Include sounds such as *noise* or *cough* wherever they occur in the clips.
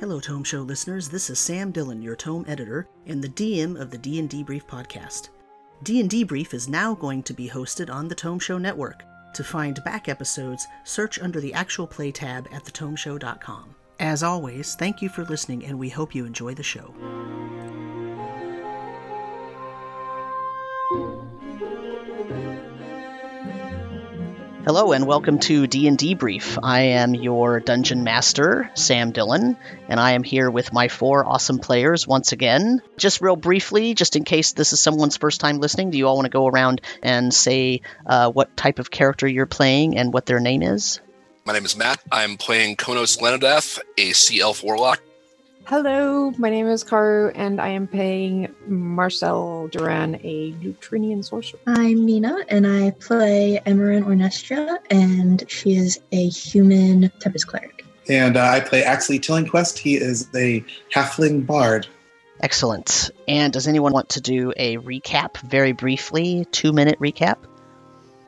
Hello, Tome Show listeners. This is Sam Dillon, your Tome editor and the DM of the D&D Brief podcast. D&D Brief is now going to be hosted on the Tome Show network. To find back episodes, search under the actual play tab at thetomeshow.com. As always, thank you for listening and we hope you enjoy the show. Hello and welcome to D&D Brief. I am your dungeon master, Sam Dillon, and I am here with my four awesome players once again. Just real briefly, just in case this is someone's first time listening, do you all want to go around and say uh, what type of character you're playing and what their name is? My name is Matt. I'm playing Konos Lenadath, a Sea Elf Warlock. Hello, my name is Karu, and I am playing Marcel Duran, a Neutrinian sorcerer. I'm Nina, and I play Emerin Ornestra, and she is a human Tempest Cleric. And uh, I play Axley Tillingquest. He is a halfling bard. Excellent. And does anyone want to do a recap very briefly? Two minute recap?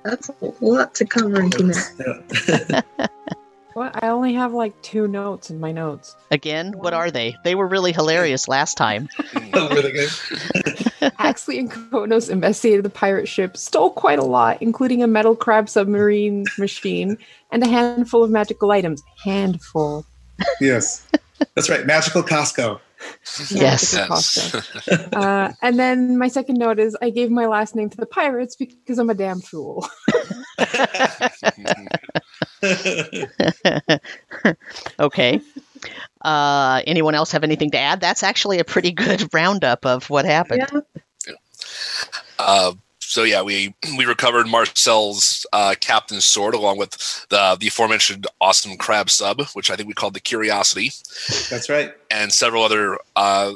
That's a lot to cover in two minutes. *laughs* *laughs* Yeah. What? I only have like two notes in my notes. Again, what are they? They were really hilarious last time. *laughs* really good. *laughs* Axley and Konos investigated the pirate ship, stole quite a lot, including a metal crab submarine machine and a handful of magical items. Handful. Yes. That's right. Magical Costco. Yes. Magical *laughs* Uh, and then my second note is I gave my last name to the pirates because I'm a damn fool. *laughs* okay. Uh, anyone else have anything to add? That's actually a pretty good *laughs* roundup of what happened. Yeah. Uh, so yeah, we we recovered Marcel's uh, captain's sword along with the the aforementioned awesome crab sub, which I think we called the Curiosity, That's right. and several other uh,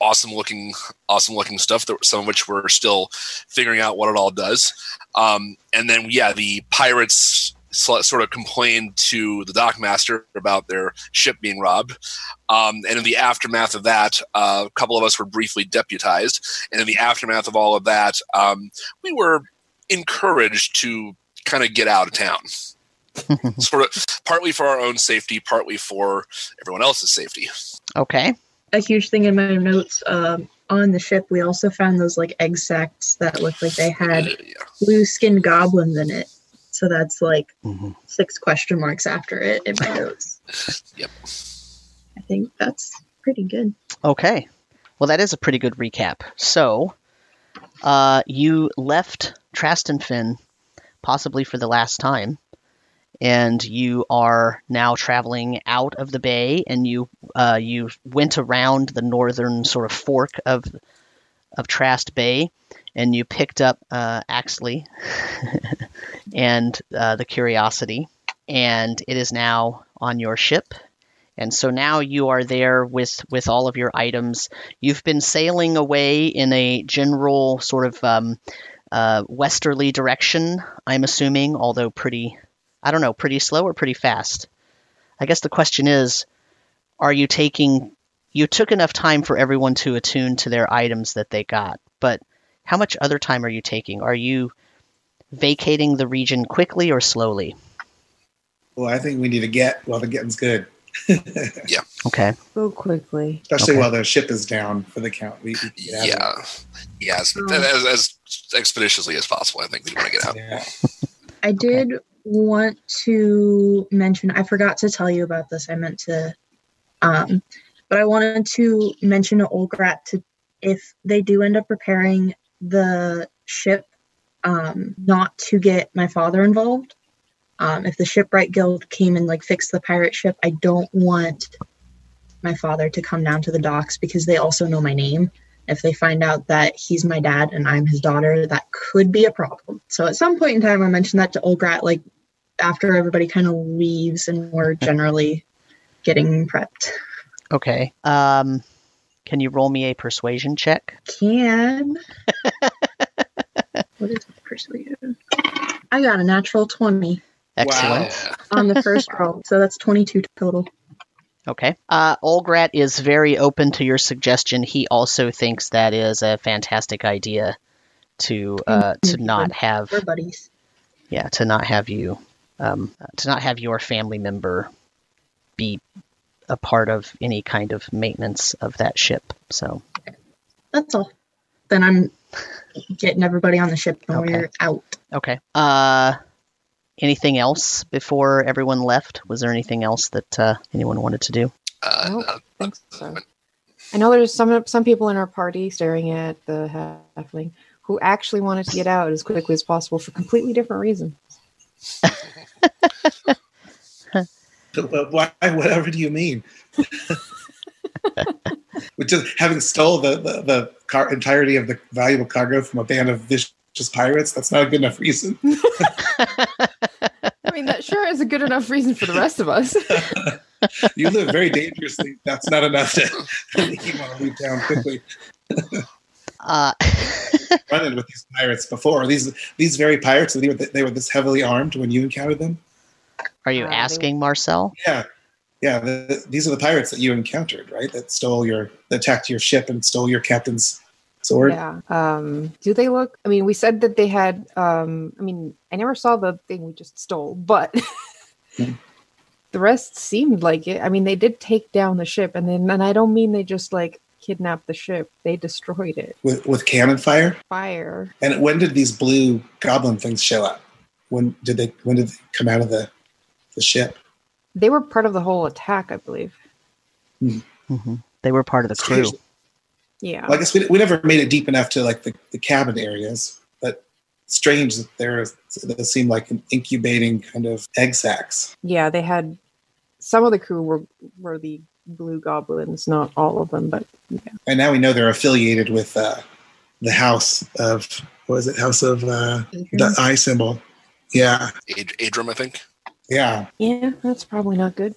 awesome looking awesome looking stuff. That some of which we're still figuring out what it all does. Um, and then yeah, the pirates sort of complained to the dockmaster about their ship being robbed. Um, and in the aftermath of that, uh, a couple of us were briefly deputized. And in the aftermath of all of that, um, we were encouraged to kind of get out of town. *laughs* sort of partly for our own safety, partly for everyone else's safety. Okay. A huge thing in my notes um, on the ship, we also found those like egg sacs that looked like they had Uh, yeah. blue skinned goblins in it. So that's like Mhm. six question marks after it in my notes. Yep. I think that's pretty good. Okay. Well, that is a pretty good recap. So, uh, you left Trastenfin possibly for the last time, and you are now traveling out of the bay, and you uh, you went around the northern sort of fork of of Trast Bay, and you picked up uh, Axley *laughs* and uh, the Curiosity, and it is now on your ship. And so now you are there with with all of your items. You've been sailing away in a general sort of um, uh, westerly direction. I'm assuming, although pretty, I don't know, pretty slow or pretty fast. I guess the question is, are you taking? You took enough time for everyone to attune to their items that they got, but how much other time are you taking? Are you vacating the region quickly or slowly? Well, I think we need to get while the getting's good. *laughs* Yeah. Okay. Go quickly. Especially Okay. while the ship is down for the count. We, we can get out Yeah. Yes. Um, As, as expeditiously as possible, I think we want to get out. Yeah. *laughs* I did want to mention, I forgot to tell you about this. I meant to, um, but I wanted to mention to Olgrat to, if they do end up repairing the ship, um, not to get my father involved. Um, if the shipwright guild came and like fixed the pirate ship, I don't want my father to come down to the docks because they also know my name. If they find out that he's my dad and I'm his daughter, that could be a problem. So at some point in time, I mentioned that to Olgrat, like after everybody kind of leaves and we're generally getting prepped. Okay. Um, can you roll me a persuasion check? Can. *laughs* what is persuasion? I got a natural 20 Excellent. Yeah. on the *laughs* first roll, so that's 22 total. Okay. Uh, Olgrat is very open to your suggestion. He also thinks that is a fantastic idea to uh, to not have We're buddies. yeah to not have you um, to not have your family member be a part of any kind of maintenance of that ship. So That's all. Then I'm getting everybody on the ship and Okay. we're out. okay. Uh, anything else before everyone left? Was there anything else that uh, anyone wanted to do? Uh, Nope, uh, think so. I know there's some some people in our party staring at the halfling who actually wanted to get out as quickly as possible for completely different reasons. *laughs* *laughs* But why? Whatever do you mean? *laughs* Which is having stole the the, the car, entirety of the valuable cargo from a band of vicious pirates. That's not a good enough reason. *laughs* I mean, that sure is a good enough reason for the rest of us. you live very dangerously. That's not enough to you want to leave town quickly. Uh, Run in with these pirates before these these very pirates. They were they were this heavily armed when you encountered them. Are you Uh, they- asking Marcel? Yeah, yeah. The, these are the pirates that you encountered, right? That stole your, that attacked your ship and stole your captain's sword. yeah. Um, do they look? I mean, we said that they had. Um, I mean, I never saw the thing we just stole, but Hmm. *laughs* the rest seemed like it. I mean, they did take down the ship, and then, and I don't mean they just like kidnapped the ship; they destroyed it. With with cannon fire. Fire. And when did these blue goblin things show up? When did they? When did they come out of the the ship? They were part of the whole attack, I believe. hmm They were part of the crew. Strange. Yeah. Well, I guess we, we never made it deep enough to like the, the cabin areas, but strange that there that seemed like an incubating kind of egg sacs. yeah, they had some of the crew were were the blue goblins, not all of them, but yeah. And now we know they're affiliated with uh, the house of what was it? House of uh, the eye symbol. Yeah, Ad- Adram, I think. Yeah, yeah, that's probably not good.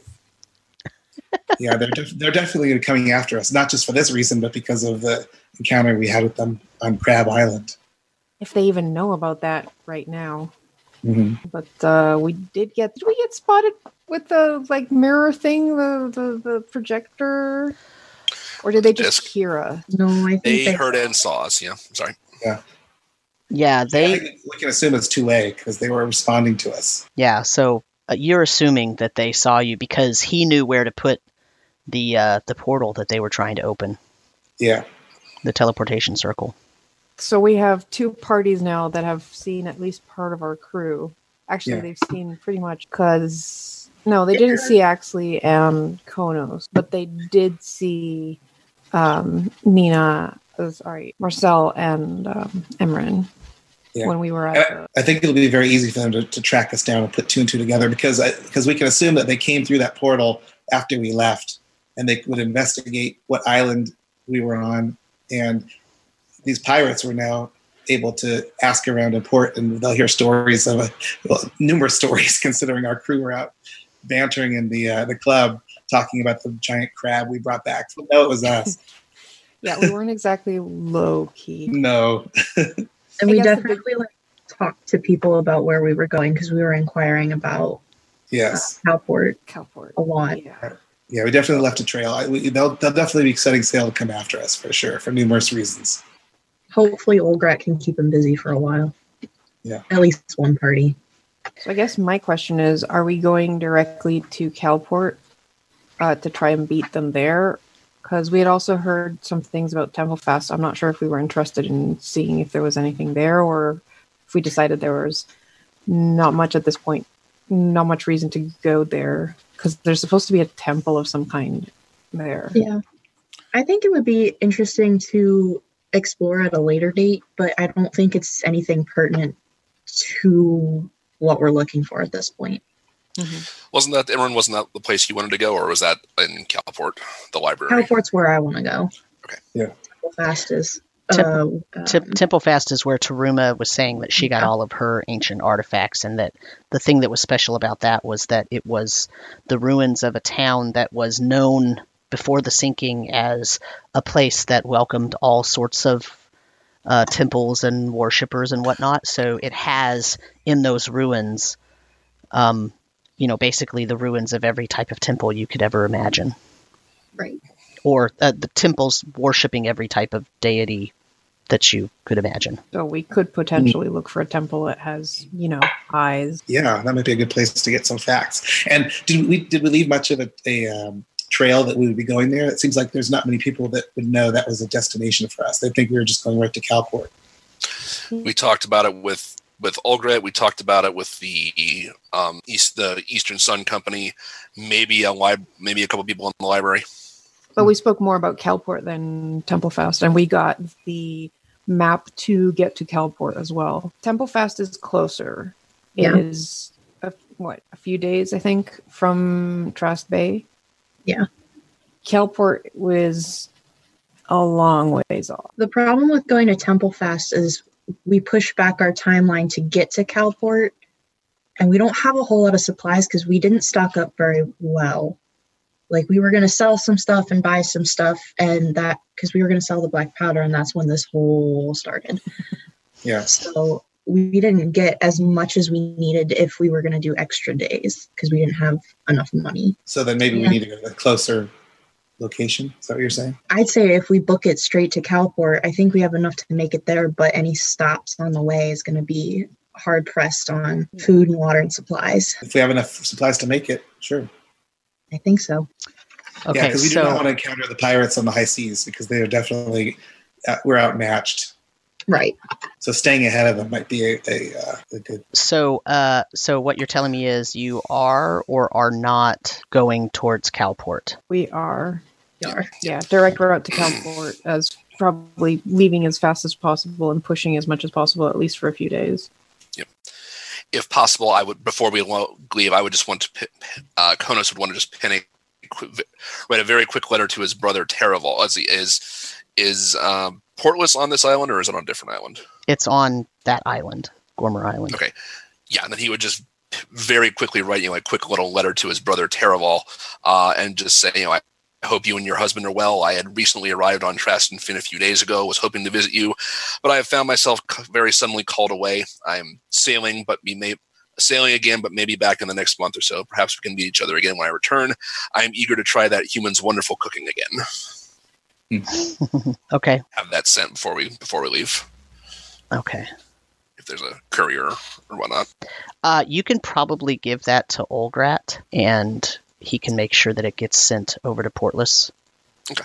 yeah. They're def- they're definitely coming after us, not just for this reason, but because of the encounter we had with them on Crab Island. If they even know about that right now. hmm But uh we did get did we get spotted with the like mirror thing, the the, the projector? Or did they just Disc. hear us? No, I think They they heard and saw us. Yeah, I'm sorry. Yeah, Yeah, they. think we can assume it's two way because they were responding to us. Yeah, so uh, you're assuming that they saw you because he knew where to put the uh, the portal that they were trying to open, Yeah, the teleportation circle. So we have two parties now that have seen at least part of our crew. Actually, Yeah. they've seen pretty much because no, they didn't see Axley and Konos, but they did see um, Nina. uh, Sorry, Marcel and um, Emran Yeah. when we were at I. I think it'll be very easy for them to, to track us down and put two and two together because I, because we can assume that they came through that portal after we left, and they would investigate what island we were on, and these pirates were now able to ask around in port, and they'll hear stories of a, well, numerous *laughs* stories considering our crew were out bantering in the uh, the club talking about the giant crab we brought back. No, it was us. *laughs* Yeah, we weren't exactly low key. no, *laughs* and I we guess the big- definitely like talked to people about where we were going because we were inquiring about yes. uh, Cowport Calport. a lot. Yeah. Yeah, we definitely left a trail. I, we, they'll, they'll definitely be setting sail to come after us for sure, for numerous reasons. Hopefully, Olgrat can keep them busy for a while. Yeah. At least one party. So I guess my question is: Are we going directly to Calport uh, to try and beat them there? Because we had also heard some things about Temple Fest. I'm not sure if we were interested in seeing if there was anything there, or if we decided there was not much at this point, not much reason to go there. Because there's supposed to be a temple of some kind there. Yeah. I think it would be interesting to explore at a later date, but I don't think it's anything pertinent to what we're looking for at this point. Wasn't that Emran? Wasn't that the place you wanted to go, or was that in Calport, the library? Calport's where I want to go. Okay. Yeah. Fast is. Tip- Uh, Tip, um, Temple Fast is where Taruma was saying that she got Yeah. all of her ancient artifacts, and that the thing that was special about that was that it was the ruins of a town that was known before the sinking as a place that welcomed all sorts of uh, temples and worshippers and whatnot. So it has in those ruins, um, you know, basically the ruins of every type of temple you could ever imagine, right. or uh, the temples worshiping every type of deity that you could imagine. So we could potentially look for a temple that has, you know, eyes. Yeah, that might be a good place to get some facts. And did we did we leave much of a, a um, trail that we would be going there. It seems like there's not many people that would know that was a destination for us. They think we were just going right to Calport. We talked about it with with Olgrat. We talked about it with the um, East the Eastern Sun Company. Maybe a lib- maybe a couple people in the library. But we spoke more about Calport than Templefast, and we got the map to get to Calport as well. Templefast is closer. It Yeah. is a, what a few days, I think, from Trast Bay. Yeah. Calport was a long ways off. The problem with going to Temple Fast is we push back our timeline to get to Calport, and we don't have a whole lot of supplies because we didn't stock up very well. Like we were going to sell some stuff and buy some stuff, and that because we were going to sell the black powder, and that's when this whole started. *laughs* Yeah. So we didn't get as much as we needed if we were going to do extra days because we didn't have enough money. So then maybe Yeah. we need to go to a closer location. Is that what you're saying? I'd say if we book it straight to Calport, I think we have enough to make it there, but any stops on the way is going to be hard pressed on food and water and supplies. If we have enough supplies to make it, sure. I think so. Okay, yeah, because we do not want to encounter the pirates on the high seas because they are definitely uh, we're outmatched. Right. So staying ahead of them might be a, a, uh, a good. so uh, so what you're telling me is you are or are not going towards Calport. We are, Yar. yeah, direct route to Calport as probably leaving as fast as possible and pushing as much as possible, at least for a few days. Yep. If possible, I would before we leave. I would just want to. pi- Uh, Konos would want to just pin a write a very quick letter to his brother Taraval. As he is is um, Portless on this island or is it on a different island? It's on that island, Gormer Island. Okay. yeah, and then he would just very quickly write you know a quick little letter to his brother Taraval, uh, and just say you know I hope you and your husband are well. I had recently arrived on Trastenfin a few days ago. Was hoping to visit you, but I have found myself very suddenly called away. I'm sailing, but we may sailing again, but maybe back in the next month or so. Perhaps we can meet each other again when I return. I am eager to try that human's wonderful cooking again. *laughs* Okay, Have that sent before we before we leave. okay. If there's a courier or whatnot. Uh, you can probably give that to Olgrat, and he can make sure that it gets sent over to Portless. Okay.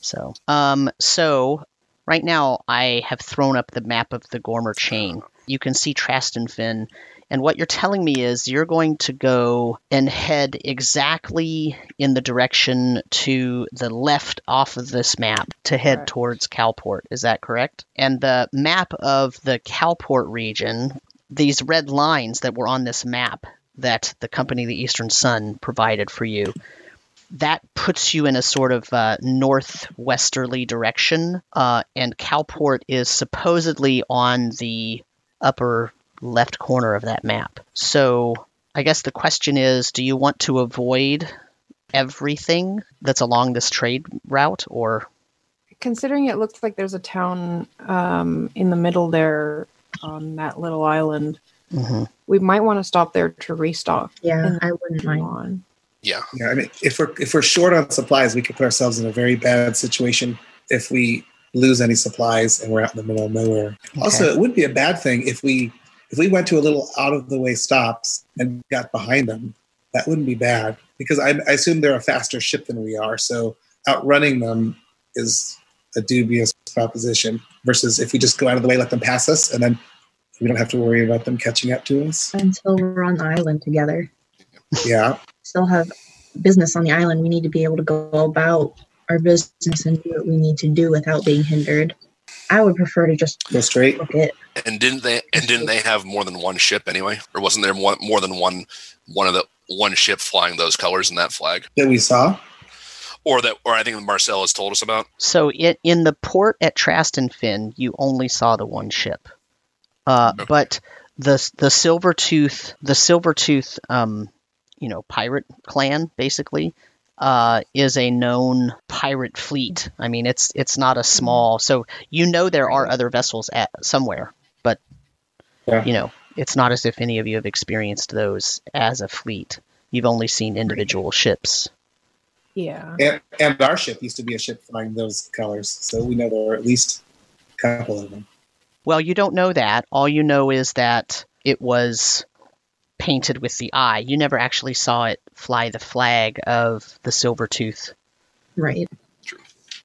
So, um, so right now I have thrown up the map of the Gormer chain. You can see Trastenfin, and what you're telling me is you're going to go and head exactly in the direction to the left off of this map to head Correct. towards Calport. Is that correct? And the map of the Calport region, these red lines that were on this map that the company the Eastern Sun provided for you, that puts you in a sort of uh, northwesterly direction, uh, and Calport is supposedly on the upper left corner of that map. So I guess the question is do you want to avoid everything that's along this trade route, or Considering it looks like there's a town um, in the middle there on that little island, Mhm. we might want to stop there to restock. Yeah, I wouldn't mind. On. Yeah. Yeah, I mean, if we're if we're short on supplies, we could put ourselves in a very bad situation if we lose any supplies and we're out in the middle of nowhere. Also, it would be a bad thing if we if we went to a little out of the way stops and got behind them. That wouldn't be bad because I, I assume they're a faster ship than we are. So outrunning them is a dubious proposition. Versus if we just go out of the way, let them pass us, and then we don't have to worry about them catching up to us. Until we're on the island together. Yeah, Still have business on the island. We need to be able to go about our business and do what we need to do without being hindered. I would prefer to just go straight. book it. And didn't they? And didn't they have more than one ship anyway? Or wasn't there more, more than one one of the one ship flying those colors in that flag? That we saw. Or that? Or I think Marcel has told us about. So in, in the port at Trastenfin, you only saw the one ship, uh, Okay. but the the Silvertooth the Silvertooth um, you know pirate clan basically uh, is a known pirate fleet. I mean, it's it's not a small. So you know there are other vessels at somewhere, but Yeah. you know it's not as if any of you have experienced those as a fleet. You've only seen individual ships. Yeah. And, and our ship used to be a ship flying those colors, so we know there are at least a couple of them. Well, you don't know that. All you know is that it was painted with the eye. You never actually saw it fly the flag of the silver tooth. Right.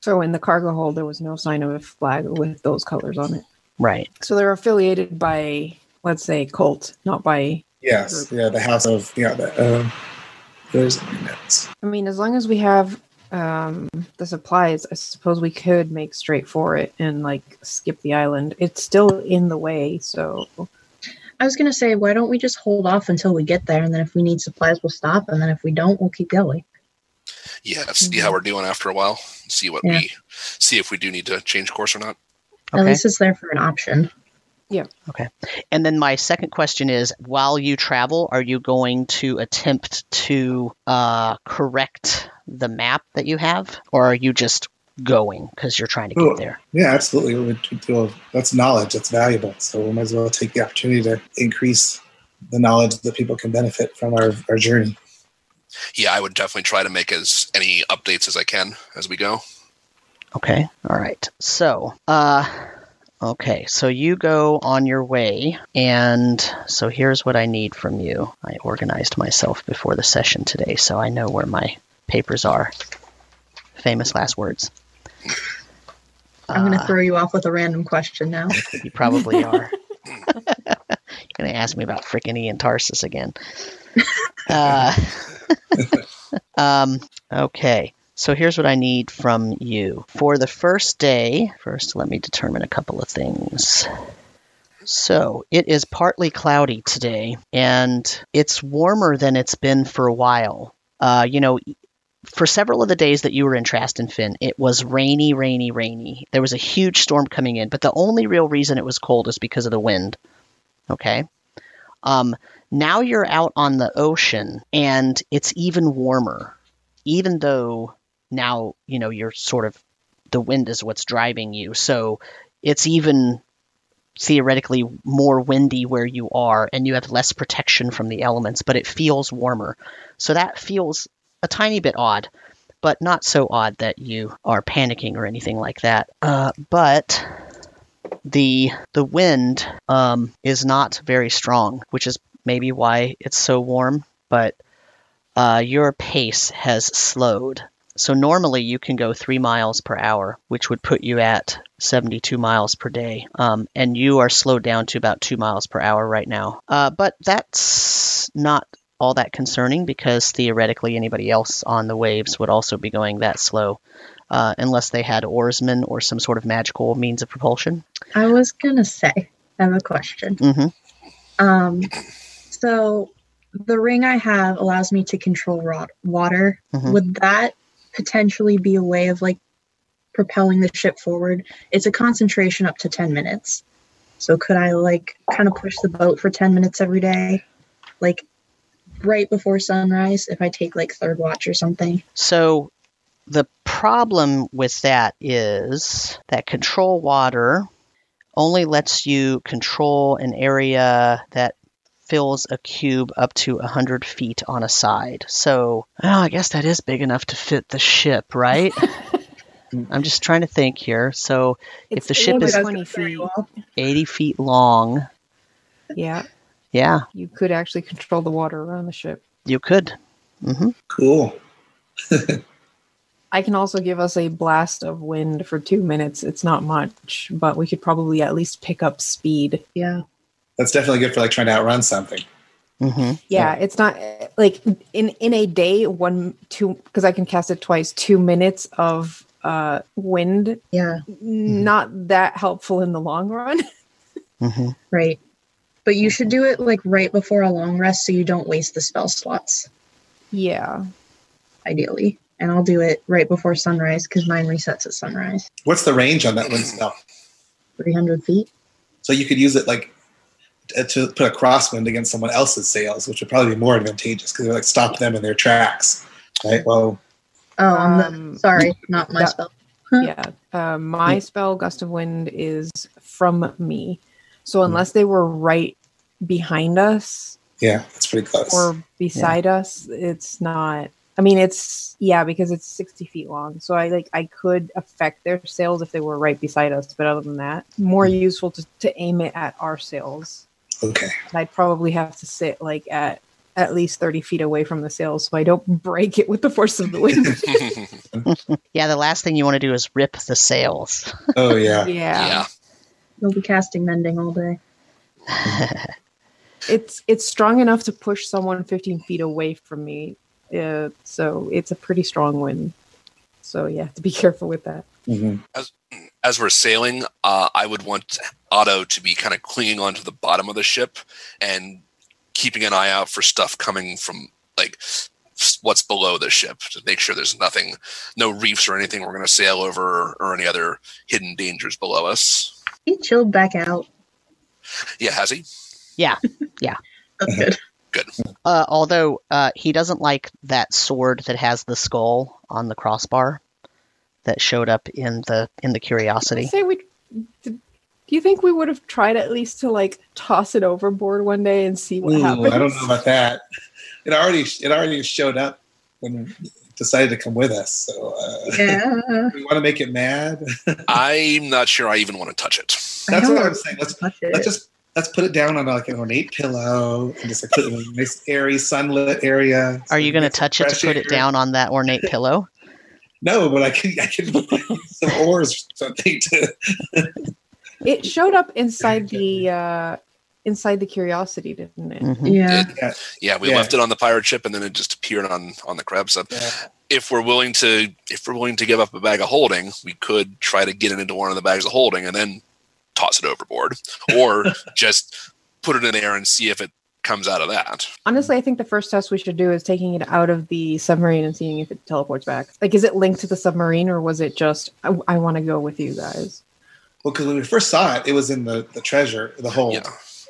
So in the cargo hold, there was no sign of a flag with those colors on it. Right. So they're affiliated by, let's say, cult, not by. Yes, yeah, the house of yeah. The, um, there's notes. I mean, as long as we have um, the supplies, I suppose we could make straight for it and like skip the island. It's still in the way, so I was gonna say, why don't we just hold off until we get there, and then if we need supplies, we'll stop, and then if we don't, we'll keep going. Yeah, see how we're doing after a while. See what Yeah. we see if we do need to change course or not. At Okay. least it's there for an option. Yeah. Okay. And then my second question is while you travel, are you going to attempt to uh, correct the map that you have? Or are you just going because you're trying to get Oh. there? Yeah, absolutely. We would feel that's knowledge. That's valuable. So we might as well take the opportunity to increase the knowledge that people can benefit from our, our journey. Yeah, I would definitely try to make as any updates as I can as we go. Okay. All right. So, uh, okay. So you go on your way, and so here's what I need from you. I organized myself before the session today, so I know where my papers are. Famous last words. I'm gonna Uh, throw you off with a random question now. *laughs* You probably are. You're gonna ask me about frickin' Ian Tarsus again. Uh, *laughs* um, okay. So here's what I need from you. For the first day, first let me determine a couple of things. So it is partly cloudy today, and it's warmer than it's been for a while. Uh, you know, for several of the days that you were in Trastenfin, it was rainy, rainy, rainy. There was a huge storm coming in, but the only real reason it was cold is because of the wind. Okay. Um, now you're out on the ocean, and it's even warmer, even though now you know you're sort of the wind is what's driving you. So it's even theoretically more windy where you are, and you have less protection from the elements, but it feels warmer. So that feels a tiny bit odd, but not so odd that you are panicking or anything like that. Uh, but the the wind um, is not very strong, which is maybe why it's so warm. But uh, your pace has slowed. So normally you can go three miles per hour, which would put you at 72 miles per day, um, and you are slowed down to about two miles per hour right now. Uh, but that's not all that concerning because theoretically anybody else on the waves would also be going that slow, uh, unless they had oarsmen or some sort of magical means of propulsion. I was gonna say, I have a question. hmm Um, so the ring I have allows me to control water. Mhm. Would that potentially be a way of like propelling the ship forward? It's a concentration up to 10 minutes. So could I like kind of push the boat for 10 minutes every day? Like right before sunrise if I take like third watch or something? So the problem with that is that control water only lets you control an area that fills a cube up to 100 feet on a side. So, well, I guess that is big enough to fit the ship, right? *laughs* I'm just trying to think here. So, If the ship is- 20 feet. 80 feet long. Yeah, Yeah, you could actually control the water around the ship. you could. Mm-hmm. Cool. *laughs* I can also give us a blast of wind for two minutes. It's not much, but we could probably at least pick up speed. Yeah. That's definitely good for like trying to outrun something. hmm Yeah, it's not like in in a day one two because I can cast it twice. Two minutes of uh wind, Yeah. not that helpful in the long run. *laughs* hmm Right. But you should do it like right before a long rest so you don't waste the spell slots, yeah, ideally. And I'll do it right before sunrise because mine resets at sunrise. What's the range on that wind spell? 300 feet. So you could use it like uh, to put a crosswind against someone else's sails, which would probably be more advantageous because it would like stop them in their tracks. Right. Well, Oh, on the, Um, sorry, not my that- spell. yeah. Uh, my spell gust of wind is from me, so unless they were right behind us yeah, it's pretty close. or beside us, it's not. I mean, it's yeah because it's sixty feet long. So I like I could affect their sails if they were right beside us, but other than that, more mm-hmm. useful to, to aim it at our sails. okay. And I'd probably have to sit like at at least 30 feet away from the sail so I don't *laughs* break it with the force of the wind. *laughs* *laughs* Yeah, the last thing you want to do is rip the sails. Oh yeah. yeah. yeah. You'll be casting mending all day. *laughs* It's it's strong enough to push someone 15 feet away from me. Uh, so it's a pretty strong wind. So you have to be *laughs* careful with that. Mhm. As we're sailing, uh, I would want Otto to be kind of clinging onto the bottom of the ship and keeping an eye out for stuff coming from like what's below the ship to make sure there's nothing, no reefs or anything we're going to sail over or any other hidden dangers below us. He chilled back out. Yeah, has he? Yeah, *laughs* yeah. That's good. Uh, although uh, he doesn't like that sword that has the skull on the crossbar that showed up in the in the I curiosity. say we. Did, do you think we would have tried at least to like toss it overboard one day and see what Ooh, happens? I don't know about that. It already it already showed up when it decided to come with us. So uh, Yeah. *laughs* we want to make it mad. *laughs* I'm not sure I even want to touch it. That's don't what I'm saying. Let's to touch it. let's just let's put it down on like an ornate pillow and just like put it in a nice airy sunlit area. Are you going to touch it to fresh put it down on that ornate *laughs* pillow? No, but I can I can use some oars or something to. It showed up inside the uh inside the curiosity, didn't it? Mhm. yeah. It- yeah, we Yeah. left it on the pirate ship and then it just appeared on on the crab sub. Yeah. if we're willing to if we're willing to give up a bag of holding, we could try to get it into one of the bags of holding and then toss it overboard, or *laughs* just put it in there and see if it comes out of that. Honestly, I think the first test we should do is taking it out of the submarine and seeing if it teleports back. Like, is it linked to the submarine or was it just, I, I want to go with you guys? Well, because when we first saw it, it was in the the treasure, the hold. Yeah,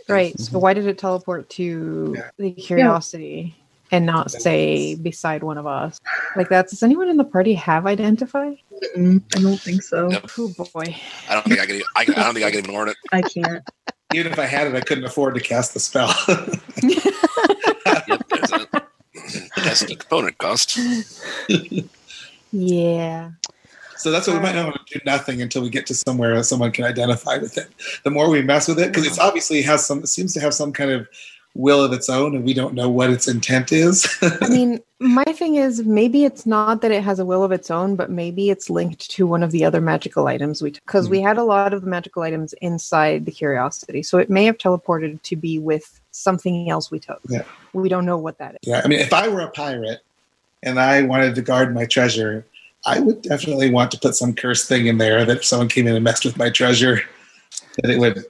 Right. So, mhm. why did it teleport to Yeah. the curiosity and not say beside one of us? Like, that's, does anyone in the party have identify? I don't think so. Nope. Oh boy. I don't think I can. I, I don't think I can even learn it. I can't. *laughs* Even if I had it, I couldn't afford to cast the spell. Yep, there's a that's *laughs* the component cost. *laughs* Yeah. So that's what we might not want to do nothing until we get to somewhere that someone can identify with it. The more we mess with it, because it's obviously has some, it seems to have some kind of will of its own, and we don't know what its intent is. *laughs* I mean, my thing is maybe it's not that it has a will of its own, but maybe it's linked to one of the other magical items we took. Because we hmm. had a lot of the magical items inside the curiosity. So it may have teleported to be with something else we took. Yeah. We don't know what that is. yeah, I mean, if I were a pirate and I wanted to guard my treasure, I would definitely want to put some cursed thing in there that if someone came in and messed with my treasure, that it would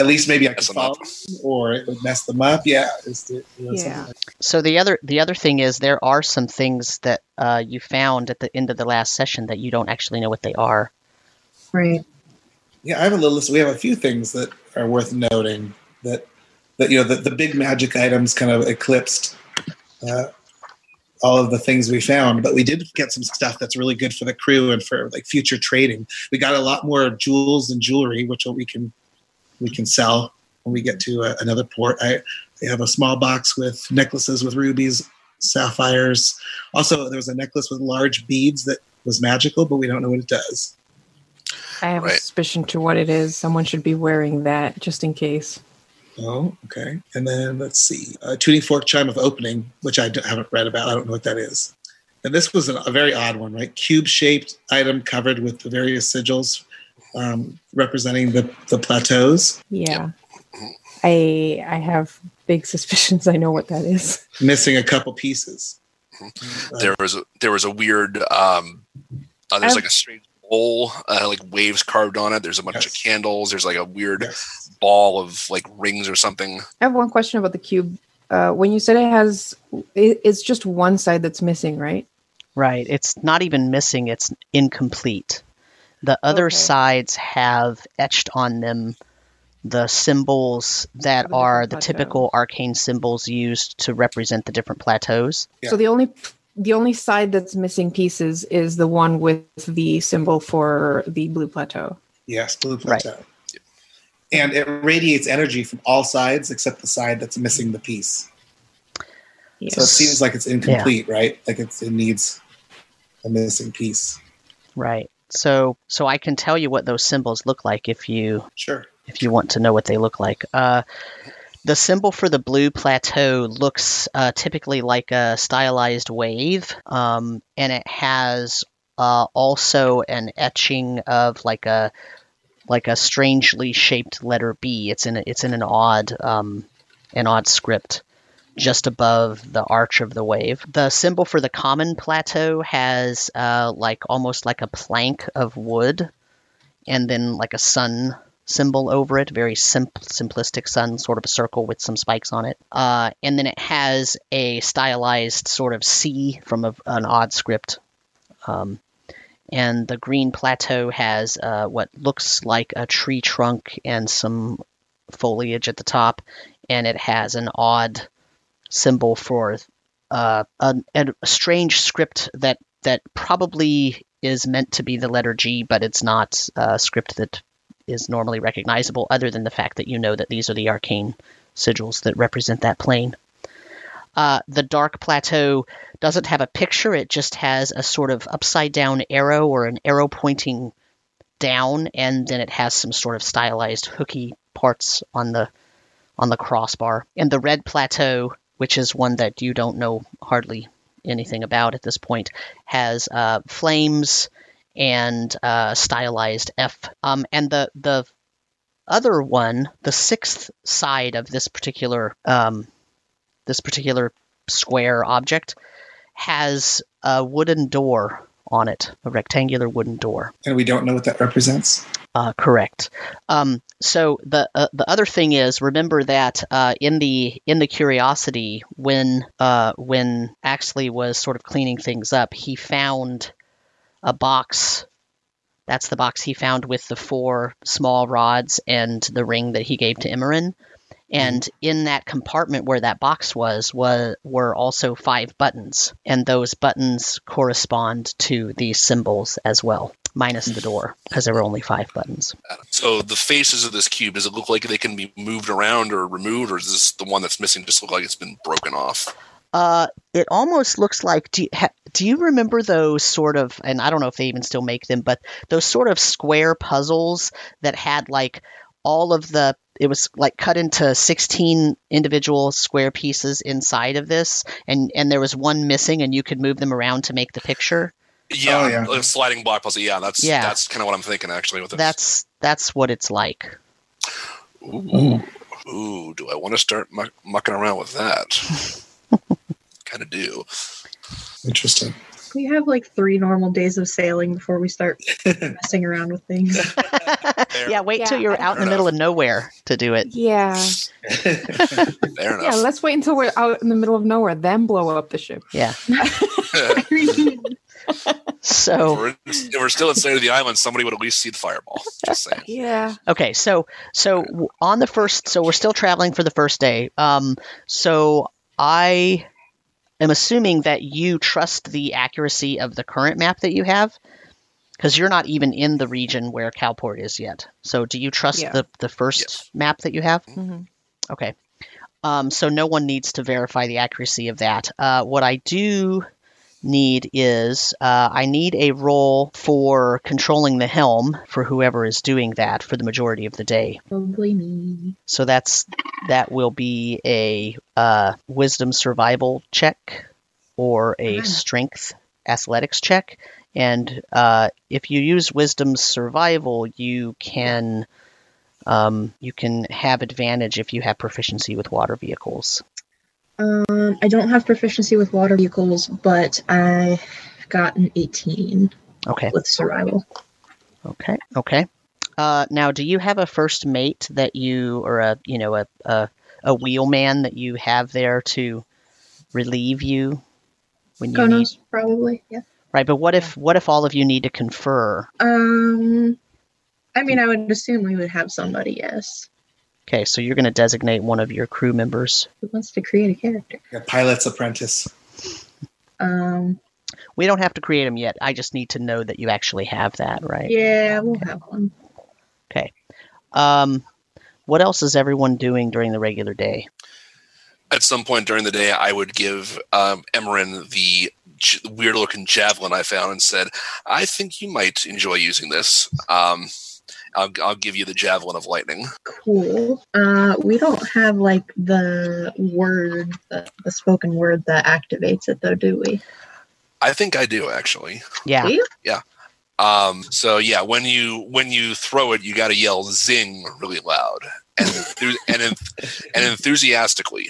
at least maybe I could Mess them follow or it would mess them up. Yeah, it's, you know, Yeah. like- So the other the other thing is there are some things that uh, you found at the end of the last session that you don't actually know what they are. Right. Yeah, I have a little list. We have a few things that are worth noting that that you know the, the big magic items kind of eclipsed uh, all of the things we found, but we did get some stuff that's really good for the crew and for like future trading. We got a lot more jewels and jewelry, which we can we can sell when we get to uh, another port. I, I have a small box with necklaces with rubies, sapphires. Also, there was a necklace with large beads that was magical, but we don't know what it does. I have a suspicion to what it is. Someone should be wearing that just in case. Oh, okay. And then let's see, a tuning fork chime of opening, which I haven't read about. I don't know what that is. And this was a, a very odd one, right? Cube-shaped item covered with the various sigils um, representing the the plateaus, Yeah. I I have big suspicions I know what that is. missing a couple pieces. Uh, There was a, there was a weird. Um, uh, there's I've- like a strange bowl, uh, like waves carved on it. There's a bunch of candles. There's like a weird yes. ball of like rings or something. I have one question about the cube. Uh, when you said it has, it, it's just one side that's missing, right? Right. It's not even missing, it's incomplete. The other Okay. sides have etched on them the symbols that the are the plateaus. typical arcane symbols used to represent the different plateaus. Yeah. So the only the only side that's missing pieces is the one with the symbol for the blue plateau. Yes, blue plateau. Right. plateau. And it radiates energy from all sides except the side that's missing the piece. Yes. So it seems like it's incomplete, right? Like it's, it needs a missing piece. Right. So so I can tell you what those symbols look like if you Sure. if you want to know what they look like. Uh, the symbol for the blue plateau looks uh, typically like a stylized wave, um, and it has uh, also an etching of like a like a strangely shaped letter B. It's in a, it's in an odd um, an odd script just above the arch of the wave. The symbol for the common plateau has uh, like almost like a plank of wood, and then like a sun symbol over it, very sim- simplistic sun, sort of a circle with some spikes on it. Uh, and then it has a stylized sort of C from a, an odd script. Um, and the green plateau has uh, what looks like a tree trunk and some foliage at the top, and it has an odd symbol for uh, a, a strange script that that probably is meant to be the letter G, but it's not a script that is normally recognizable, other than the fact that you know that these are the arcane sigils that represent that plane. Uh, the dark plateau doesn't have a picture; it just has a sort of upside down arrow or an arrow pointing down, and then it has some sort of stylized hooky parts on the on the crossbar. And the red plateau, which is one that you don't know hardly anything about at this point, has uh, flames and uh, stylized F. Um, and the the other one, the sixth side of this particular um, this particular square object, has a wooden door on it, a rectangular wooden door. And we don't know what that represents. Uh, correct. Um, so the uh, the other thing is, remember that uh, in the in the curiosity, when uh, when Axley was sort of cleaning things up, he found a box. That's the box he found with the four small rods and the ring that he gave to Imran. And mm-hmm. in that compartment where that box was, was were also five buttons, and those buttons correspond to these symbols as well, minus the door, because there were only five buttons. So the faces of this cube, does it look like they can be moved around or removed, or is this the one that's missing just look like it's been broken off? Uh, it almost looks like. Do you, ha, do you remember those sort of? And I don't know if they even still make them, but those sort of square puzzles that had like all of the. It was like cut into sixteen individual square pieces inside of this, and and there was one missing, and you could move them around to make the picture. Yeah, Oh, yeah. like a sliding block puzzle. Yeah, that's Yeah. that's kind of what I'm thinking actually. With this. That's that's what it's like. Ooh, ooh, do I want to start muck, mucking around with that? *laughs* kind of do. Interesting. We have like three normal days of sailing before we start *laughs* messing around with things. *laughs* yeah, wait till you're I- out in the middle of nowhere to do it. Yeah. *laughs* Fair Yeah, let's wait until we're out in the middle of nowhere, then blow up the ship. Yeah. if, So we're, if we're still inside of the island, somebody would at least see the fireball. Just saying. Yeah. Okay, so so on the first, so we're still traveling for the first day. Um, so I am assuming that you trust the accuracy of the current map that you have, because you're not even in the region where Calport is yet. So do you trust Yeah. the the first Yes. map that you have? hmm Okay. Um, so no one needs to verify the accuracy of that. Uh, what I do need is uh, I need a role for controlling the helm for whoever is doing that for the majority of the day. Probably me. So that's that will be a uh, wisdom survival check or a Ah. strength athletics check. And uh, if you use wisdom survival, you can um, you can have advantage if you have proficiency with water vehicles. Um, I don't have proficiency with water vehicles, but I got an 18 Okay. with survival. Okay. Okay. Uh, now, do you have a first mate that you, or a you know a a, a wheelman that you have there to relieve you when you need? Konos, probably. Yeah. Right. But what if what if all of you need to confer? Um, I mean, I would assume we would have somebody. Yes. Okay, so you're going to designate one of your crew members. Who wants to create a character? A pilot's apprentice. Um, We don't have to create them yet. I just need to know that you actually have that, right? yeah, we'll have one. Okay. Um, what else is everyone doing during the regular day? At some point during the day, I would give um, Emerin the j- weird-looking javelin I found and said, "I think you might enjoy using this." Um, I'll, I'll give you the javelin of lightning. Cool. Uh, we don't have like the word, the, the spoken word that activates it, though, do we? I think I do actually. Yeah. Do you? Um, so yeah, when you when you throw it, you got to yell "zing" really loud and enthu- *laughs* and, enth- and enthusiastically.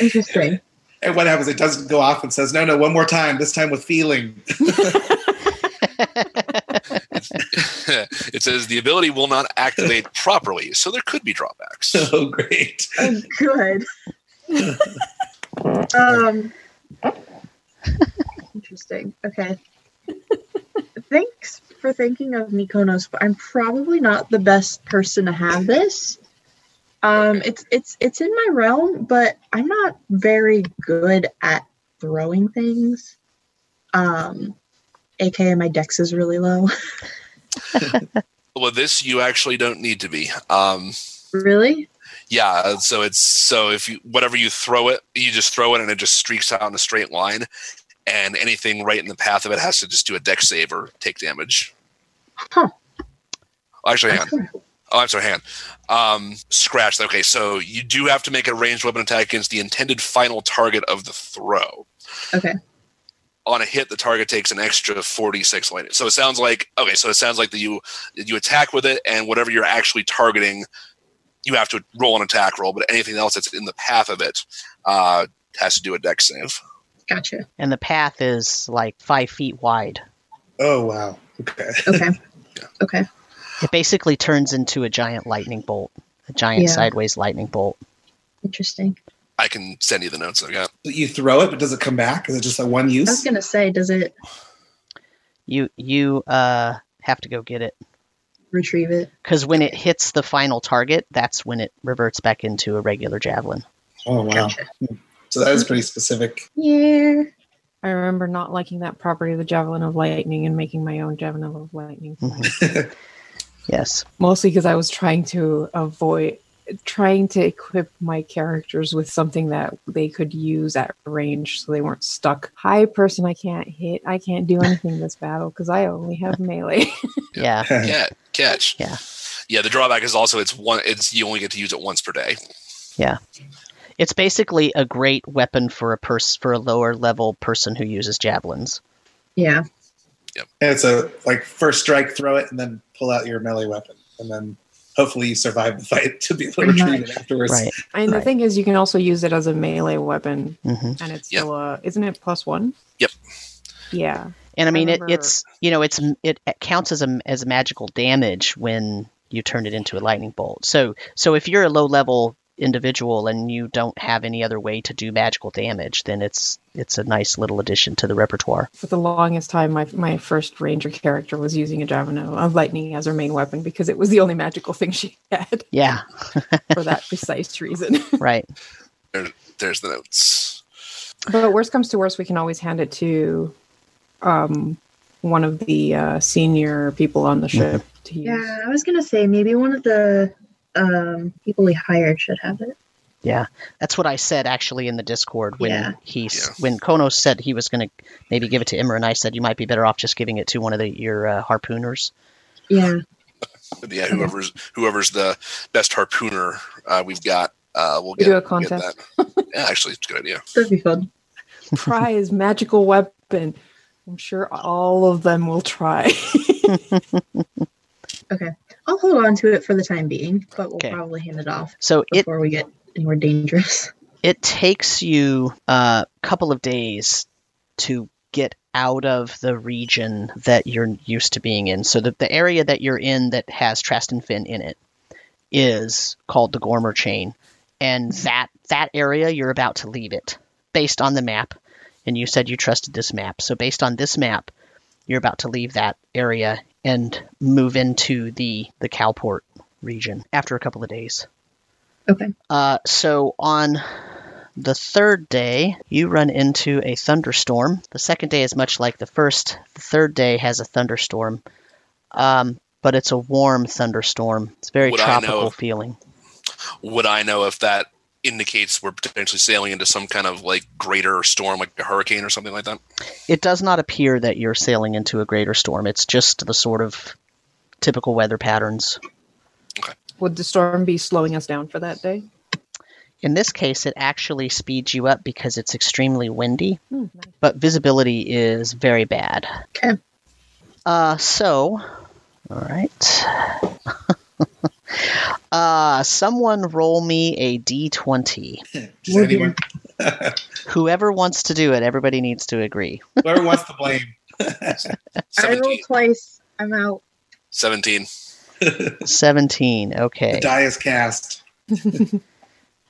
Interesting. And what happens? It doesn't go off and says, "No, no, one more time. This time with feeling." *laughs* *laughs* it says the ability will not activate properly, so there could be drawbacks. *laughs* oh, great. Oh, good. *laughs* um, interesting. Okay. Thanks for thinking of Mykonos, but I'm probably not the best person to have this. Um, it's it's it's in my realm, but I'm not very good at throwing things. Um, aka my dex is really low. *laughs* Well, this you actually don't need to be. Um, really? yeah, so it's so if you whatever you throw it, you just throw it and it just streaks out in a straight line, and anything right in the path of it has to just do a Dex save or take damage. Huh. Actually, hang on. Oh, I'm sorry, hang on. Um, scratch. Okay, so you do have to make a ranged weapon attack against the intended final target of the throw. Okay. On a hit, the target takes an extra 46 lightning. So it sounds like okay. So it sounds like that you you attack with it, and whatever you're actually targeting, you have to roll an attack roll. But anything else that's in the path of it uh, has to do a Dex save. Gotcha. and the path is like five feet wide. Oh, wow. Okay. Okay. Yeah. *laughs* Okay. It basically turns into a giant lightning bolt, a giant Yeah. sideways lightning bolt. Interesting. I can send you the notes I've got. You throw it, but does it come back? Is it just a one use? I was gonna say, does it You you uh have to go get it retrieve it? because when it hits the final target, that's when it reverts back into a regular javelin. Oh, wow. Gotcha. So that is pretty specific. Yeah. I remember not liking that property of the Javelin of Lightning and making my own Javelin of Lightning. Mhm. *laughs* Yes. Mostly because I was trying to avoid trying to equip my characters with something that they could use at range so they weren't stuck. Hi person I can't hit. I can't do anything this battle because I only have melee. *laughs* Yeah. *laughs* Yeah, catch. Yeah. Yeah, the drawback is also it's one. It's you only get to use it once per day. Yeah. It's basically a great weapon for a person for a lower level person who uses javelins. Yeah. And it's a like first strike, throw it, and then pull out your melee weapon, and then hopefully you survive the fight to be able to Pretty retrieve it afterwards. Right. and the thing is you can also use it as a melee weapon hmm and it's Yep. still a isn't it plus one? Yep. Yeah. And I mean, it, remember- it's you know, it's it, it counts as a as magical damage when you turn it into a lightning bolt. So so if you're a low level individual and you don't have any other way to do magical damage, then it's it's a nice little addition to the repertoire. For the longest time, my my first ranger character was using a javelin of lightning as her main weapon because it was the only magical thing she had Yeah, *laughs* for that precise reason. *laughs* right. There's the notes. but worst comes to worst, we can always hand it to um, one of the uh, senior people on the ship to use. Yeah, I was gonna say maybe one of the um, people he hired should have it. Yeah, that's what I said actually in the Discord when Yeah. he Yeah. when Konos said he was going to maybe give it to Imra, and I said you might be better off just giving it to one of the, your uh, harpooners. Yeah. Yeah, whoever's whoever's the best harpooner uh, we've got, uh, we'll We get, do a get contest. that. Yeah, actually, it's a good idea. That'd be fun. Prize magical weapon. I'm sure all of them will try. *laughs* *laughs* Okay. I'll hold on to it for the time being, but we'll Okay. probably hand it off So it before we get anywhere dangerous. *laughs* it takes you a couple of days to get out of the region that you're used to being in. So the, the area that you're in that has Trastenfin in it is called the Gormer Chain. And that that area you're about to leave it based on the map. And you said you trusted this map. So based on this map, you're about to leave that area and move into the the Calport region after a couple of days. Okay. Uh, so on the third day, you run into a thunderstorm. The second day is much like the first. The third day has a thunderstorm, um, but it's a warm thunderstorm. It's very Would I know tropical if- feeling. Would I know if that indicates we're potentially sailing into some kind of like greater storm, like a hurricane or something like that? It does not appear that you're sailing into a greater storm. It's just the sort of typical weather patterns. Would the storm be slowing us down for that day? In this case, it actually speeds you up because it's extremely windy, Hmm, nice. but visibility is very bad. Okay. Uh, so, all right. *laughs* uh, someone roll me a d20. Just *laughs* anyone, *laughs* Whoever wants to do it, everybody needs to agree. *laughs* whoever wants to blame. I 17. rolled twice. I'm out. 17. 17. Okay. The Okay. die is cast.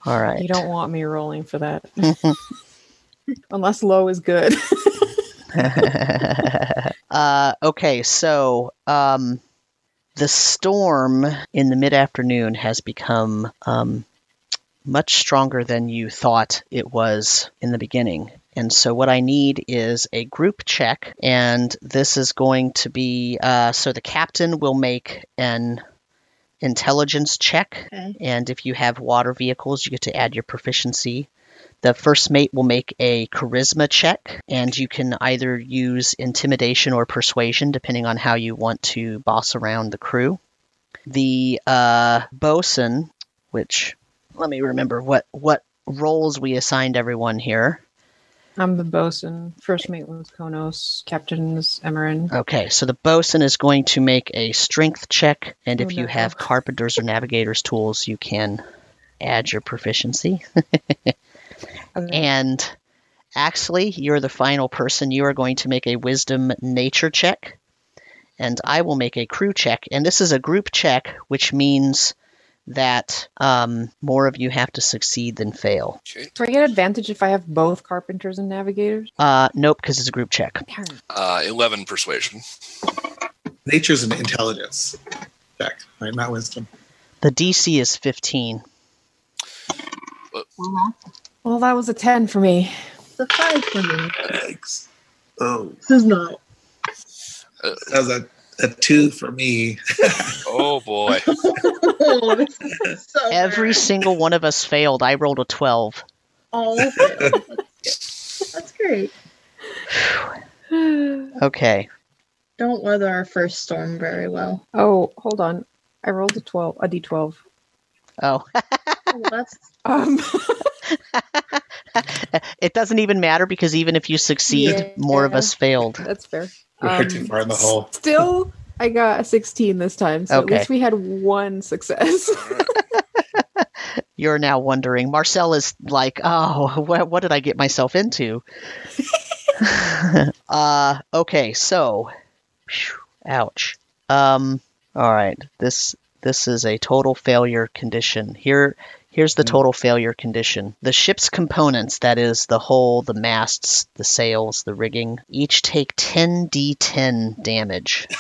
All right. You don't want me rolling for that. Unless low is good. uh, okay, so um, the storm in the mid afternoon has become um, much stronger than you thought it was in the beginning. And so, what I need is a group check, and this is going to be uh, so the captain will make an intelligence check, Okay. and if you have water vehicles, you get to add your proficiency. The first mate will make a charisma check, and you can either use intimidation or persuasion, depending on how you want to boss around the crew. The uh, bosun, which let me remember what what roles we assigned everyone here. I'm the bosun. First mate was Konos. Captain is Emerin. Okay, so the bosun is going to make a strength check, and Oh, if you have carpenter's or navigator's tools, you can add your proficiency. *laughs* Okay. And Axley, you're the final person. You are going to make a wisdom nature check. And I will make a crew check. And this is a group check, which means that um, more of you have to succeed than fail. Okay. Do I get advantage if I have both carpenters and navigators? Uh, nope, because it's a group check. Uh, 11 persuasion. Nature's an intelligence check, right? Not wisdom. The DC is 15. Well, that was a 10 for me. It's a five for me. Yikes. Oh, This is not. that was a, a two for me. *laughs* Oh boy. Oh, *laughs* so Every bad. single one of us failed. I rolled a 12. all failed. That's, that's great. *sighs* Okay. Don't weather our first storm very well. oh, hold on. I rolled a 12, a d12. Oh, Oh, that's *laughs* *laughs* Um, it doesn't even matter because even if you succeed, Yeah. more of us failed. that's fair. We're Um, too far in the hole. Still, I got a 16 this time, so Okay. at least we had one success. *laughs* You're now wondering. Marcel is like, oh, what, what did I get myself into? *laughs* uh, okay, so, phew, ouch. Um, all right, this this is a total failure condition. Here, here's the Hmm. total failure condition. The ship's components, that is, the hull, the masts, the sails, the rigging, each take 10d10 damage. *laughs*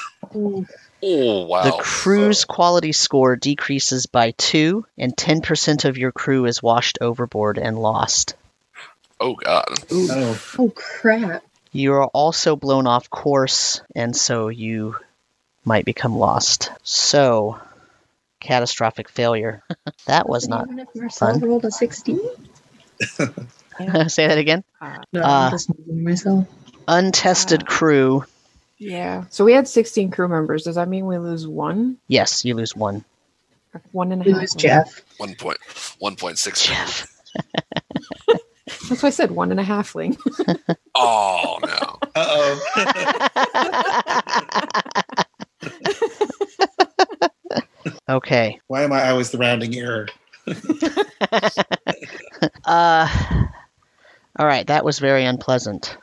Oh wow. The crew's quality score decreases by two, and 10% of your crew is washed overboard and lost. Oh god. Oh, oh crap. You are also blown off course, and so you might become lost. So, catastrophic failure. *laughs* that was not. Even if Marcel fun. rolled a 16? *laughs* Say that again. Uh, No, Uh, I'm just moving myself. Untested Ah. crew. yeah. So we had 16 crew members. Does that mean we lose one? Yes, you lose one. One and a It half. was Jeff. One point one point six. Jeff. *laughs* That's why I said one and a halfling. Oh no. uh okay. *laughs* Why am I always the rounding error? *laughs* Uh, all right, that was very unpleasant.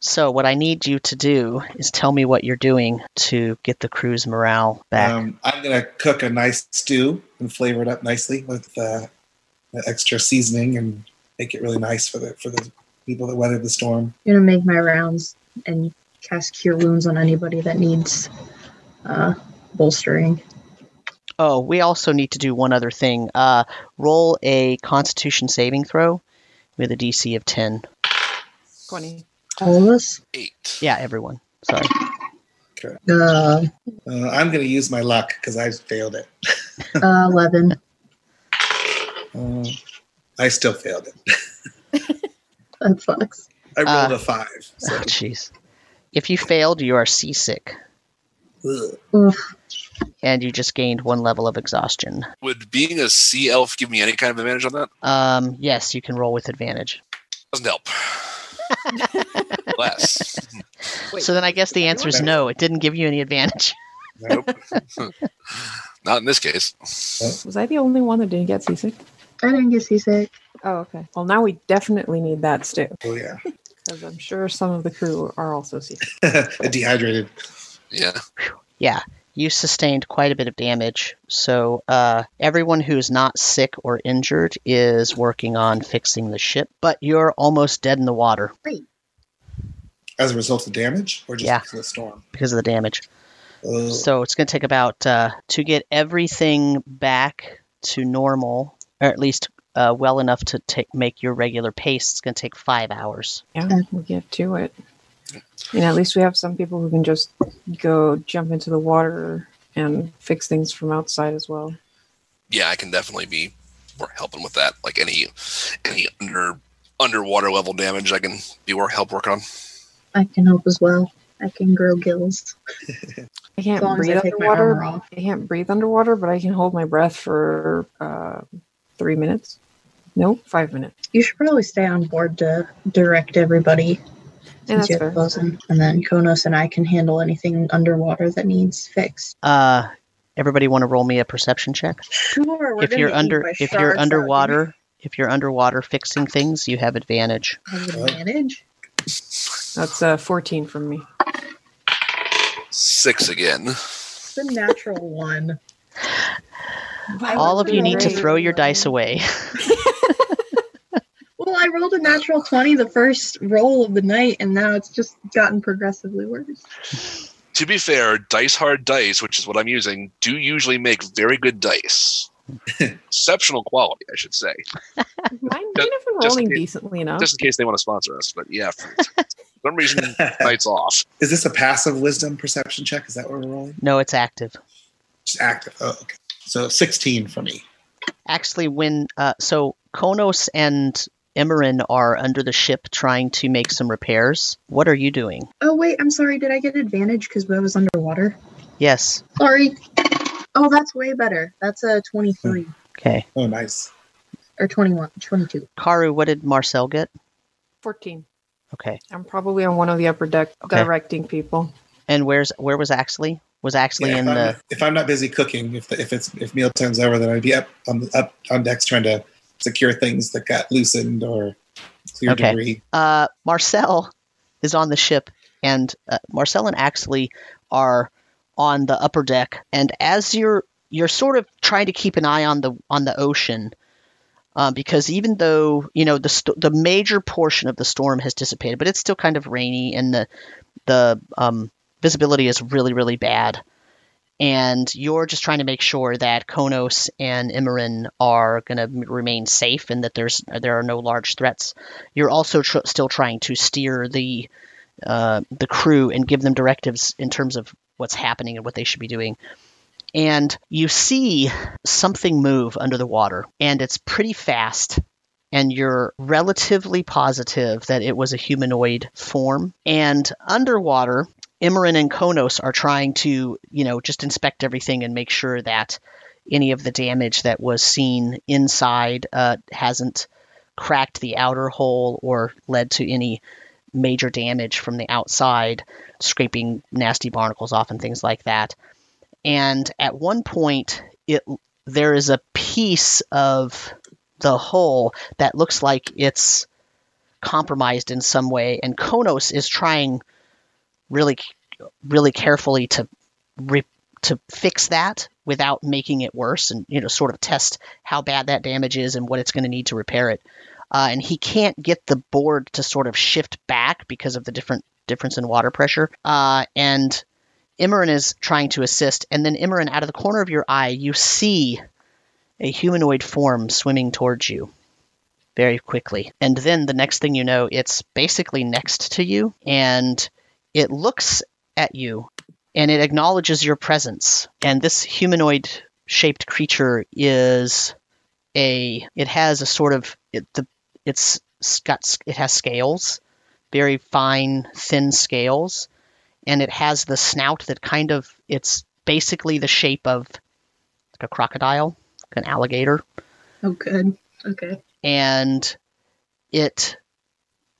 So, what I need you to do is tell me what you're doing to get the crew's morale back. Um, I'm gonna cook a nice stew and flavor it up nicely with uh, the extra seasoning and make it really nice for the for the people that weathered the storm. I'm gonna make my rounds and cast cure wounds on anybody that needs uh, bolstering. Oh, we also need to do one other thing. Uh, roll a Constitution saving throw with a DC of 10. 20. All of us. Eight. Yeah, everyone. Sorry. Uh, Uh, I'm gonna use my luck because I failed it. *laughs* uh, Eleven. *laughs* Uh, I still failed it. *laughs* That sucks. I rolled Uh, a five. So, Oh, jeez. If you failed, you are seasick, ugh. Oof. and you just gained one level of exhaustion. Would being a sea elf give me any kind of advantage on that? Um, yes, you can roll with advantage. Doesn't help. *laughs* Less. so then I guess the answer is no. It didn't give you any advantage. Nope. *laughs* *laughs* Not in this case. Was I the only one that didn't get seasick? I didn't get seasick. Oh, okay. Well, now we definitely need that stew Oh yeah, because I'm sure some of the crew are also seasick. dehydrated. Yeah. Yeah, you sustained quite a bit of damage. So uh, everyone who's not sick or injured is working on fixing the ship, but you're almost dead in the water As a result of the damage, or just Yeah. because of the storm. because of the damage. Ugh. So it's going to take about uh, to get everything back to normal, or at least uh, well enough to take make your regular pace. It's going to take five hours. Yeah, we'll get to it. And at least we have some people who can just go jump into the water and fix things from outside as well. Yeah, I can definitely be more helping with that. Like any any under underwater level damage I can be more help work on. I can help as well. I can grow gills. *laughs* I can't as breathe I underwater. I can't breathe underwater, but I can hold my breath for uh, three minutes. Nope, five minutes. You should probably stay on board to direct everybody Yeah, that's fair. closing. And then Konos and I can handle anything underwater that needs fixed. Uh, everybody want to roll me a perception check? Sure, if you're under if you're underwater if you're underwater fixing things, you have advantage. have advantage. That's uh, 14 from me. Six again. It's a natural one. All of you need to throw your dice away. *laughs* Well, I rolled a natural 20 the first roll of the night, and now it's just gotten progressively worse. To be fair, dice hard dice, which is what I'm using, do usually make very good dice. *laughs* Exceptional quality, I should say. Mine, mine have been just rolling in- decently enough. Just in case they want to sponsor us. But yeah, for *laughs* some reason, night's off. Is this a passive wisdom perception check? Is that what we're rolling? No, it's active. Just active. Oh, okay. So 16 for me. Actually, when uh, so Konos and Emerin are under the ship trying to make some repairs. What are you doing? Oh, wait, I'm sorry. Did I get advantage because I was underwater? Yes. Sorry. Oh, that's way better. That's a 23 Okay. Oh, nice. or 21, 22. Karu, what did Marcel get? 14. Okay. I'm probably on one of the upper deck Okay. directing people. And where's where was Axley? Was Axley Yeah, in if, the I'm, if I'm not busy cooking, if if it's if meal turns over, then I'd be up on the, up on decks trying to secure things that got loosened or clear Okay. debris. uh, Marcel is on the ship, and uh, Marcel and Axley are on the upper deck. And as you're you're sort of trying to keep an eye on the on the ocean, uh, because even though you know the st- the major portion of the storm has dissipated, but it's still kind of rainy, and the the um, visibility is really really bad. And you're just trying to make sure that Konos and Immerin are going to remain safe, and that there's there are no large threats you're also tr- still trying to steer the uh, the crew and give them directives in terms of what's happening and what they should be doing. And you see something move under the water, and it's pretty fast. And you're relatively positive that it was a humanoid form. And underwater, Immerin and Konos are trying to, you know, just inspect everything and make sure that any of the damage that was seen inside uh, hasn't cracked the outer hull or led to any major damage from the outside, scraping nasty barnacles off and things like that. And at one point, it there is a piece of the hull that looks like it's compromised in some way, and Konos is trying really, really carefully to re- to fix that without making it worse, and you know, sort of test how bad that damage is and what it's going to need to repair it uh, and he can't get the board to sort of shift back because of the different difference in water pressure. Uh, and Immerin is trying to assist, and then Immerin, out of the corner of your eye, you see a humanoid form swimming towards you very quickly. And then the next thing you know, it's basically next to you, and it looks at you, and it acknowledges your presence. And this humanoid shaped creature is a it has a sort of it, the it's got it has scales, very fine thin scales, and it has the snout that kind of it's basically the shape of like a crocodile, like an alligator, Oh, good. Okay. and it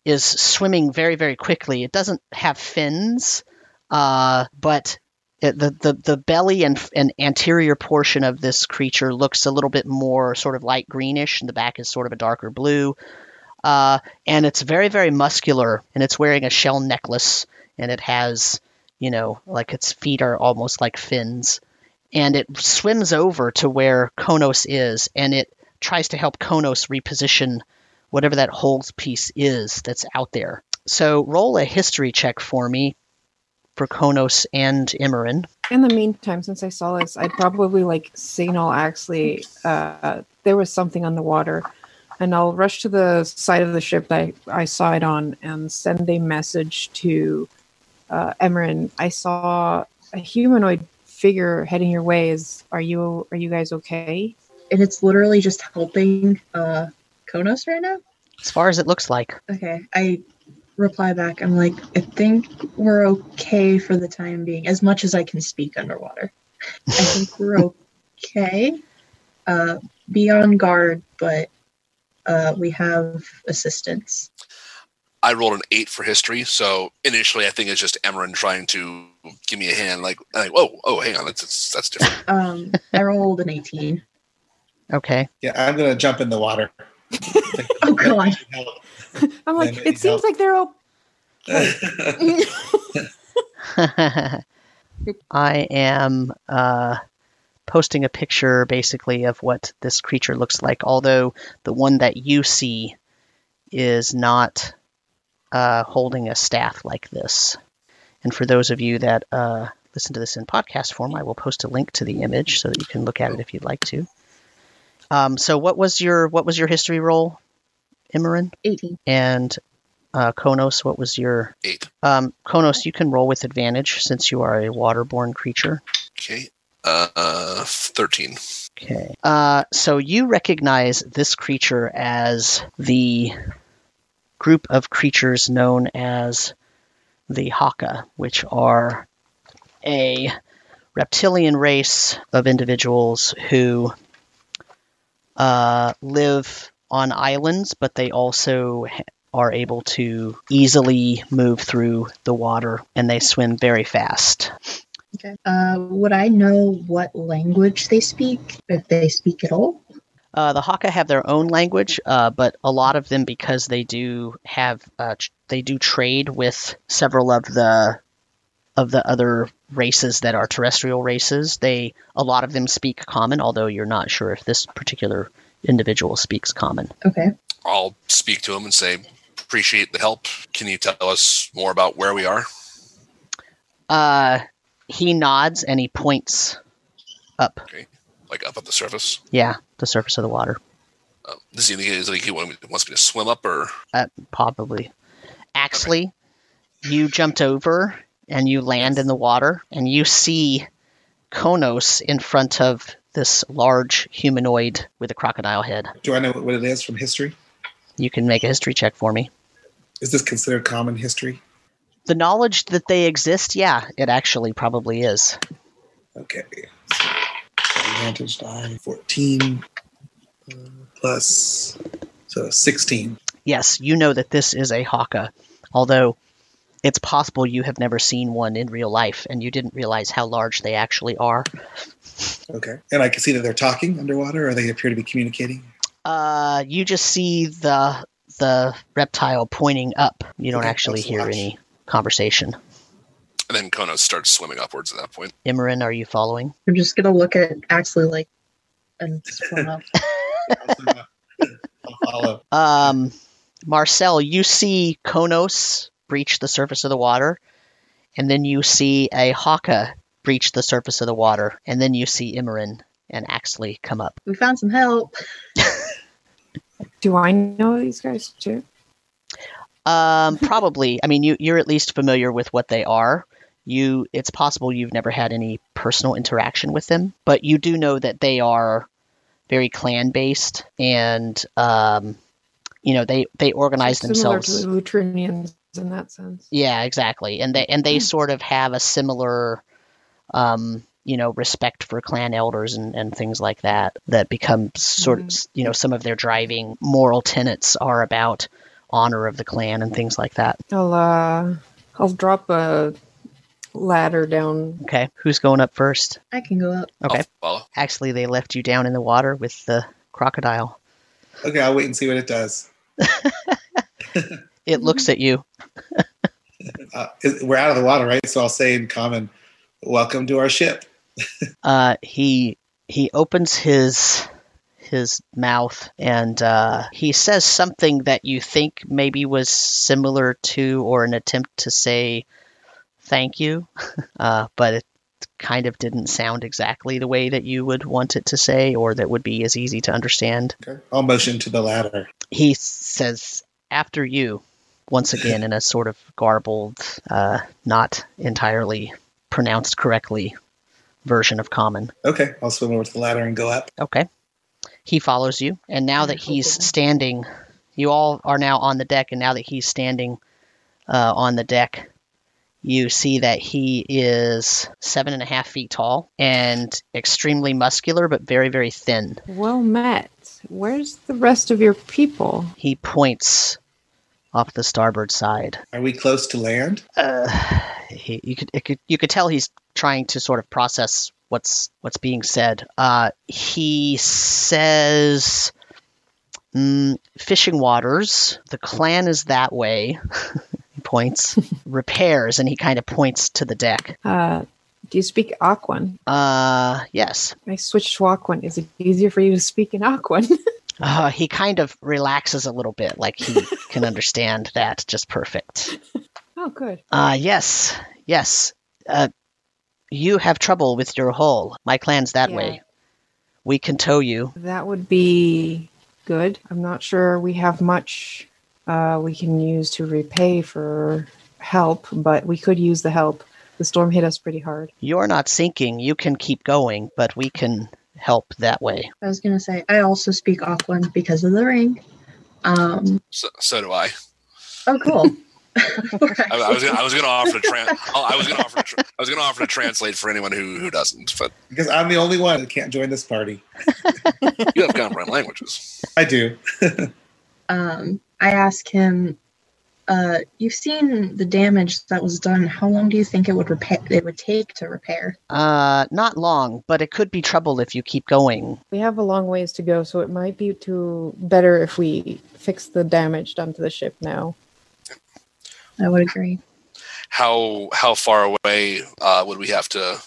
is swimming very very quickly. It doesn't have fins, uh, but it, the, the the belly and and anterior portion of this creature looks a little bit more sort of light greenish, and the back is sort of a darker blue. Uh, and it's very very muscular, and it's wearing a shell necklace, and it has you know like its feet are almost like fins, and it swims over to where Konos is, and it tries to help Konos reposition whatever that holds piece is that's out there. So roll a history check for me for Konos and Imran. In the meantime, since I saw this, I'd probably like signal Axley uh, there was something on the water, and I'll rush to the side of the ship that I, I saw it on and send a message to uh, Emran. I saw a humanoid figure heading your way. Is are you are you guys okay? And it's literally just helping uh Konos right now? As far as it looks like, Okay. I reply back. I'm like, I think we're okay for the time being, as much as I can speak underwater. I think we're *laughs* okay. Uh, be on guard, but uh, we have assistance. I rolled an eight for history, so initially I think it's just Emran trying to give me a hand. Like, like oh, oh, hang on, that's that's, that's different. Um, I rolled an 18. okay. Yeah, I'm gonna jump in the water. Oh, God. I'm like, it seems help. like they're all. *laughs* I am uh, posting a picture basically of what this creature looks like, although the one that you see is not uh, holding a staff like this. And for those of you that uh, listen to this in podcast form, I will post a link to the image so that you can look at it if you'd like to. Um, so, what was your what was your history roll, Imran? 18. And uh, Konos, what was your Eight. um, Konos, you can roll with advantage since you are a waterborne creature. Okay. Uh, uh, thirteen. Okay. Uh, so you recognize this creature as the group of creatures known as the Haka, which are a reptilian race of individuals who uh, live on islands, but they also are able to easily move through the water and they swim very fast. Okay. Uh, would I know what language they speak, if they speak at all? Uh, the Haka have their own language, uh, but a lot of them, because they do have, uh, tr- they do trade with several of the of the other races that are terrestrial races. They a lot of them speak common, although you're not sure if this particular individual speaks common. Okay. I'll speak to him and say, appreciate the help. Can you tell us more about where we are? Uh, he nods and he points up. Okay. Like up at the surface? Yeah, the surface of the water, Um, does he indicate is like he wants me to swim up or? uh, probably. Actually, you jumped over and you land in the water, and you see Konos in front of this large humanoid with a crocodile head. Do I know what it is from history? You can make a history check for me. Is this considered common history? The knowledge that they exist, yeah, it actually probably is. Okay. So, advantage die 14 uh, plus so 16. Yes, you know that this is a Haka, although it's possible you have never seen one in real life and you didn't realize how large they actually are. Okay. And I can see that they're talking underwater or they appear to be communicating. Uh, you just see the the reptile pointing up. You don't Okay, actually hear large. any conversation. And then Konos starts swimming upwards at that point. Imran, are you following? I'm just gonna look at actually like and swim up. *laughs* *laughs* I'll follow. Um, Marcel, you see Konos breach the surface of the water, and then you see a Haka breach the surface of the water, and then you see Imran and Axley come up. we found some help. *laughs* Do I know these guys too? Um, probably. I mean, you you're at least familiar with what they are. You, it's possible you've never had any personal interaction with them, but you do know that they are very clan based, and um, you know they they organize Similar themselves. to the Lutrinians in that sense. Yeah, exactly. And they and they sort of have a similar um, you know, respect for clan elders and, and things like that that become sort of you know, some of their driving moral tenets are about honor of the clan and things like that. I'll uh, I'll drop a ladder down. Okay. Who's going up first? I can go up. Okay. I'll follow. Actually they left you down in the water with the crocodile. Okay, I'll wait and see what it does. *laughs* It looks at you. *laughs* Uh, we're out of the water, right? So I'll say in common, "Welcome to our ship." *laughs* uh, he he opens his his mouth and uh, he says something that you think maybe was similar to or an attempt to say thank you, *laughs* uh, but it kind of didn't sound exactly the way that you would want it to say or that would be as easy to understand. Okay. I'll motion to the ladder. He says after you once again in a sort of garbled, uh, not entirely pronounced correctly version of common. Okay, I'll swim over to the ladder and go up. Okay. He follows you, and now that he's standing, you all are now on the deck, and now that he's standing uh, on the deck, you see that he is seven and a half feet tall and extremely muscular, but very, very thin. Well met. Where's the rest of your people? He points off the starboard side. Are we close to land? Uh, he, you could, it could you could tell he's trying to sort of process what's what's being said. Uh, he says, mm, "Fishing waters. The clan is that way." *laughs* he points. *laughs* Repairs, and he kind of points to the deck. Uh, do you speak Aquan? Uh, yes. I switched to Aquan. Is it easier for you to speak in Aquan? *laughs* Uh, he kind of relaxes a little bit, like he *laughs* can understand that just perfect. oh, good. Uh, yes, yes. Uh, you have trouble with your hull. My clan's that Yeah. way. We can tow you. That would be good. I'm not sure we have much uh, we can use to repay for help, but we could use the help. The storm hit us pretty hard. You're not sinking. You can keep going, but we can help that way. I was gonna say I also speak Aquan because of the ring. Um. So, so do I. Oh, cool. *laughs* I, I was gonna, I was going to offer to tran- I was going to offer to tra- I was going to offer to translate for anyone who who doesn't. But Because I'm the only one that can't join this party. you have comprehend languages. I do. *laughs* um. I ask him. Uh, you've seen the damage that was done. How long do you think it would repair? It would take to repair. Uh, not long, but it could be trouble if you keep going. We have a long ways to go, so it might be to better if we fix the damage done to the ship now. I would agree. How how far away uh, would we have to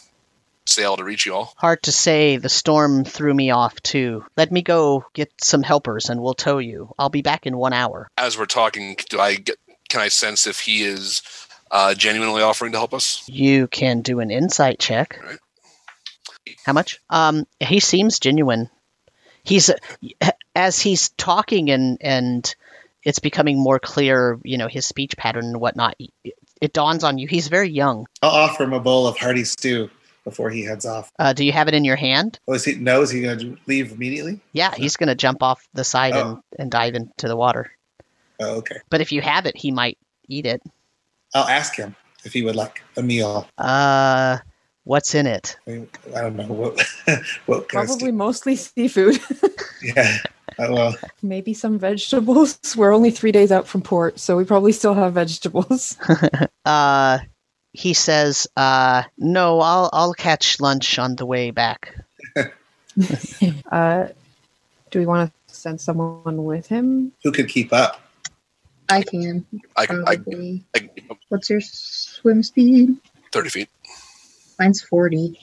sail to reach you all? Hard to say. The storm threw me off too. Let me go get some helpers, and we'll tow you. I'll be back in one hour. As we're talking, do I get? Can I sense if he is uh, genuinely offering to help us? You can do an insight check. Right. How much? Um, he seems genuine. He's as he's talking and and it's becoming more clear. You know his speech pattern and whatnot. It, it dawns on you he's very young. I'll offer him a bowl of hearty stew before he heads off. Uh, do you have it in your hand? Oh, is he? No, is he going to leave immediately? Yeah, he's going to jump off the side and, Oh. and dive into the water. Oh, okay. But if you have it, he might eat it. I'll ask him if he would like a meal. Uh, what's in it? I, mean, I don't know what. *laughs* what Probably mostly seafood. *laughs* Yeah. Uh, well, Maybe some vegetables. *laughs* We're only three days out from port, so we probably still have vegetables. Uh, he says, uh, no, I'll I'll catch lunch on the way back. Uh, do we want to send someone with him? who could keep up? I can I, I, probably. I, What's your swim speed? thirty feet. Mine's forty.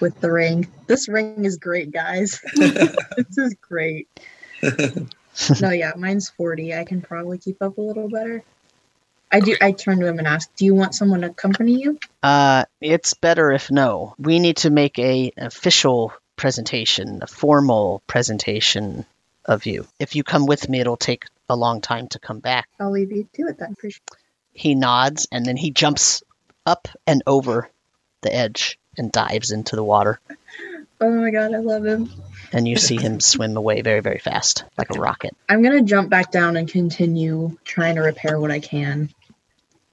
With the ring. This ring is great, guys. *laughs* this is great. *laughs* no, yeah, mine's 40. I can probably keep up a little better. I do. I turn to him and ask, "Do you want someone to accompany you?" Uh, it's better if no. We need to make a official presentation, a formal presentation of you. If you come with me, it'll take a long time to come back. I'll leave you to it then. Appreciate. He nods and then he jumps up and over the edge and dives into the water. *laughs* Oh my god, I love him. and you see him swim away very, very fast, like a rocket. I'm gonna jump back down and continue trying to repair what I can.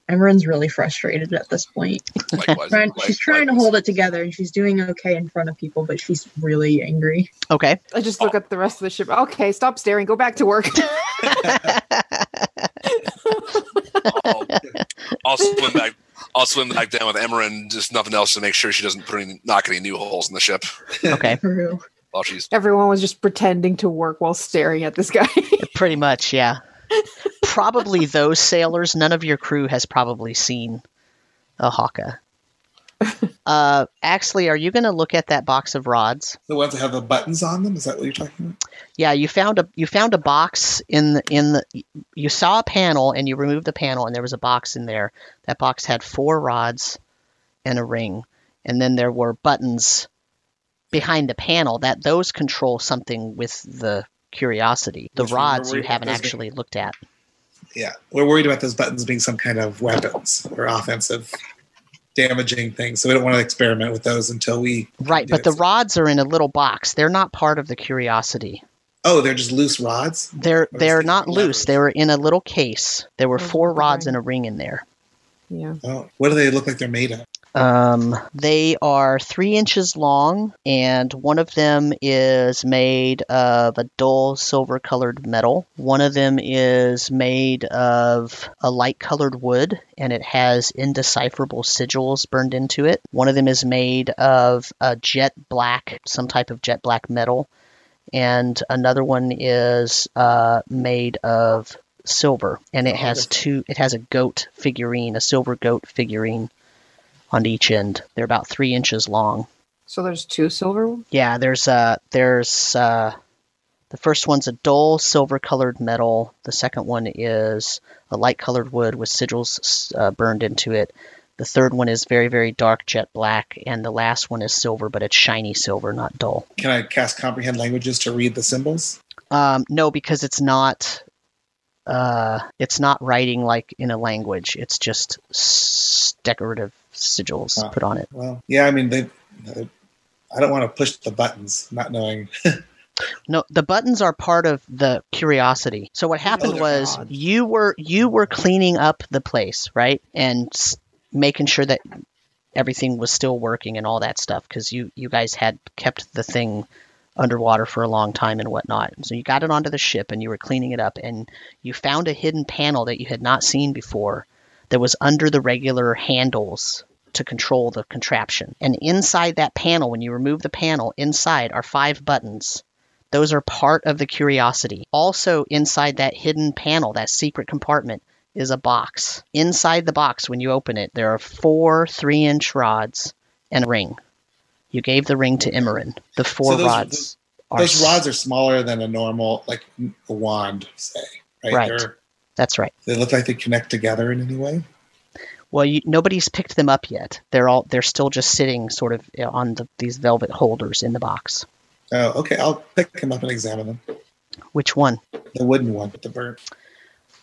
Emran's really frustrated at this point. Likewise, Trying, like- she's trying to hold it together and she's doing okay in front of people, but she's really angry. Okay. I just look at the rest of the ship. Okay, stop staring. Go back to work. *laughs* I'll, I'll swim back. I'll swim back down with Emmerin, just nothing else to make sure she doesn't put any, knock any new holes in the ship okay. *laughs* While she's. Oh, Everyone was just pretending to work while staring at this guy. Pretty much, yeah. *laughs* Probably those sailors, none of your crew has probably seen a Haka. *laughs* Uh, Axley, are you going to look at that box of rods? The ones that have the buttons on them. Is that what you're talking about? Yeah, you found a you found a box in the in the you saw a panel and you removed the panel and there was a box in there. That box had four rods and a ring, and then there were buttons behind the panel that those control something with the curiosity. The Which rods you haven't actually looked at. Yeah, we're worried about those buttons being some kind of weapons or offensive, damaging things. So we don't want to experiment with those until we. Right, but it. the So- rods are in a little box. They're not part of the curiosity. Oh, they're just loose rods. They're Or they're not levers? loose. They were in a little case. There were Oh, four okay. rods and a ring in there. yeah. Oh, what do they look like? They're made of. Um, they are three inches long, and one of them is made of a dull silver colored metal. One of them is made of a light colored wood, and it has indecipherable sigils burned into it. One of them is made of a jet black, some type of jet black metal, and another one is uh, made of silver, and it Oh, has two. It has a goat figurine, a silver goat figurine on each end. They're about three inches long. So there's two silver ones? Yeah, there's uh there's uh the first one's a dull silver colored metal. The second one is a light colored wood with sigils uh, burned into it. The third one is very very dark jet black, and the last one is silver, but it's shiny silver, not dull. Can I cast comprehend languages to read the symbols? Um, no, because it's not. Uh, it's not writing like in a language. It's just s- decorative sigils Ah. put on it. Well, yeah. I mean, they. I don't want to push the buttons, not knowing. *laughs* No, the buttons are part of the curiosity. So what happened was rods. you were you were cleaning up the place, right, and s- making sure that everything was still working and all that stuff because you you guys had kept the thing underwater for a long time and whatnot. So you got it onto the ship and you were cleaning it up and you found a hidden panel that you had not seen before that was under the regular handles to control the contraption. And inside that panel, when you remove the panel, inside are five buttons those are part of the curiosity. Also, inside that hidden panel, that secret compartment, is a box. Inside the box, when you open it, there are four three inch rods and a ring. You gave the ring to Imran. The four So those- rods are. Those s- rods are smaller than a normal, like a wand, say. Right. Right. They're, That's right. they look like they connect together in any way. Well, you, nobody's picked them up yet. They're all they're still just sitting sort of on the, these velvet holders in the box. Oh, okay. I'll pick them up and examine them. Which one? The wooden one with the bird.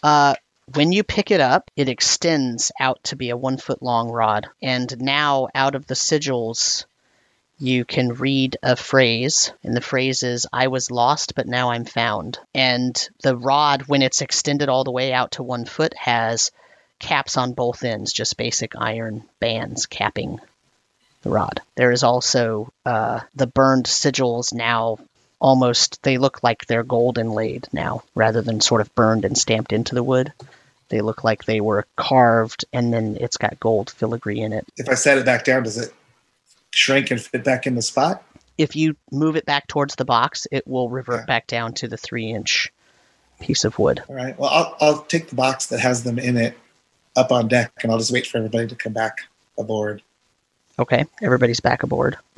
Uh, when you pick it up, it extends out to be a one foot long rod. And now, out of the sigils, you can read a phrase. And the phrase is, I was lost, but now I'm found. And the rod, when it's extended all the way out to one foot, has caps on both ends, just basic iron bands capping the rod. There is also uh, the burned sigils now almost they look like they're gold inlaid now rather than sort of burned and stamped into the wood they look like they were carved and then it's got gold filigree in it If I set it back down, does it shrink and fit back in the spot? if you move it back towards the box it will revert Okay. back down to the three inch piece of wood All right. Well, I'll, I'll take the box that has them in it up on deck, and I'll just wait for everybody to come back aboard. okay everybody's back aboard *laughs*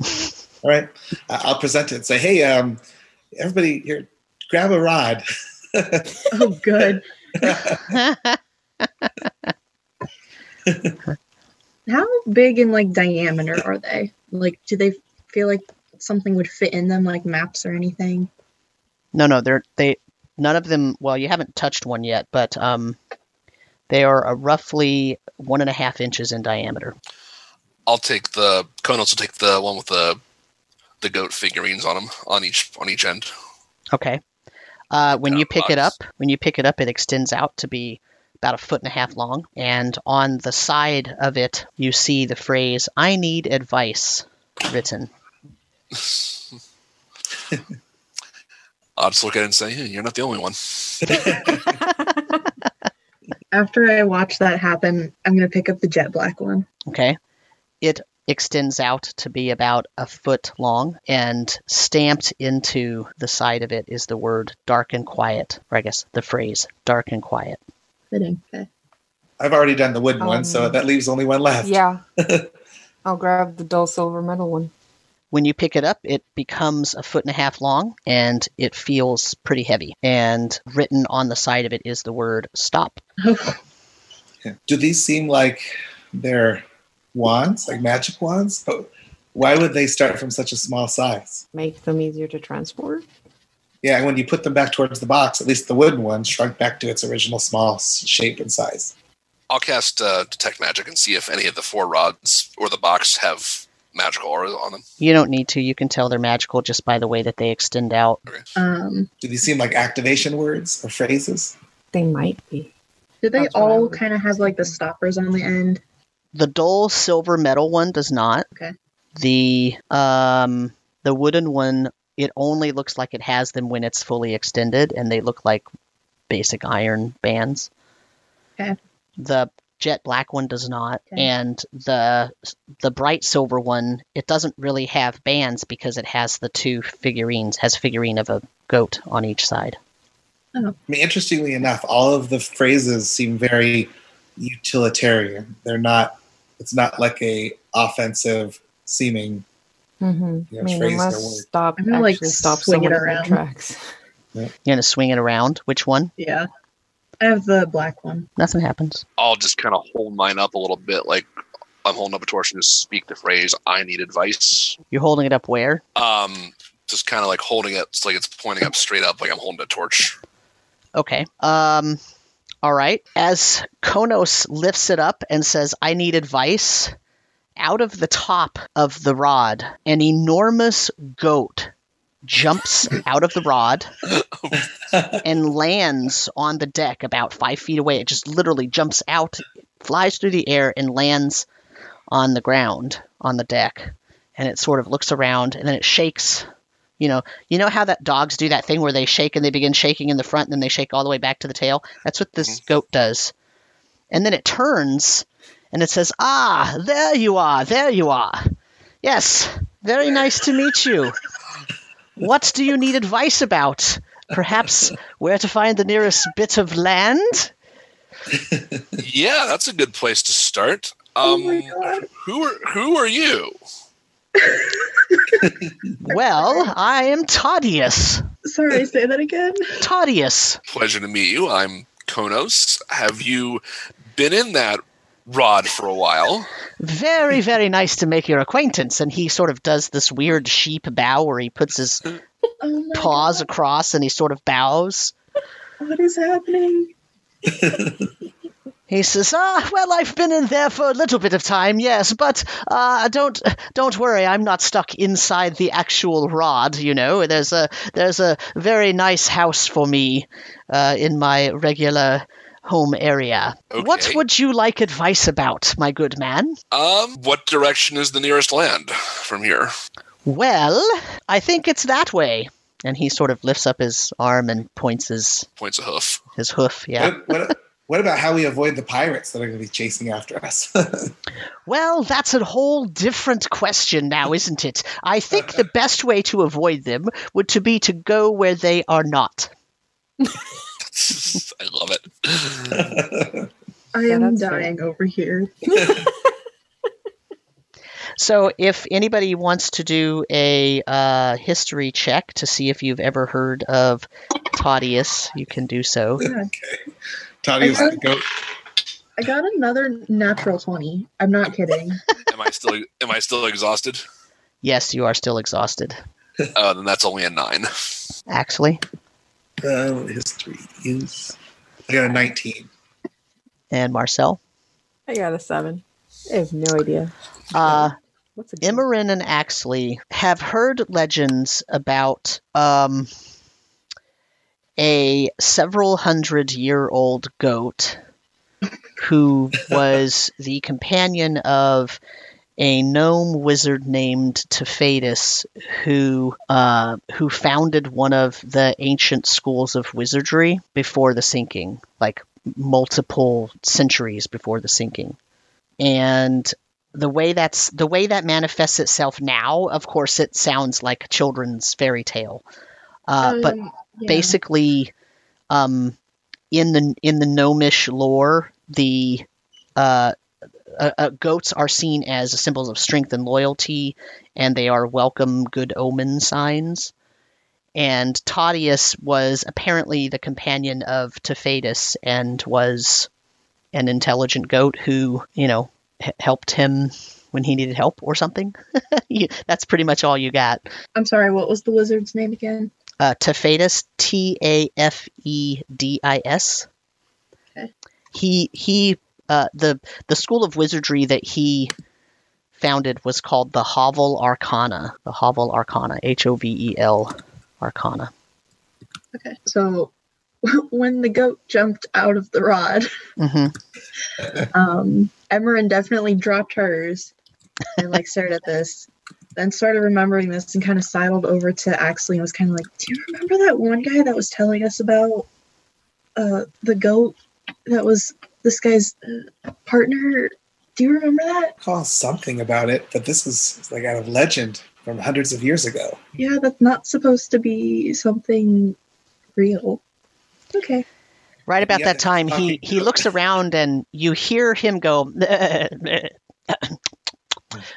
All right. I- I'll present it say, hey, um, everybody here, grab a rod. Oh, good. *laughs* *laughs* How big in like diameter are they? Like, do they feel like something would fit in them, like maps or anything? no no they're they none of them well you haven't touched one yet but um they are a roughly one and a half inches in diameter I'll take the Konos will take the one with the the goat figurines on them on each on each end. Okay. Uh, when Down you pick it up, when you pick it up, it extends out to be about a foot and a half long, and on the side of it, you see the phrase "I need advice" written. *laughs* I'll just look at it and say, "Hey, "You're not the only one." *laughs* After I watch that happen, I'm gonna pick up the jet black one. Okay. It extends out to be about a foot long, and stamped into the side of it is the word "dark and quiet," or I guess the phrase "dark and quiet." Fitting. Okay. I've already done the wooden one, so Um, that leaves only one left. Yeah. *laughs* I'll grab the dull silver metal one. When you pick it up, it becomes a foot and a half long and it feels pretty heavy. And written on the side of it is the word stop. *laughs* Do these seem like they're wands, like magic wands? But why would they start from such a small size? Make them easier to transport. Yeah, when you put them back towards the box, at least the wooden one shrunk back to its original small shape and size. I'll cast uh, detect magic and see if any of the four rods or the box have magical aura on them. You don't need to. You can tell they're magical just by the way that they extend out. Um, Do these seem like activation words or phrases? They might be. do they That's all kind of have like the stoppers on the end? The dull silver metal one does not. Okay. The um the wooden one it only looks like it has them when it's fully extended and they look like basic iron bands. Okay. The jet black one does not Okay. and the the bright silver one it doesn't really have bands because it has the two figurines has a figurine of a goat on each side. Oh. I mean, interestingly enough, all of the phrases seem very utilitarian. They're not. It's not like a offensive seeming. Mm-hmm. Yeah, I mean, phrase their unless stop I'm gonna, like, stop swing it someone in their around. tracks. *laughs* You're gonna swing it around. Which one? Yeah. I have the black one. Nothing happens. I'll just kind of hold mine up a little bit, like I'm holding up a torch and just speak the phrase "I need advice." You're holding it up where? Um, just kind of like holding it, it's like it's pointing up straight up, like I'm holding a torch. Okay. Um all right. As Konos lifts it up and says, "I need advice," out of the top of the rod, an enormous goat jumps out of the rod *laughs* and lands on the deck about five feet away. It just literally jumps out, flies through the air, and lands on the ground on the deck. And it sort of looks around and then it shakes. You know, you know how that dogs do that thing where they shake and they begin shaking in the front and then they shake all the way back to the tail? That's what this mm-hmm. goat does. And then it turns and it says, Ah, there you are, there you are. Yes, very nice to meet you. What do you need advice about? Perhaps where to find the nearest bit of land? *laughs* Yeah, that's a good place to start. Oh Um, my God. who are who are you? *laughs* Well, I am Todius. Sorry, say that again. Todius. Pleasure to meet you. I'm Konos. Have you been in that rod for a while? Very, very nice to make your acquaintance. And he sort of does this weird sheep bow where he puts his *laughs* Oh paws God. across and he sort of bows. What is happening? He says, "Ah, well, I've been in there for a little bit of time, yes, but uh, don't don't worry, I'm not stuck inside the actual rod. You know, there's a there's a very nice house for me uh, in my regular home area. What would you like advice about, my good man?" Um, what direction is the nearest land from here? Well, I think it's that way. And he sort of lifts up his arm and points his Points a hoof. his hoof. Yeah. What, what, what about how we avoid the pirates that are going to be chasing after us? *laughs* Well, that's a whole different question now, isn't it? I think the best way to avoid them would to be to go where they are not. *laughs* *laughs* I love it. I Yeah, am that's fair. dying over here. *laughs* So, if anybody wants to do a uh, history check to see if you've ever heard of Todius, you can do so. Yeah. Toddy is the goat. I got another natural 20. I'm not kidding. *laughs* Am I still am I still exhausted? Yes, you are still exhausted. Uh, then that's only a nine. Actually, Uh, history is. I got a 19. and Marcel. I got a seven. I have no idea. Uh, What's a goat? Emerin and Axley have heard legends about um, a several hundred year old goat who *laughs* was the companion of a gnome wizard named Tafedis, who uh, who founded one of the ancient schools of wizardry before the sinking, like multiple centuries before the sinking. And the way that's the way that manifests itself now, of course, it sounds like a children's fairy tale. Uh, but Um, yeah. basically um, in the in the gnomish lore the uh, uh, uh, goats are seen as symbols of strength and loyalty and they are welcome good omen signs and Tadius was apparently the companion of Tafedis and was an intelligent goat who you know h- helped him when he needed help or something *laughs* You- that's pretty much all you got I'm sorry, what was the wizard's name again? uh, Tafedis, T A F E D I S. Okay. He he uh, the the school of wizardry that he founded was called the Hovel Arcana. The Hovel Arcana, H O V E L Arcana. Okay. So *laughs* when the goat jumped out of the rod, hmm *laughs* um, Emerin definitely dropped hers and like stared at this, then started remembering this and kind of sidled over to Axley and was kind of like, "Do you remember that one guy that was telling us about uh, the goat that was this guy's uh, partner? Do you remember that? Call something about it, but this is like out of legend from hundreds of years ago. Yeah, that's not supposed to be something real." Okay. Right about Yeah, that time, he he goat. looks around and you hear him go. *laughs*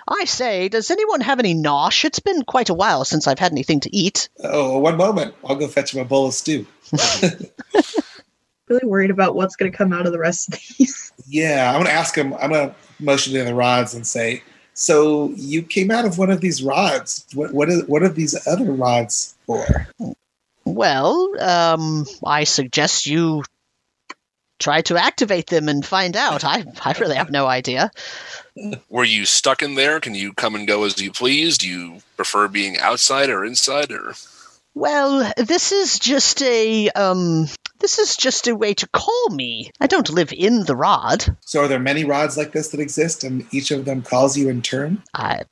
I say, does anyone have any nosh? It's been quite a while since I've had anything to eat. Oh, one moment. I'll go fetch him a bowl of stew. *laughs* *laughs* Really worried about what's going to come out of the rest of these. *laughs* Yeah, I'm gonna ask him. I'm gonna motion to the rods and say, "So you came out of one of these rods. What what are what are these other rods for?" Well, um, I suggest you try to activate them and find out. I, I really have no idea. *laughs* Were you stuck in there? Can you come and go as you please? Do you prefer being outside or inside? Or Well, this is just a um, this is just a way to call me. I don't live in the rod. So are there many rods like this that exist, and each of them calls you in turn? I,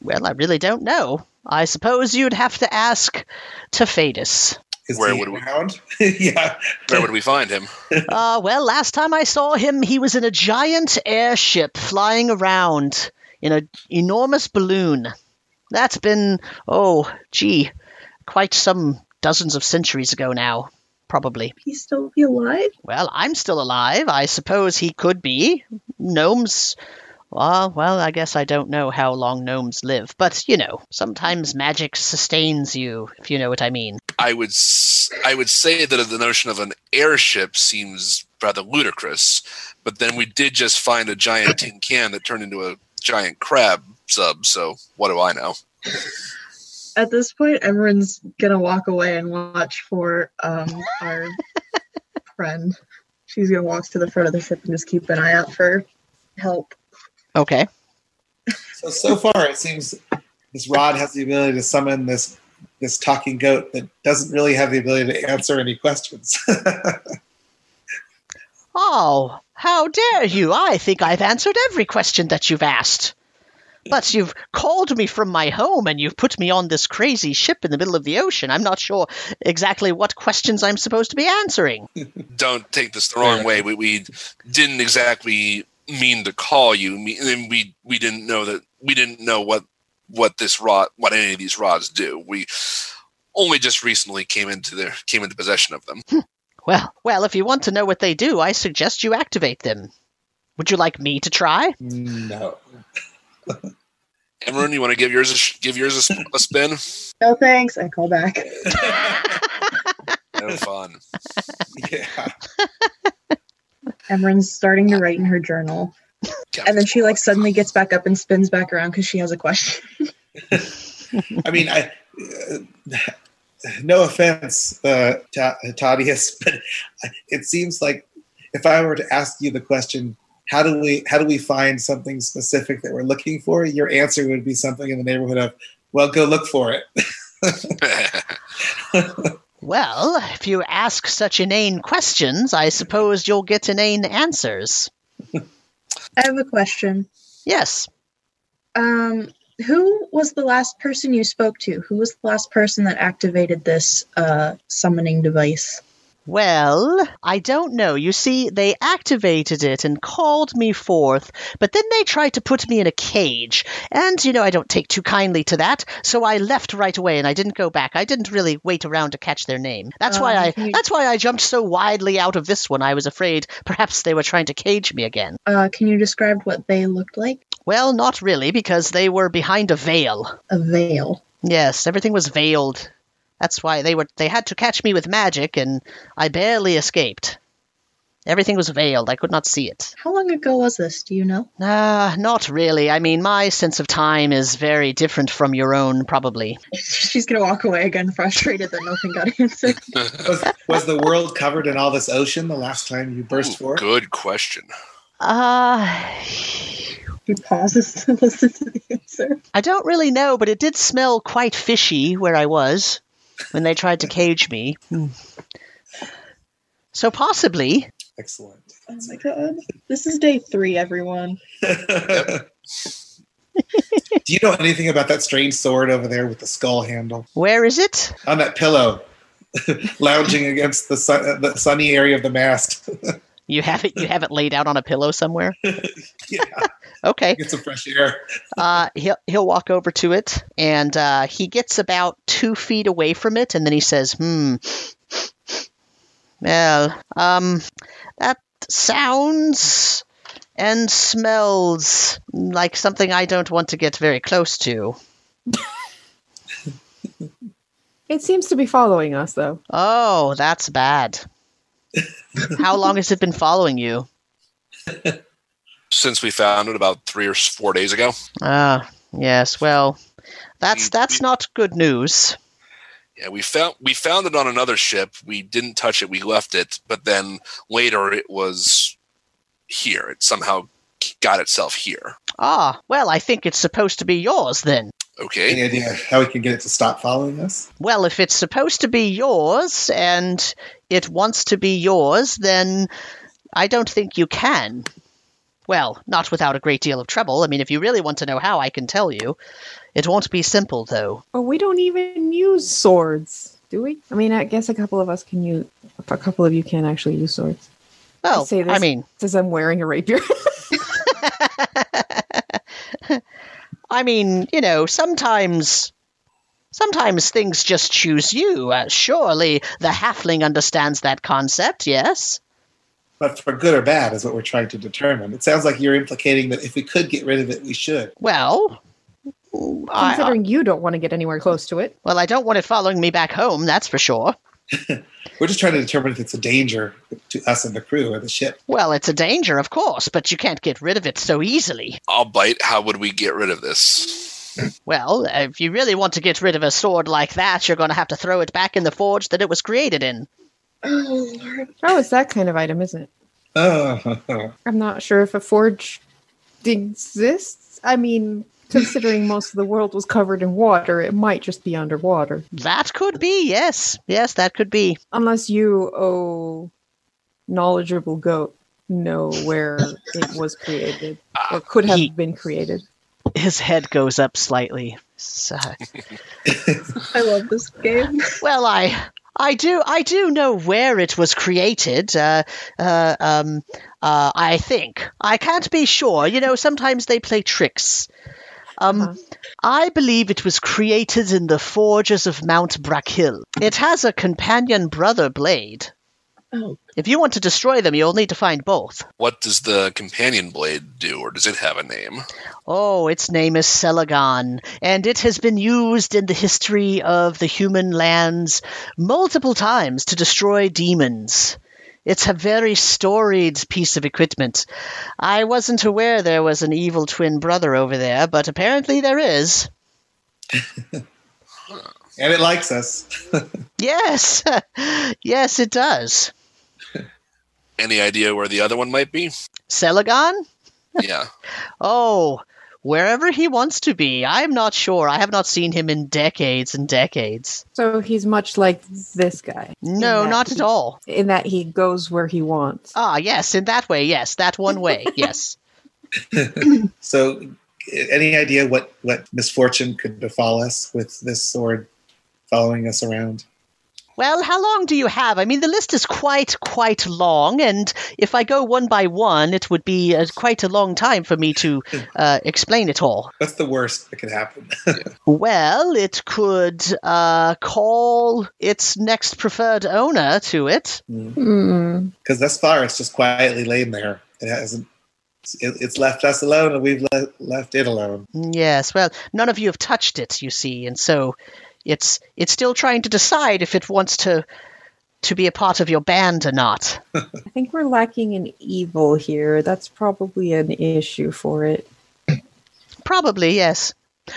well, I really don't know. I suppose you'd have to ask Tafedis. Is Where he would we- around? *laughs* yeah. where would we find him? *laughs* Uh, well, last time I saw him, he was in a giant airship flying around in an enormous balloon. That's been, oh, gee, quite some dozens of centuries ago now, probably. He still be alive? Well, I'm still alive. I suppose he could be. Gnomes. Uh, well, I guess I don't know how long gnomes live, but you know, sometimes magic sustains you, if you know what I mean. I would s- I would say that the notion of an airship seems rather ludicrous, but then we did just find a giant tin can that turned into a giant crab sub. So what do I know? At this point, Emerin's gonna walk away and watch for um, our *laughs* friend. She's gonna walk to the front of the ship and just keep an eye out for help. Okay. So so far, it seems this rod has the ability to summon this this talking goat that doesn't really have the ability to answer any questions. *laughs* Oh, how dare you! I think I've answered every question that you've asked. But you've called me from my home and you've put me on this crazy ship in the middle of the ocean. I'm not sure exactly what questions I'm supposed to be answering. *laughs* Don't take this the wrong way. We, we didn't exactly mean to call you. Me- and We we didn't know that we didn't know what what this rod what any of these rods do. We only just recently came into their came into possession of them. Hmm. Well, well, if you want to know what they do, I suggest you activate them. Would you like me to try? no. Emron, you want to give yours a, sh- give yours a, sp- a spin? No thanks. I call back. *laughs* Have fun. Yeah. Emerin's starting to write in her journal, and then she like suddenly gets back up and spins back around because she has a question. *laughs* I mean, I. Uh, no offense, uh, Ta- Tadius, *laughs* but it seems like if I were to ask you the question, how do we how do we find something specific that we're looking for? Your answer would be something in the neighborhood of, well, go look for it. *laughs* *laughs* Well, if you ask such inane questions, I suppose you'll get inane answers. I have a question. Yes. Um, who was the last person you spoke to? Who was the last person that activated this uh, summoning device? Well, I don't know. You see, they activated it and called me forth, but then they tried to put me in a cage. And, you know, I don't take too kindly to that, so I left right away and I didn't go back. I didn't really wait around to catch their name. That's why Um, I you- that's why I jumped so widely out of this one. I was afraid perhaps they were trying to cage me again. Uh, can you describe what they looked like? Well, not really, because they were behind a veil. A veil. Yes, everything was veiled. That's why they were they had to catch me with magic and I barely escaped. Everything was veiled. I could not see it. How long ago was this? Do you know? Ah, not really. I mean, my sense of time is very different from your own, probably. *laughs* She's gonna walk away again, frustrated that nothing got answered. *laughs* Was, was the world covered in all this ocean the last time you burst Ooh, forth? Good question. Ah, He pauses to *laughs* listen to the answer. I don't really know, but it did smell quite fishy where I was when they tried to cage me. So possibly. Excellent. Oh my god. This is day three, everyone. *laughs* Do you know anything about that strange sword over there with the skull handle Where is it? on that pillow, *laughs* lounging against the, sun, the sunny area of the mast? *laughs* You have it. You have it laid out on a pillow somewhere. *laughs* yeah, Okay. get some fresh air. *laughs* Uh, he'll he'll walk over to it, and uh, he gets about two feet away from it, and then he says, "Hmm. Well, um, that sounds and smells like something I don't want to get very close to. It seems to be following us, though. Oh, that's bad. How long has it been following you? Since we found it about three or four days ago. Ah, yes. Well, that's We- that's we- not good news. Yeah, we found we found it on another ship. We didn't touch it. We left it, but then later it was here. It somehow got itself here. Ah, well, I think it's supposed to be yours then. Okay. Any idea how we can get it to stop following us? Well, if it's supposed to be yours and it wants to be yours, then I don't think you can. Well, not without a great deal of trouble. I mean, if you really want to know how, I can tell you. It won't be simple, though. Oh, we don't even use swords, do we? I mean, I guess a couple of us can use. A couple of you can actually use swords. Well, say this I mean, Says I'm wearing a rapier. *laughs* *laughs* I mean, you know, sometimes. Sometimes things just choose you. Uh, surely the halfling understands that concept, yes? But for good or bad is what we're trying to determine. It sounds like you're implicating that if we could get rid of it, we should. Well, I, Considering you don't want to get anywhere close to it. well, I don't want it following me back home, that's for sure. *laughs* *laughs* We're just trying to determine if it's a danger to us and the crew or the ship. Well, it's a danger, of course, but you can't get rid of it so easily. I'll bite. How would we get rid of this? Well, if you really want to get rid of a sword like that, you're going to have to throw it back in the forge that it was created in. Oh lord. It's that kind of item, isn't it? Oh, *laughs* I'm not sure if a forge exists. I mean, considering most of the world was covered in water, it might just be underwater. That could be, yes. Yes, that could be. Unless you, oh, knowledgeable goat, know where it was created or could have He- been created. His head goes up slightly. So, *laughs* I love this game. well, I. I do, I do know where it was created. Uh, uh, um, uh, I think I can't be sure. You know, sometimes they play tricks. Um, Uh-huh. I believe it was created in the forges of Mount Brackhill. It has a companion brother blade. Oh, If you want to destroy them, you'll need to find both. What does the companion blade do, or does it have a name? Oh, its name is Celagon, and it has been used in the history of the human lands multiple times to destroy demons. It's a very storied piece of equipment. I wasn't aware there was an evil twin brother over there, but apparently there is. *laughs* and it likes us. *laughs* Yes, *laughs* yes, it does. Any idea where the other one might be? Celagon? Yeah. *laughs* Oh, wherever he wants to be. I'm not sure. I have not seen him in decades and decades. So he's much like this guy. No, In that not at all. In that he goes where he wants. Ah, yes, in that way, yes, that one way, *laughs* yes. *laughs* So, any idea what what misfortune could befall us with this sword following us around? Well, how long do you have? I mean, the list is quite, quite long, and if I go one by one, it would be uh, quite a long time for me to *laughs* uh, explain it all. What's the worst that could happen? *laughs* Well, it could uh, call its next preferred owner to it. Hmm. Because thus far, it's just quietly laid there. It hasn't. It's left us alone, and we've le- left it alone. Yes, well, none of you have touched it, you see, and so it's it's still trying to decide if it wants to to be a part of your band or not. *laughs* I think we're lacking in evil here. That's probably an issue for it. Probably, yes.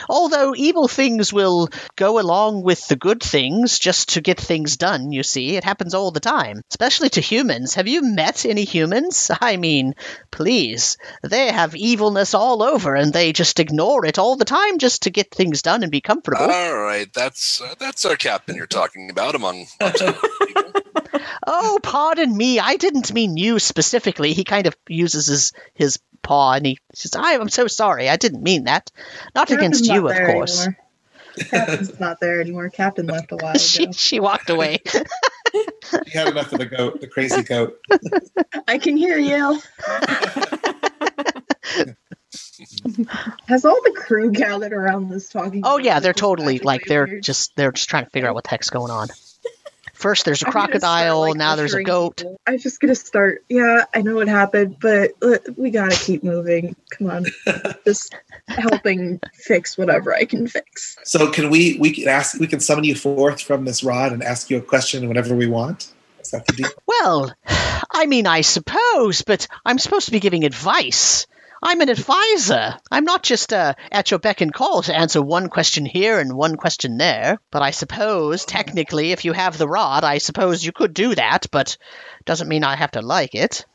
Although evil things will go along with the good things just to get things done, you see. It happens all the time, especially to humans. Have you met any humans? *laughs* I mean, please. They have evilness all over and they just ignore it all the time just to get things done and be comfortable. All right, that's uh, that's our captain you're talking about among. amongst other people. *laughs* Oh, pardon me. I didn't mean you specifically. He kind of uses his his paw and he says, I, "I'm so sorry. I didn't mean that. Not against you, not of course." anymore. Captain's *laughs* not there anymore. Captain left a while *laughs* she ago. she walked away. *laughs* We had enough of the goat, the crazy goat. I can hear you. Has all the crew gathered around this talking? oh yeah, they're totally like they're weird? just they're just trying to figure out what the heck's going on. First, there's a I'm gonna start, crocodile. like, now there's a goat. people. I'm just gonna start. Yeah, I know what happened, but uh, we gotta keep moving. Come on, *laughs* just helping fix whatever I can fix. So, can we we can ask we can summon you forth from this rod and ask you a question whenever we want? Is that the deal? Well, I mean, I suppose, but I'm supposed to be giving advice. I'm an advisor. I'm not just uh, at your beck and call to answer one question here and one question there. But I suppose, technically, if you have the rod, I suppose you could do that, but doesn't mean I have to like it.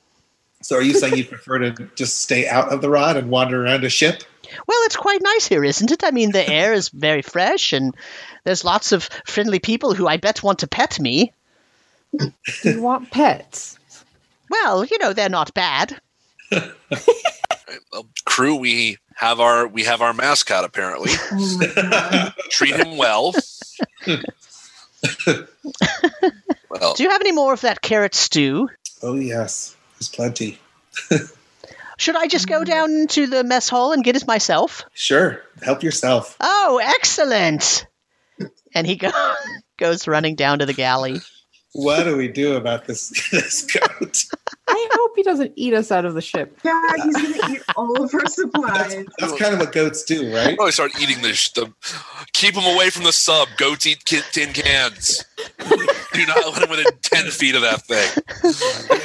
So, are you saying you prefer to just stay out of the rod and wander around a ship? Well, it's quite nice here, isn't it? I mean, the air is very fresh, and there's lots of friendly people who I bet want to pet me. Do You want pets? Well, you know, they're not bad. *laughs* Well, crew, we have our we have our mascot apparently. *laughs* Oh! Treat him well. *laughs* well, Do you have any more of that carrot stew? Oh yes, there's plenty. *laughs* Should I just go down to the mess hall and get it myself? Sure, help yourself. Oh, excellent! And he go- goes running down to the galley. What do we do about this this goat? I hope he doesn't eat us out of the ship. Yeah, he's gonna eat all of our supplies. that's kind of what goats do, right? probably start eating the, the keep him away from the sub. Goats eat tin cans. Do not let him within ten feet of that thing.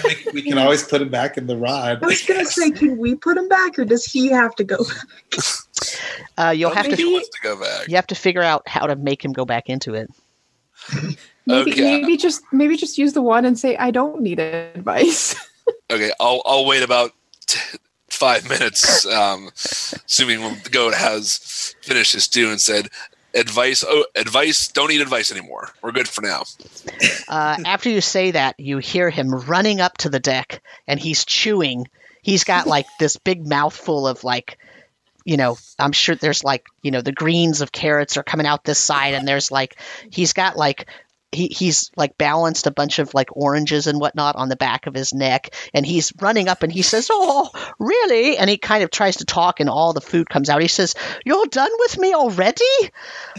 We- We can always put him back in the rod. I was gonna say, can we put him back, or does he have to go? Uh, you'll have Maybe he to wants to go back. you have to figure out how to make him go back into it. Maybe, Okay. maybe just maybe just use the one and say I don't need advice. *laughs* Okay, I'll I'll wait about t- five minutes, um, assuming the goat has finished his stew and said, "Advice, oh, advice, don't eat advice anymore. We're good for now." Uh, after you say that, you hear him running up to the deck, and he's chewing. He's got like this big mouthful of like, you know, I'm sure there's like, you know, the greens of carrots are coming out this side, and there's like, he's got like. He, he's like balanced a bunch of like oranges and whatnot on the back of his neck and he's running up and he says oh really and he kind of tries to talk and all the food comes out he says you're done with me already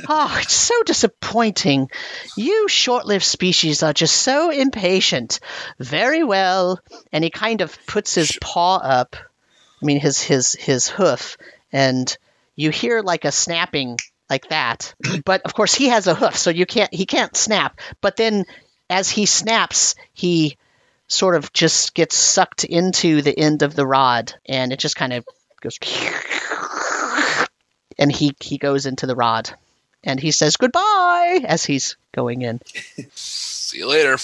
oh it's so disappointing you short lived species are just so impatient. Very well. And he kind of puts his paw up, I mean, his, his, his hoof, and you hear like a snapping like that. But of course, he has a hoof, so you can't, he can't snap. But then as he snaps, he sort of just gets sucked into the end of the rod, and it just kind of goes. And he, he goes into the rod and he says goodbye as he's going in. See you later. *laughs*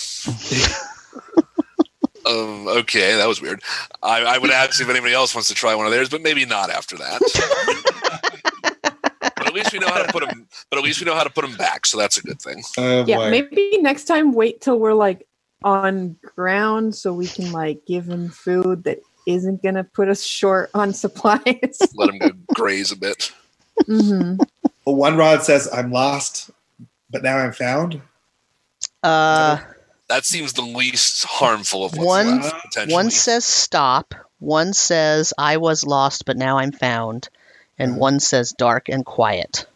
um, okay, that was weird. I, I would ask if anybody else wants to try one of theirs, but maybe not after that. *laughs* but at least we know how to put them. But at least we know how to put them back, so that's a good thing. Oh Yeah, boy. maybe next time wait till we're like on ground so we can like give him food that isn't gonna put us short on *laughs* supplies. Let them go graze a bit. hmm Well, one rod says, I'm lost, but now I'm found. Uh, That seems the least harmful of what's One- left, one says stop. One says I was lost, but now I'm found, and one says dark and quiet.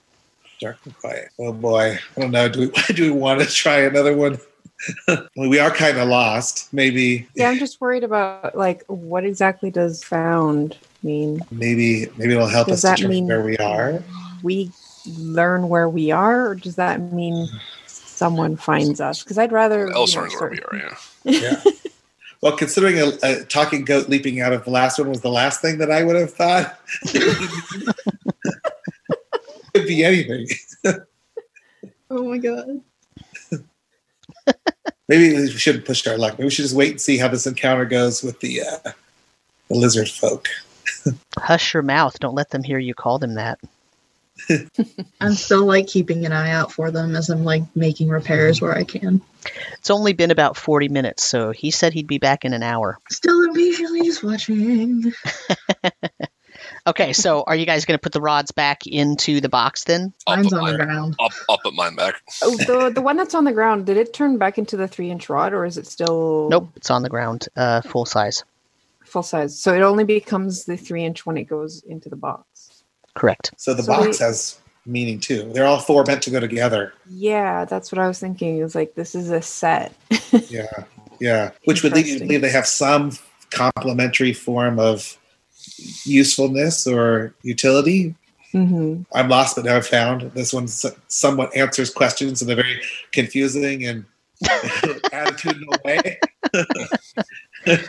Dark and quiet. Oh boy. I don't know. Do we, *laughs* do we want to try another one? *laughs* we are kind of lost. Maybe, Yeah, I'm just worried about like what exactly does found mean? maybe, maybe it'll help Does us that determine mean where we are. We learn where we are, or does that mean someone finds us? Because I'd rather. you know, Elsewhere is where we are. Yeah. *laughs* Yeah. Well, considering a, a talking goat leaping out of the last one was the last thing that I would have thought. It *laughs* could be anything. Oh my god. *laughs* Maybe we shouldn't push our luck. Maybe we should just wait and see how this encounter goes with the uh, the lizard folk. *laughs* Hush your mouth. Don't let them hear you call them that. I'm still like keeping an eye out for them as I'm like making repairs where I can. It's only been about 40 minutes, so he said he'd be back in an hour. Still impatiently just watching. *laughs* Okay, so are you guys going to put the rods back into the box then? I'll Mine's put, on the mine, ground. I'll, I'll put mine back. Oh, the the one that's on the ground. Did it turn back into the three inch rod, or is it still Nope, it's on the ground, uh, full size. full size? So it only becomes the three inch when it goes into the box. Correct. So the So box we- has meaning too. They're all four meant to go together. Yeah, that's what I was thinking. It was like this is a set. *laughs* Yeah, yeah. Which would lead you to believe they have some complementary form of usefulness or utility. hmm I'm lost, but now I've found. This one somewhat answers questions in a very confusing and *laughs* attitudinal way. *laughs*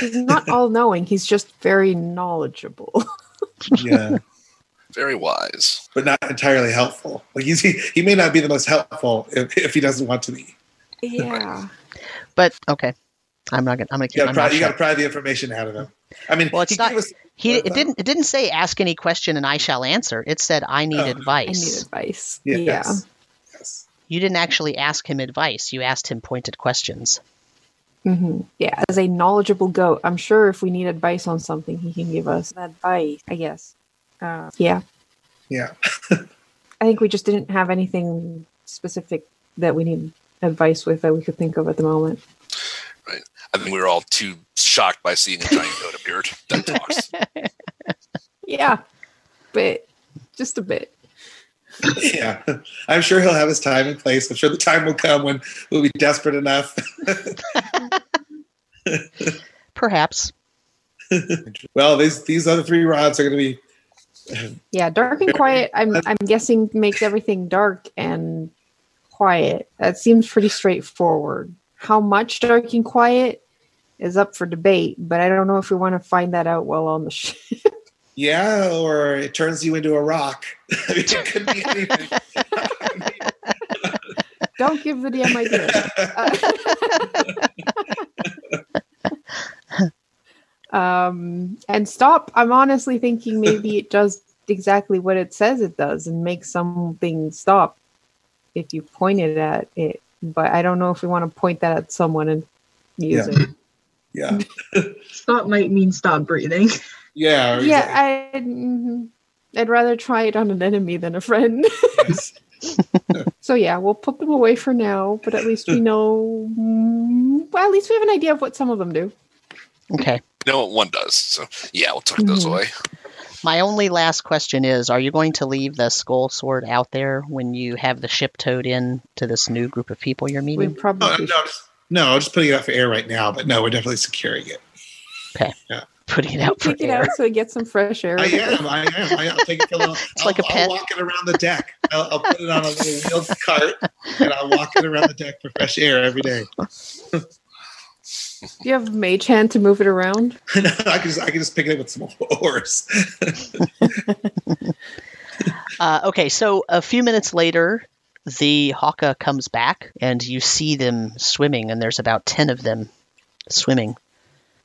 He's not all knowing. He's just very knowledgeable. Yeah, Very wise. but not entirely helpful. Like he's, he, he may not be the most helpful if, if he doesn't want to be. yeah. But okay, I'm not gonna. I'm gonna You keep gotta pry, you got to pry the information out of him. I mean, Well, it's he not- gave us- He it that? didn't it didn't say ask any question and I shall answer. It said I need Oh. I advice. need advice. Yeah, Yeah. yes, yes. You didn't actually ask him advice. You asked him pointed questions. Hmm Yeah. As a knowledgeable goat, I'm sure if we need advice on something, he can give us advice. I guess. Uh, yeah. Yeah. *laughs* I think we just didn't have anything specific that we need advice with that we could think of at the moment. Right. I think we were all too shocked by seeing a giant goat appear that talks. *laughs* Yeah. But just a bit. *laughs* yeah, I'm sure he'll have his time and place. I'm sure the time will come when we'll be desperate enough. *laughs* Perhaps. *laughs* well, these these other three rods are going to be. Yeah, dark and quiet. I'm I'm guessing makes everything dark and quiet. That seems pretty straightforward. How much dark and quiet is up for debate, but I don't know if we want to find that out while on the ship. Yeah, or it turns you into a rock. I *laughs* mean, it *laughs* could be anything. don't give the DM ideas. *laughs* Uh, um, and stop. I'm honestly thinking maybe it does exactly what it says it does and makes something stop if you point it at it. But I don't know if we want to point that at someone and use Yeah. it. yeah, Stop might mean stop breathing. Yeah, or Yeah, I, mhm. I'd rather try it on an enemy than a friend. yes. *laughs* *laughs* so yeah, we'll put them away for now. But at least we *laughs* know. mm, Well, at least we have an idea of what some of them do. Okay. You know what one does. So yeah, we'll tuck those Mhm. away. My only last question is Are you going to leave the skull sword out there when you have the ship towed in to this new group of people you're We meeting? No, probably no, just, no, just putting it out for air right now. But no, we're definitely securing it. Putting it out for take it air. out so it gets some fresh air. I am. I am. I am. I'll take it. to a little, *laughs* It's I'll, like a I'll walk it around the deck. I'll, I'll put it on a little wheeled cart, and I'll walk it around the deck for fresh air every day. *laughs* Do you have mage hand to move it around? *laughs* No, I can just I can just pick it up with some oars. Uh, okay, so a few minutes later, the Haka comes back, and you see them swimming, and there's about 10 of them swimming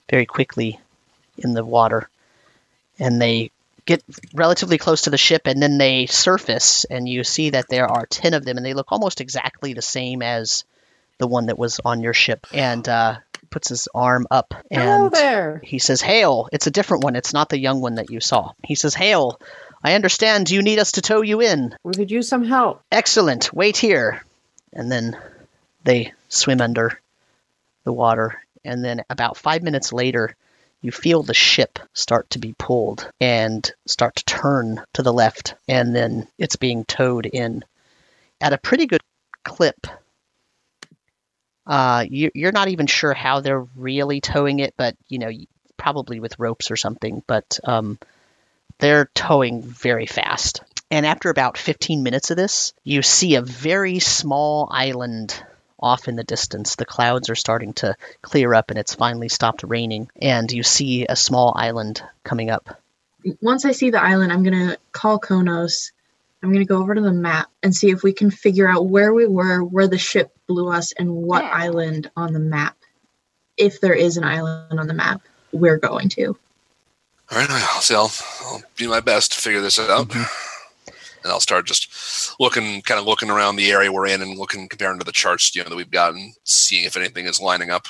very quickly in the water, and they get relatively close to the ship, and then they surface, and you see that there are ten of them, and they look almost exactly the same as the one that was on your ship. And uh, puts his arm up and there. he says, "Hail! It's a different one. It's not the young one that you saw." He says, "Hail! I understand you need us to tow you in. We could use some help. Excellent. Wait here." And then they swim under the water, and then about five minutes later, you feel the ship start to be pulled and start to turn to the left, and then it's being towed in at a pretty good clip. Uh, you, you're not even sure how they're really towing it, but you know, probably with ropes or something. But um, they're towing very fast. And after about 15 minutes of this, you see a very small island off in the distance. The clouds are starting to clear up, and it's finally stopped raining. And you see a small island coming up. Once I see the island, I'm gonna call Konos. I'm gonna go over to the map and see if we can figure out where we were, where the ship blew us, and what Yeah. island on the map, if there is an island on the map, we're going to. All right, I'll see. I'll, I'll do my best to figure this out, mm-hmm. And I'll start just looking, kind of looking around the area we're in, and looking, comparing to the charts, you know, that we've gotten, seeing if anything is lining up.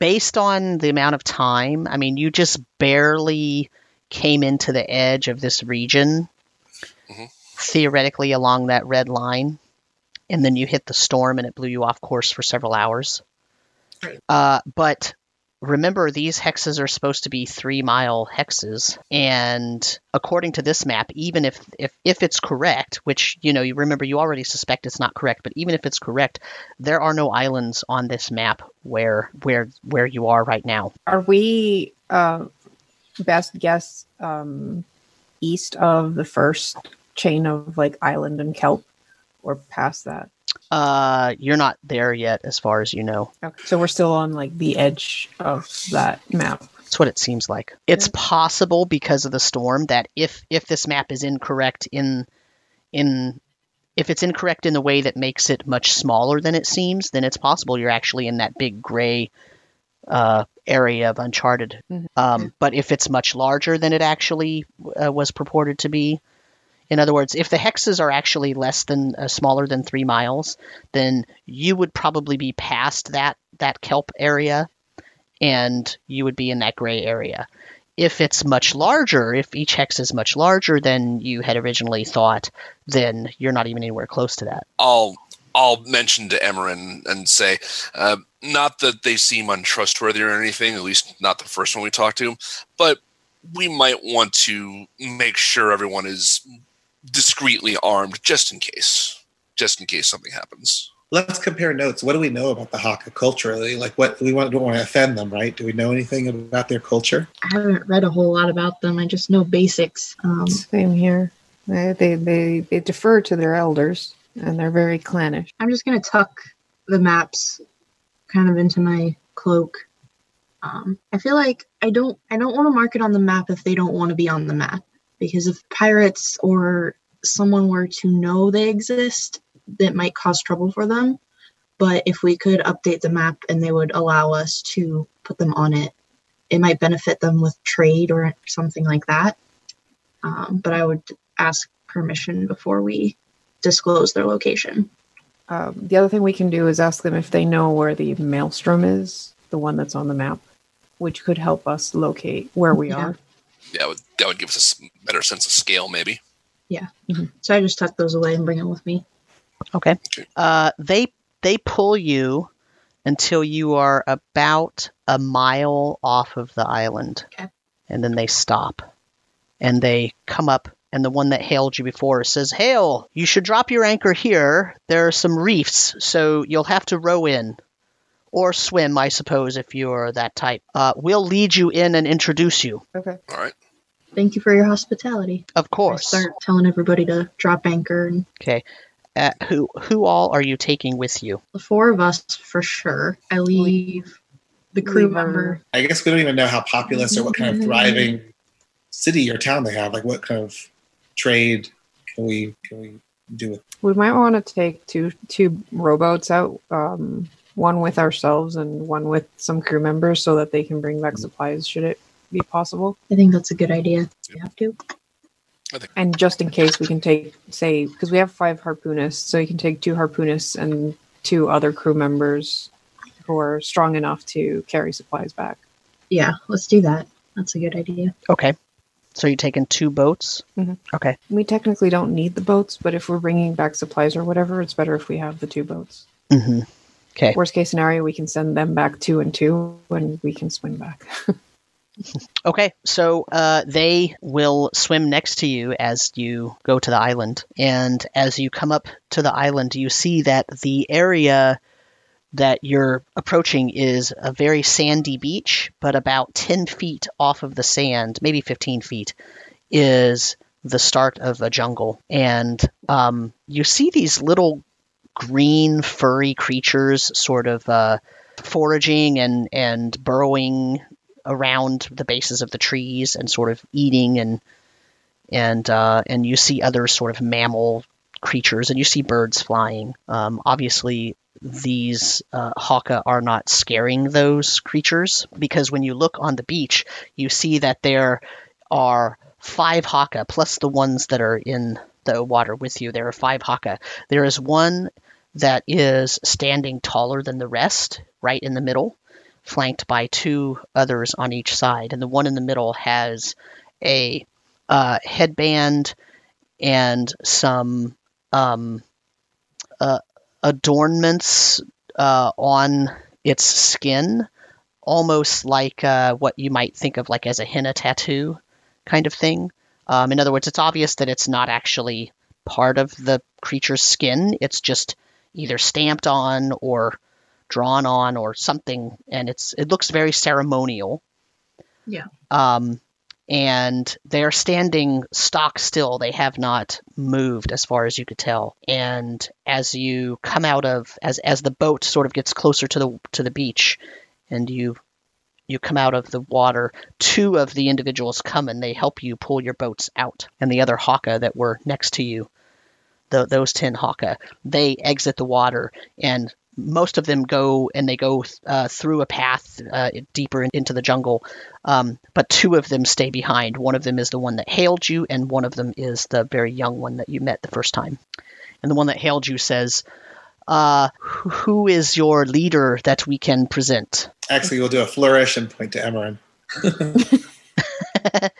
based on the amount of time, I mean, you just barely came into the edge of this region, Mhm. theoretically along that red line, and then you hit the storm and it blew you off course for several hours. Right. Uh, but remember, these hexes are supposed to be three mile hexes, and according to this map, even if, if if it's correct, which you know, you remember you already suspect it's not correct, but even if it's correct, there are no islands on this map where where where you are right now. Are we uh, best guess um, east of the first chain of like island and kelp, or past that? Uh, you're not there yet, as far as you know. Okay. So we're still on like the edge of that map. That's what it seems like. It's possible because of the storm that if if this map is incorrect in in if it's incorrect in the way that makes it much smaller than it seems, then it's possible you're actually in that big gray uh, area of Uncharted. Mhm. Um, but if it's much larger than it actually uh, was purported to be, in other words, if the hexes are actually less than uh, smaller than three miles, then you would probably be past that that kelp area, and you would be in that gray area. If it's much larger, if each hex is much larger than you had originally thought, then you're not even anywhere close to that. I'll I'll mention to Emerin and say, uh, not that they seem untrustworthy or anything, at least not the first one we talked to, but we might want to make sure everyone is discreetly armed just in case, just in case something happens. Let's compare notes. What do we know about the Haka culturally? Like, what we want, don't want to offend them, right? Do we know anything about their culture? I haven't read a whole lot about them. I just know basics. Um, Same here. They, they they they defer to their elders, and they're very clannish. I'm just gonna tuck the maps kind of into my cloak. Um, I feel like I don't I don't want to mark it on the map if they don't want to be on the map because if pirates or someone were to know they exist, that might cause trouble for them. But if we could update the map and they would allow us to put them on it, it might benefit them with trade or something like that. Um, but I would ask permission before we disclose their location. Um, the other thing we can do is ask them if they know where the maelstrom is, the one that's on the map, which could help us locate where we Yeah. are. Yeah, that would, that would give us a better sense of scale, maybe. Yeah. So I just tuck those away and bring them with me. Okay. Okay. Uh, they they pull you until you are about a mile off of the island, Okay. and then they stop, and they come up. And the one that hailed you before says, "Hail! You should drop your anchor here. There are some reefs, so you'll have to row in, or swim, I suppose, if you're that type. Uh, we'll lead you in and introduce you, Okay. All right. Thank you for your hospitality. of I course. start telling everybody to drop anchor, and Okay. Uh, who who all are you taking with you? the four of us for sure. I leave the crew Leave member. I guess we don't even know how populous or what kind of thriving city or town they have. Like, what kind of trade can we can we do with? We might want to take two two rowboats out. Um, One with ourselves and one with some crew members so that they can bring back supplies should it be possible. I think that's a good idea. You have to. And just in case we can take, say, because we have five harpoonists, so you can take two harpoonists and two other crew members who are strong enough to carry supplies back. Yeah, let's do that. That's a good idea. Okay. So you're taking two boats? Mhm. Okay. We technically don't need the boats, but if we're bringing back supplies or whatever, it's better if we have the two boats. Mm-hmm. Okay. Worst case scenario, we can send them back two and two, and we can swim back. *laughs* Okay, so uh, they will swim next to you as you go to the island. And as you come up to the island, you see that the area that you're approaching is a very sandy beach, but about 10 feet off of the sand, maybe 15 feet, is the start of a jungle. And um, you see these little green, furry creatures sort of uh, foraging and, and burrowing around the bases of the trees and sort of eating and and uh, and you see other sort of mammal creatures and you see birds flying. Um, obviously, these uh, haka are not scaring those creatures because when you look on the beach, you see that there are five haka plus the ones that are in the water with you. There are five haka. There is one that is standing taller than the rest, right in the middle flanked by two others on each side. And the one in the middle has a uh, headband and some um, uh, adornments uh, on its skin, almost like uh, what you might think of like as a henna tattoo kind of thing. Um, in other words, it's obvious that it's not actually part of the creature's skin. It's just either stamped on or drawn on or something, and it's it looks very ceremonial. Yeah. Um, and they're standing stock still. They have not moved as far as you could tell. And as you come out of as as the boat sort of gets closer to the to the beach, and you you come out of the water, two of the individuals come and they help you pull your boats out. And the other haka that were next to you, the, those ten haka, they exit the water and most of them go and they go uh, through a path uh, deeper in- into the jungle, um, but two of them stay behind. One of them is the one that hailed you, and one of them is the very young one that you met the first time. And the one that hailed you says, uh, "Who is your leader that we can present?" Actually, we'll do a flourish and point to Emerin. *laughs*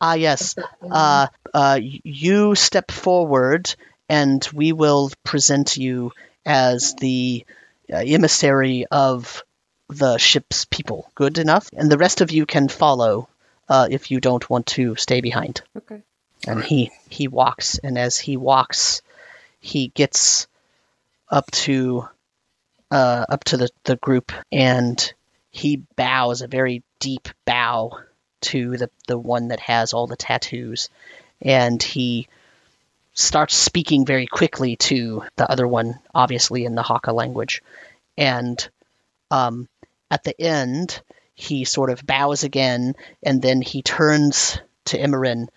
Ah, yes. Uh, uh, you step forward, and we will present you as the uh, emissary of the ship's people. Good enough? And the rest of you can follow uh, if you don't want to stay behind. okay. And he he walks, and as he walks, he gets up to uh, up to the, the group, and he bows a very deep bow to the the one that has all the tattoos, and he starts speaking very quickly to the other one, obviously in the Haka language, and um, at the end he sort of bows again, and then he turns to Emerin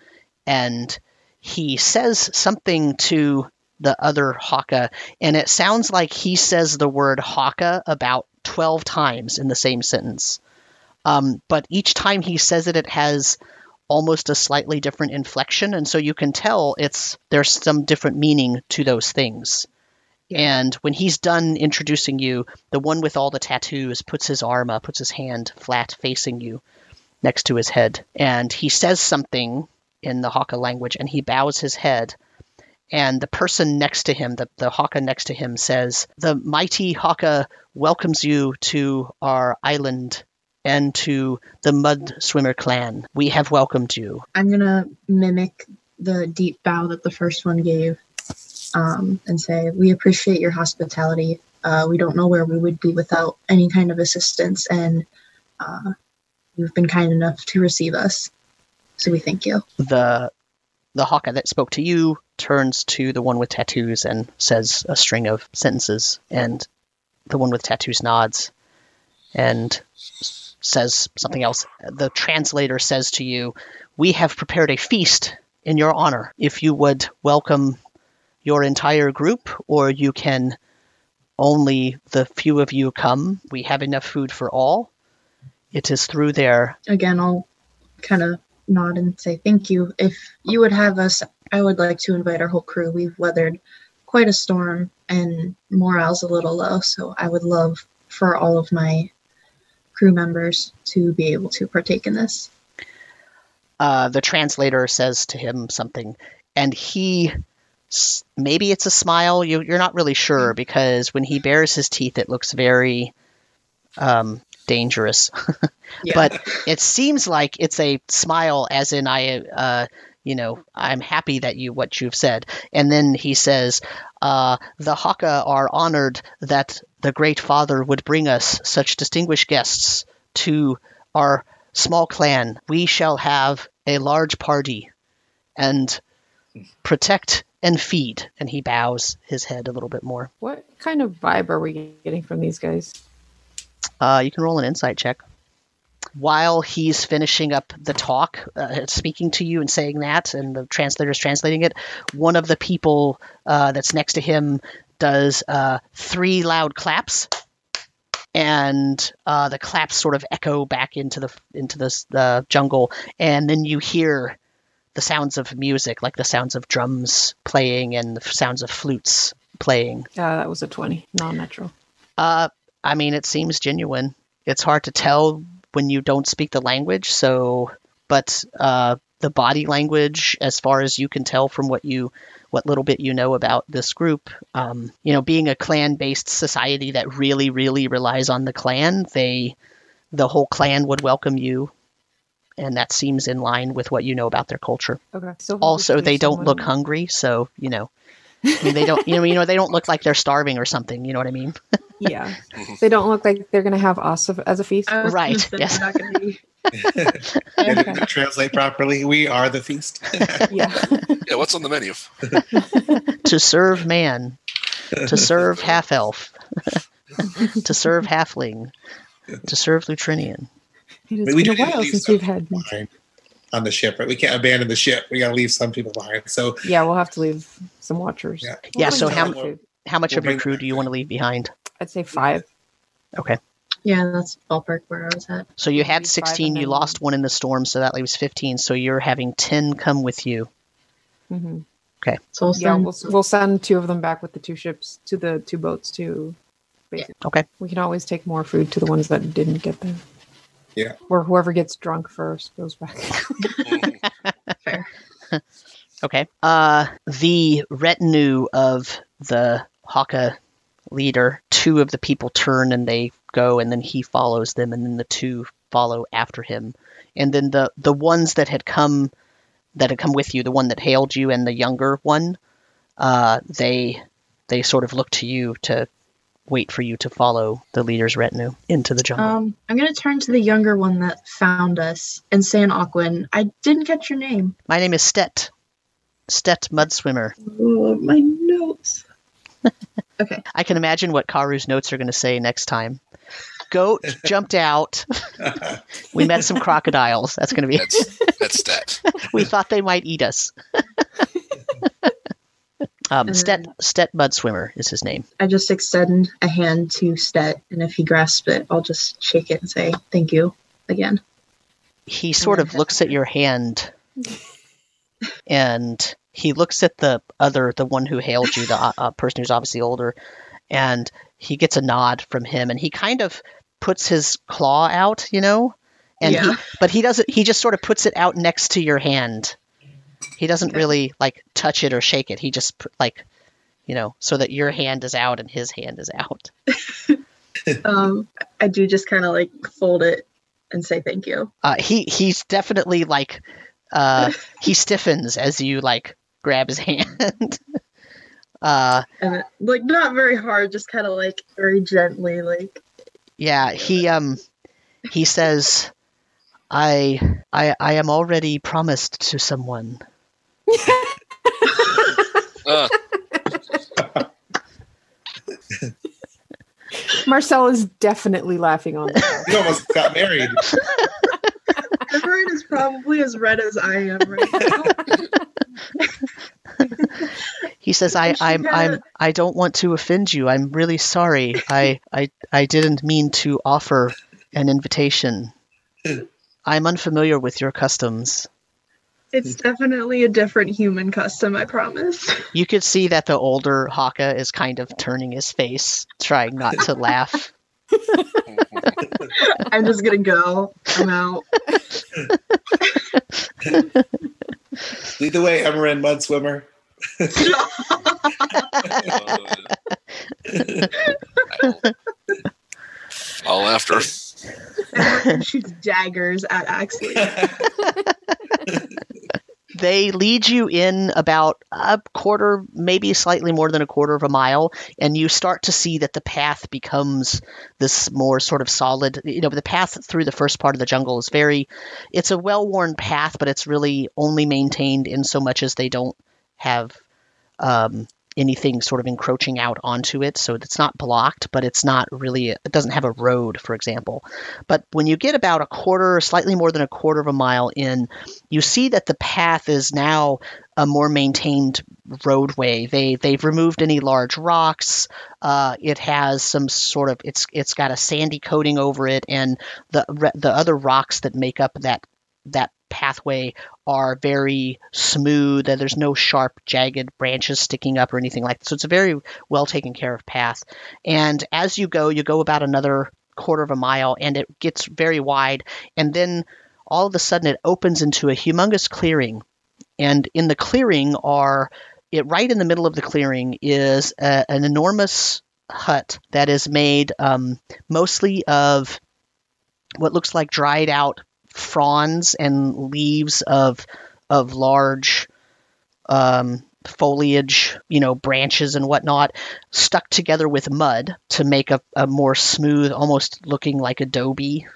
and he says something to the other Haka, and it sounds like he says the word Haka about 12 times in the same sentence. Um, but each time he says it, it has almost a slightly different inflection, and so you can tell it's there's some different meaning to those things. And when he's done introducing you, the one with all the tattoos puts his arm up, puts his hand flat facing you next to his head, and he says something in the Haka language, and he bows his head. And the person next to him, the, the Haka next to him, says, The mighty Haka welcomes you to our island and to the Mud Swimmer clan. We have welcomed you. I'm gonna mimic the deep bow that the first one gave, um, and say, "We appreciate your hospitality. Uh, we don't know where we would be without any kind of assistance, and uh, you've been kind enough to receive us. So we thank you." The the Haka that spoke to you turns to the one with tattoos and says a string of sentences, and the one with tattoos nods and says something else. The translator says to you, We have prepared a feast in your honor. If you would welcome your entire group, or you can only the few of you come, we have enough food for all. It is through there. Again, I'll kind of nod and say thank you. If you would have us, I would like to invite our whole crew. We've weathered quite a storm and morale's a little low, so I would love for all of my crew members to be able to partake in this. Uh, the translator says to him something, and he maybe it's a smile. You, you're not really sure because when he bares his teeth, it looks very um, dangerous. *laughs* Yeah. but it seems like it's a smile, as in I, uh, you know, I'm happy that you what you've said. And then he says, uh, "The Haka are honored that the Great Father would bring us such distinguished guests to our small clan. We shall have a large party, and protect and feed." And he bows his head a little bit more. What kind of vibe are we getting from these guys? Uh, you can roll an insight check. While he's finishing up the talk, uh, speaking to you and saying that, and the translator's translating it, one of the people uh, that's next to him does uh, three loud claps, and uh, the claps sort of echo back into the into the the jungle, and then you hear the sounds of music, like the sounds of drums playing and the sounds of flutes playing. Uh, that was a 20, non natural. Uh, I mean, it seems genuine. It's hard to tell when you don't speak the language. So, but uh, the body language, as far as you can tell from what you, what little bit you know about this group, um, you know, being a clan-based society that really, really relies on the clan, they, the whole clan would welcome you, and that seems in line with what you know about their culture. Okay. So Also, they don't look hungry, so you know. *laughs* I mean, they don't, you know, you know, they don't look like they're starving or something. You know what I mean? Yeah. they don't look like they're going to have us as a feast. I was *laughs* gonna Right, yes. we're not be- And it didn't translate properly. We are the feast. *laughs* yeah. Yeah, what's on the menu? *laughs* to serve man, to serve *laughs* half elf, to serve halfling, to serve Lutrinian. It has we been a do need to while since we've had. behind on the ship, right? We can't abandon the ship. We got to leave some people behind. So Yeah, we'll have to leave some watchers. Yeah. Yeah, We'll so how- How much We'll of your crew do you want to leave behind? I'd say five. Okay. Yeah, that's ballpark where I was at. So you had 16, you lost one in the storm, so that leaves 15. So you're having 10 come with you. hmm Okay. So we'll Yeah, send, we'll, we'll send two of them back with the two ships to the two boats too. basically. Okay. We can always take more food to the ones that didn't get there. Yeah. Or whoever gets drunk first goes back. *laughs* *laughs* fair. Okay. Uh, the retinue of the Haka leader, two of the people turn and they go, and then he follows them, and then the two follow after him. And then the the ones that had come that had come with you, the one that hailed you and the younger one, uh, they they sort of look to you to wait for you to follow the leader's retinue into the jungle. Um, I'm gonna turn to the younger one that found us and say in Aquan, I didn't catch your name. My name is Stet. Stet Mudswimmer. Oh, my notes. *laughs* okay. I can imagine what Karu's notes are going to say next time. Goat jumped out. *laughs* we met some crocodiles. That's going to be. That's that's that. *laughs* we thought they might eat us. *laughs* um, And Stet then- Swimmer is his name. I just extend a hand to Stet, and if he grasps it, I'll just shake it and say thank you again. He sort of looks at your hand, and he looks at the other, the one who hailed you, the uh, uh, person who's obviously older, and he gets a nod from him, and he kind of puts his claw out, you know, and he, *laughs* but he doesn't. He just sort of puts it out next to your hand. He doesn't really like touch it or shake it. He just like, you know, so that your hand is out and his hand is out. *laughs* Um, I do just kind of like fold it and say thank you. Uh, he he's definitely like uh, he *laughs* stiffens as you like grab his hand. uh, And it, like not very hard, just kind of like very gently, like yeah, he um he says, "I I I am already promised to someone." Uh, *laughs* Marcel is definitely laughing on that. you almost got married. *laughs* Everett is probably as red as I am right now. *laughs* He says, "I, I'm, I'm, I don't want to offend you. I'm really sorry. I, I, I didn't mean to offer an invitation. I'm unfamiliar with your customs." It's definitely a different human custom, I promise. *laughs* You could see that the older Haka is kind of turning his face, trying not to laugh. I'm just gonna go. I'm out. *laughs* Lead the way, Emerin Mud Swimmer. *laughs* All after. Everyone shoots daggers at Axley. *laughs* They lead you in about a quarter, maybe slightly more than a quarter of a mile, and you start to see that the path becomes this more sort of solid. You know, the path through the first part of the jungle is very, it's a well worn path, but it's really only maintained in so much as they don't have um, anything sort of encroaching out onto it. So it's not blocked, but it's not really, it doesn't have a road, for example. But when you get about a quarter, slightly more than a quarter of a mile in, you see that the path is now a more maintained roadway. They they've removed any large rocks. Uh, it has some sort of it's it's got a sandy coating over it, and the the other rocks that make up that that pathway are very smooth and there's no sharp jagged branches sticking up or anything like that. So it's a very well taken care of path. And as you go you go about another quarter of a mile and it gets very wide. And then all of a sudden it opens into a humongous clearing. And in the clearing are it right in the middle of the clearing is a, an enormous hut that is made um, mostly of what looks like dried out fronds and leaves of of large um, foliage, you know, branches and whatnot, stuck together with mud to make a, a more smooth, almost looking like adobe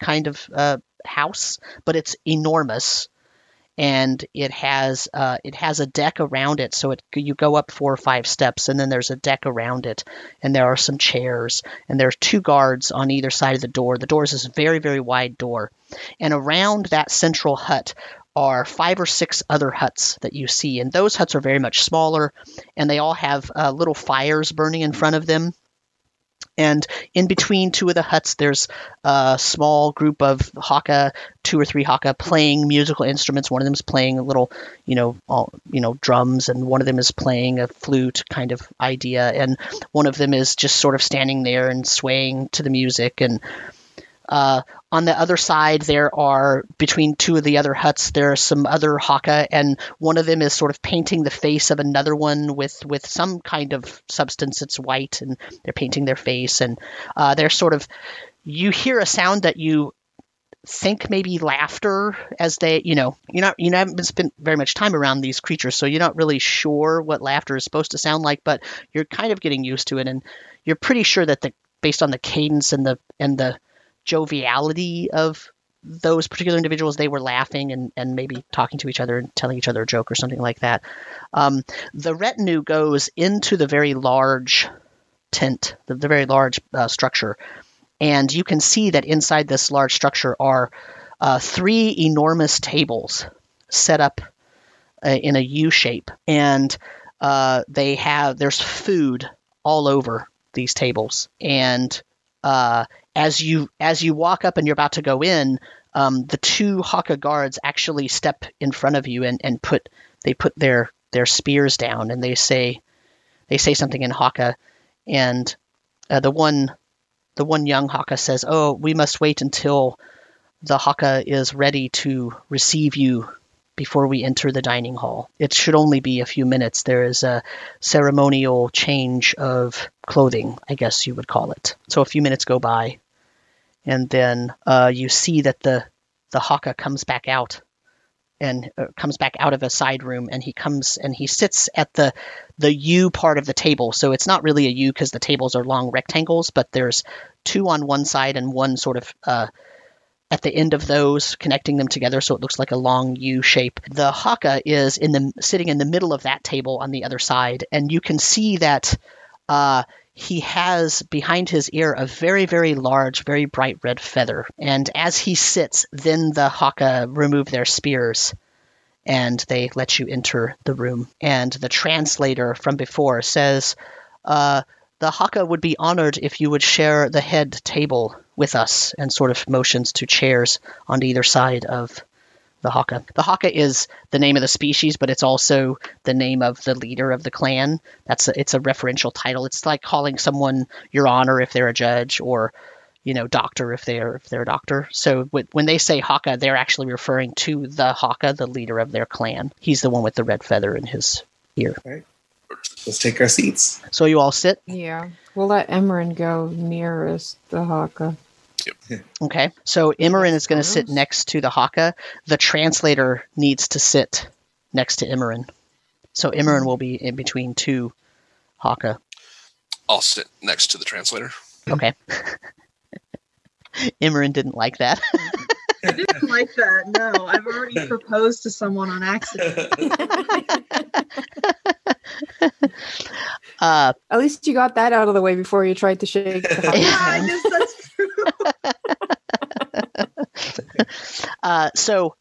kind of uh, house. But it's enormous, and it has uh, it has a deck around it. So it you go up four or five steps, and then there's a deck around it, and there are some chairs, and there's two guards on either side of the door. The door is this very very wide door, and around that central hut are five or six other huts that you see, and those huts are very much smaller, and they all have uh, little fires burning in front of them. And in between two of the huts, there's a small group of Haka, two or three Haka, playing musical instruments. One of them is playing a little, you know, all, you know, drums, and one of them is playing a flute kind of idea, and one of them is just sort of standing there and swaying to the music. And uh, on the other side, there are between two of the other huts. There are some other Haka, and one of them is sort of painting the face of another one with with some kind of substance. It's white, and they're painting their face, and uh, they're sort of. You hear a sound that you think maybe laughter as they you know you're not you haven't been spent very much time around these creatures so you're not really sure what laughter is supposed to sound like but you're kind of getting used to it and you're pretty sure that the based on the cadence and the and the joviality of those particular individuals. They were laughing and, and maybe talking to each other and telling each other a joke or something like that. Um, the retinue goes into the very large tent the, the very large uh, structure. And you can see that inside this large structure are uh, three enormous tables set up uh, in a U shape, and uh, they have there's food all over these tables. And uh, as you as you walk up and you're about to go in, um, the two Haka guards actually step in front of you and, and put they put their their spears down and they say they say something in Haka, and uh, the one the one young Haka says, "Oh, we must wait until the Haka is ready to receive you before we enter the dining hall. It should only be a few minutes. There is a ceremonial change of clothing, I guess you would call it. So a few minutes go by, and then uh, you see that the the Haka comes back out." And uh, comes back out of a side room, and he comes and he sits at the the U part of the table. So it's not really a U because the tables are long rectangles, but there's two on one side and one sort of uh, at the end of those, connecting them together so it looks like a long U shape. The Haka is in the sitting in the middle of that table on the other side, and you can see that uh, he has behind his ear a very, very large, very bright red feather. And as he sits, then the Haka remove their spears and they let you enter the room. And the translator from before says, uh, "The Haka would be honored if you would share the head table with us," and sort of motions to chairs on either side of the Haka. The Haka is the name of the species, but it's also the name of the leader of the clan. That's a, it's a referential title. It's like calling someone Your Honor if they're a judge, or you know, doctor if they're if they're a doctor. So w- when they say Haka, they're actually referring to the Haka, the leader of their clan. He's the one with the red feather in his ear. Let's take our seats. So you all sit. Yeah. We'll let Emerin go nearest the Haka. Okay. So Emerin is going to sit next to the Haka. The translator needs to sit next to Emerin. So Emerin will be in between two Haka. I'll sit next to the translator. Okay. *laughs* Emerin didn't like that. *laughs* I didn't like that. No, I've already *laughs* proposed to someone on accident. Uh, At least you got that out of the way before you tried to shake the yeah, I guess that's true. Uh, so,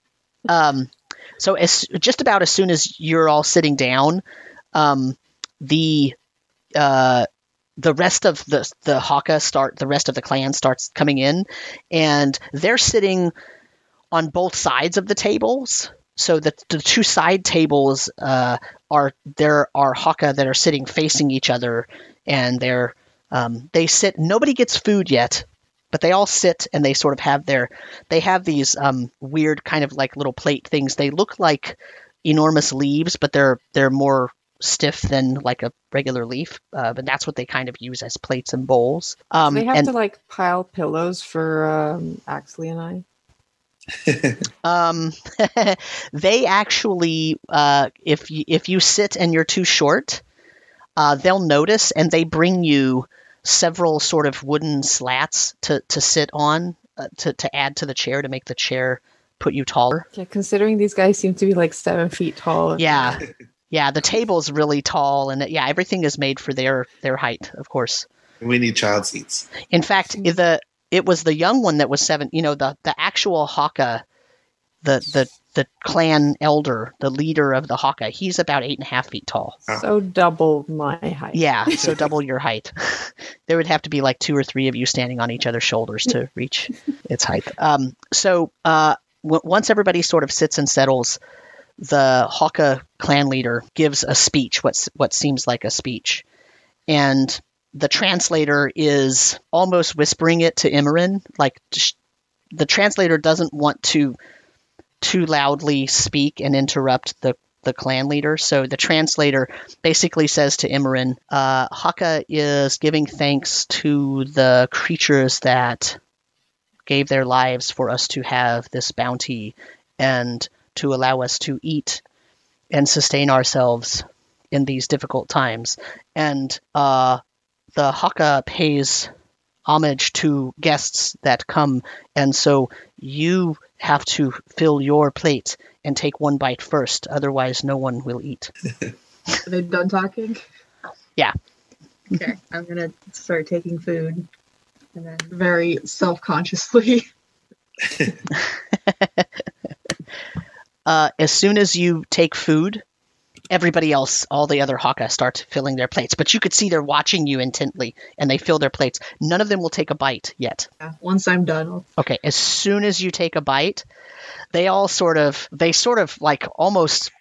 um, so as just about as soon as you're all sitting down, um, the uh, the rest of the the Haka start the rest of the clan starts coming in, and they're sitting on both sides of the tables. So the, the two side tables uh, are there are Haka that are sitting facing each other, and they're um, they sit. Nobody gets food yet, but they all sit and they sort of have their they have these um, weird kind of like little plate things. They look like enormous leaves, but they're they're more stiff than like a regular leaf. Uh, but that's what they kind of use as plates and bowls. Um, they have and to like pile pillows for um, Axley and I. *laughs* um, *laughs* they actually, uh, if you, if you sit and you're too short, uh, they'll notice and they bring you several sort of wooden slats to, to sit on uh, to, to add to the chair to make the chair put you taller. Yeah, considering these guys seem to be like seven feet tall. Yeah. Yeah, the table's really tall and yeah, everything is made for their their height, of course. we need child seats. In fact, the it was the young one that was seven. You know, the the actual Haka, the the the clan elder, the leader of the Haka. He's about eight and a half feet tall. So double my height. Yeah, *laughs* so double your height. *laughs* there would have to be like two or three of you standing on each other's shoulders to *laughs* reach its height. Um, so uh, w- once everybody sort of sits and settles, the Haka clan leader gives a speech. What's what seems like a speech, and the translator is almost whispering it to Emerin. Like sh- the translator doesn't want to too loudly speak and interrupt the the clan leader. So the translator basically says to Emerin, uh, Haka is giving thanks to the creatures that gave their lives for us to have this bounty and to allow us to eat and sustain ourselves in these difficult times. And uh, the Haka pays homage to guests that come, and so you have to fill your plate and take one bite first, otherwise, no one will eat. *laughs* Are they done talking? Yeah. Okay, I'm gonna start taking food, and then very self-consciously. *laughs* *laughs* uh, as soon as you take food, everybody else, all the other Haka, start filling their plates. But you could see they're watching you intently, and they fill their plates. None of them will take a bite yet. Yeah, once I'm done, I'll Okay, as soon as you take a bite, they all sort of, they sort of like almost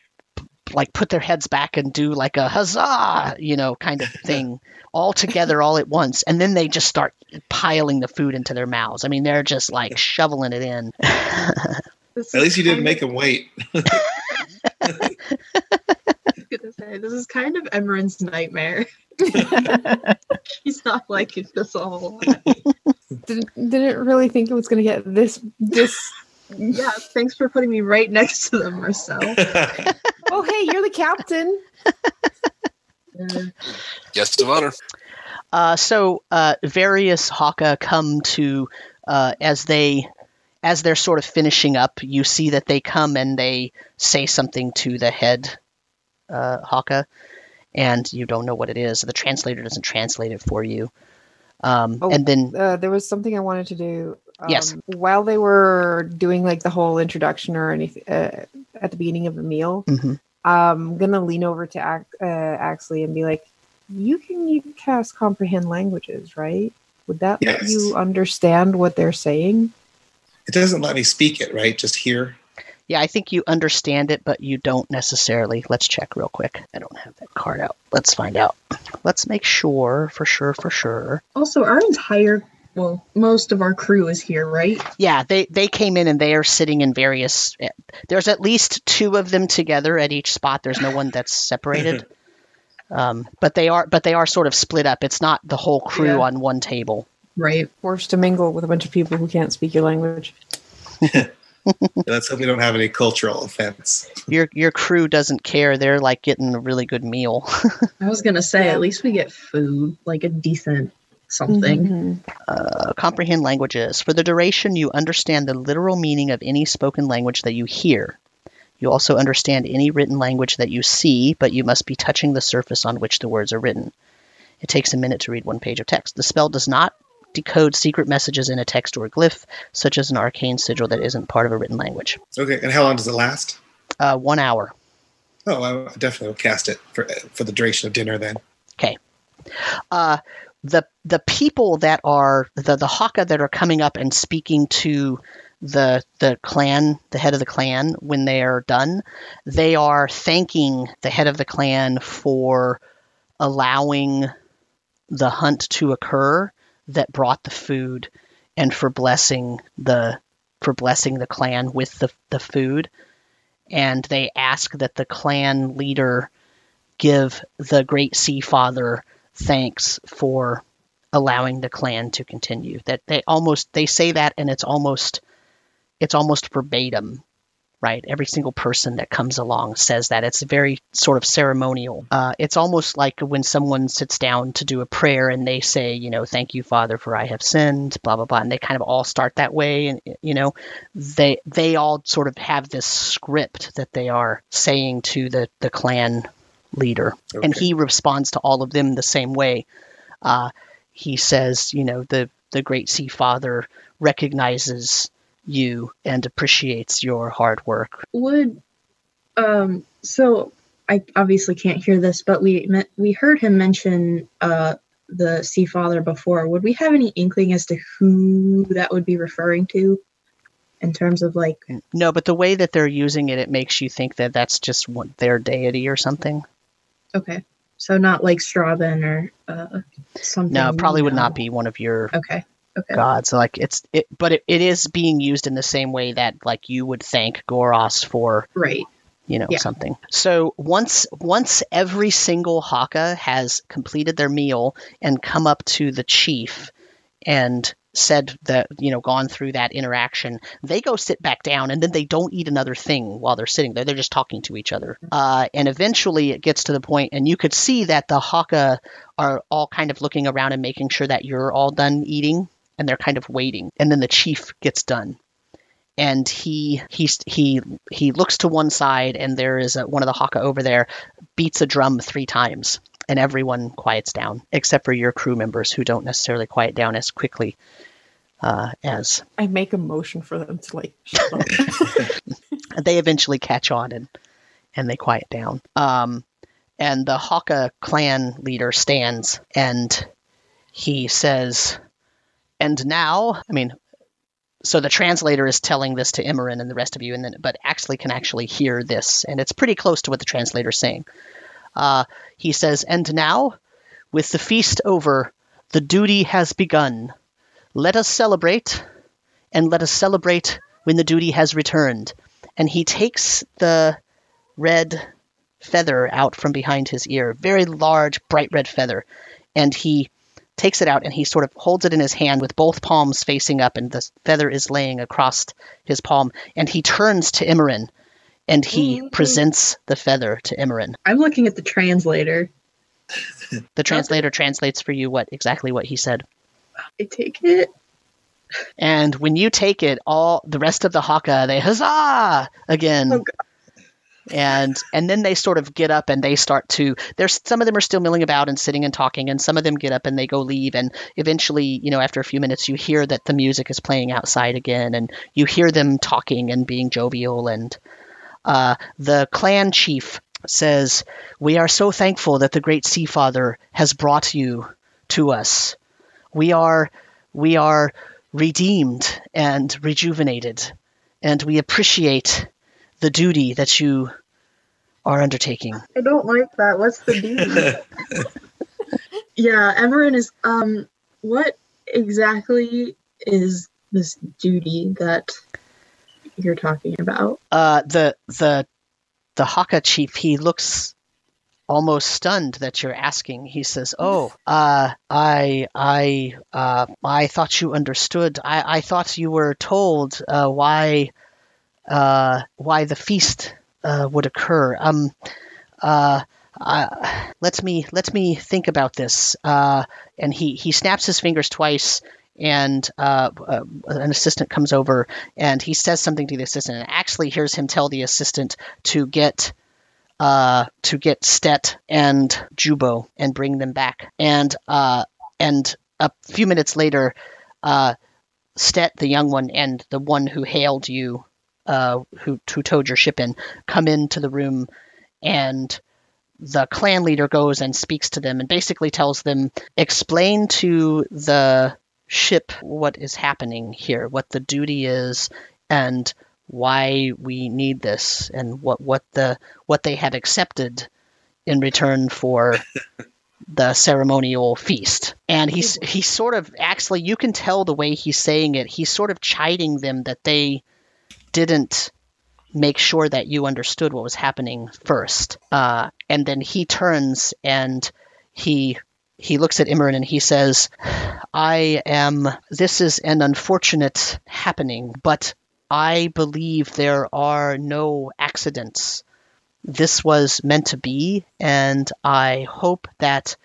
like put their heads back and do like a huzzah, you know, kind of *laughs* thing, all together, all at once, and then they just start piling the food into their mouths. I mean, they're just like shoveling it in. *laughs* At least you didn't make them wait. *laughs* of- gonna say, this is kind of Emerin's nightmare. *laughs* He's not liking this a whole lot. Didn't, didn't really think it was going to get this this. *laughs* Yeah, thanks for putting me right next to them, Marcel. *laughs* Oh, hey, you're the captain. Uh, Guest of honor. Uh, so uh, various Haka come to uh, as they as they're sort of finishing up. You see that they come and they say something to the head uh, Haka, and you don't know what it is. The translator doesn't translate it for you. Um, Oh. And then Uh, there was something I wanted to do Um, Yes. While they were doing like the whole introduction or anything uh, at the beginning of the meal, hmm I'm gonna lean over to Ac- uh, Axley and be like, "You can you can cast comprehend languages, right? Would that let you understand what they're saying?" It doesn't let me speak it, right? Just hear. Yeah, I think you understand it, but you don't necessarily. Let's check real quick. I don't have that card out. Let's find out. Let's make sure, for sure, for sure. Also, our entire well, most of our crew is here, right? Yeah, they they came in and they are sitting in various. eh, There's at least two of them together at each spot. There's no one that's separated. *laughs* um, but they are but they are sort of split up. It's not the whole crew Yeah. on one table. Right. Forced to mingle with a bunch of people who can't speak your language. *laughs* Let's hope we don't have any cultural offense. Your your crew doesn't care. They're like getting a really good meal. *laughs* I was gonna say at least we get food, like a decent something. Mhm. Uh, comprehend languages. For the duration, you understand the literal meaning of any spoken language that you hear. You also understand any written language that you see, but you must be touching the surface on which the words are written. It takes a minute to read one page of text. The spell does not decode secret messages in a text or glyph, such as an arcane sigil that isn't part of a written language. Okay, and how long does it last? Uh, one hour. Oh, I definitely will cast it for for the duration of dinner then. Okay. Uh, the the people that are the the Haka that are coming up and speaking to the the clan, the head of the clan, when they are done, they are thanking the head of the clan for allowing the hunt to occur that brought the food and for blessing the for blessing the clan with the, the food. And they ask that the clan leader give the great sea father thanks for allowing the clan to continue. That they almost they say that and it's almost it's almost verbatim right? Every single person that comes along says that. It's very sort of ceremonial. Uh, it's almost like when someone sits down to do a prayer and they say you know thank you father for i have sinned blah blah blah and they kind of all start that way and you know they they all sort of have this script that they are saying to the the clan leader. And he responds to all of them the same way. Uh, he says, you know, the the great sea father recognizes you and appreciates your hard work. Would um so I obviously can't hear this, but we me- we heard him mention uh the Sea Father before. Would we have any inkling as to who that would be referring to in terms of like No, but the way that they're using it, it makes you think that that's just what, their deity or something. okay. So not like Strabon or uh something. No, probably would not be one of your Okay. Okay. gods. Like it's it, but it, it is being used in the same way that like you would thank Goros for Right. you know Yeah. something so once once every single haka has completed their meal and come up to the chief and said that you know gone through that interaction they go sit back down and then they don't eat another thing while they're sitting there they're just talking to each other uh, and eventually it gets to the point and you could see that the haka are all kind of looking around and making sure that you're all done eating and they're kind of waiting and then the chief gets done and he he he he looks to one side and there is a, one of the haka over there beats a drum three times and everyone quiets down except for your crew members who don't necessarily quiet down as quickly uh, as I make a motion for them to like shut up. *laughs* *laughs* they eventually catch on and and they quiet down. Um, and the Haka clan leader stands and he says, "And now, I mean." So the translator is telling this to Emerin and the rest of you, and then but actually can actually hear this, and it's pretty close to what the translator's saying. Uh, he says, "And now, with the feast over, the duty has begun. Let us celebrate, and let us celebrate when the duty has returned." And he takes the red feather out from behind his ear, very large, bright red feather, and he takes it out and he sort of holds it in his hand with both palms facing up, and the feather is laying across his palm. And he turns to Emerin, and he Mhm. presents the feather to Emerin. I'm looking at the translator. The translator translates for you what exactly what he said. I take it. And when you take it, all the rest of the Haka they huzzah again. Oh, and and then they sort of get up and they start to there's some of them are still milling about and sitting and talking and some of them get up and they go leave. And eventually you know after a few minutes you hear that the music is playing outside again and you hear them talking and being jovial. And uh, the clan chief says we are so thankful that the great sea father has brought you to us. We are we are redeemed and rejuvenated and we appreciate the duty that you are undertaking. I don't like that. What's the duty? *laughs* yeah, Emerin is um what exactly is this duty that you're talking about? Uh the the the Haka chief he looks almost stunned that you're asking. He says, "Oh, uh, I, I, uh, I thought you understood. I, I thought you were told uh, why, uh, why the feast uh, would occur. Um, uh, uh, let me let me think about this." Uh, and he he snaps his fingers twice. And uh, uh, an assistant comes over and he says something to the assistant and actually hears him tell the assistant to get uh, to get Stet and Jubo and bring them back. And uh, and a few minutes later, uh, Stet, the young one, and the one who hailed you, uh, who who towed your ship in, come into the room, and the clan leader goes and speaks to them and basically tells them, explain to the ship what is happening here, what the duty is, and why we need this and what what the what they have accepted in return for *laughs* the ceremonial feast. And he's he's sort of actually you can tell the way he's saying it, he's sort of chiding them that they didn't make sure that you understood what was happening first. Uh, and then he turns and he he looks at Emerin and he says, I am this is an unfortunate happening, but I believe there are no accidents. This was meant to be, and I hope that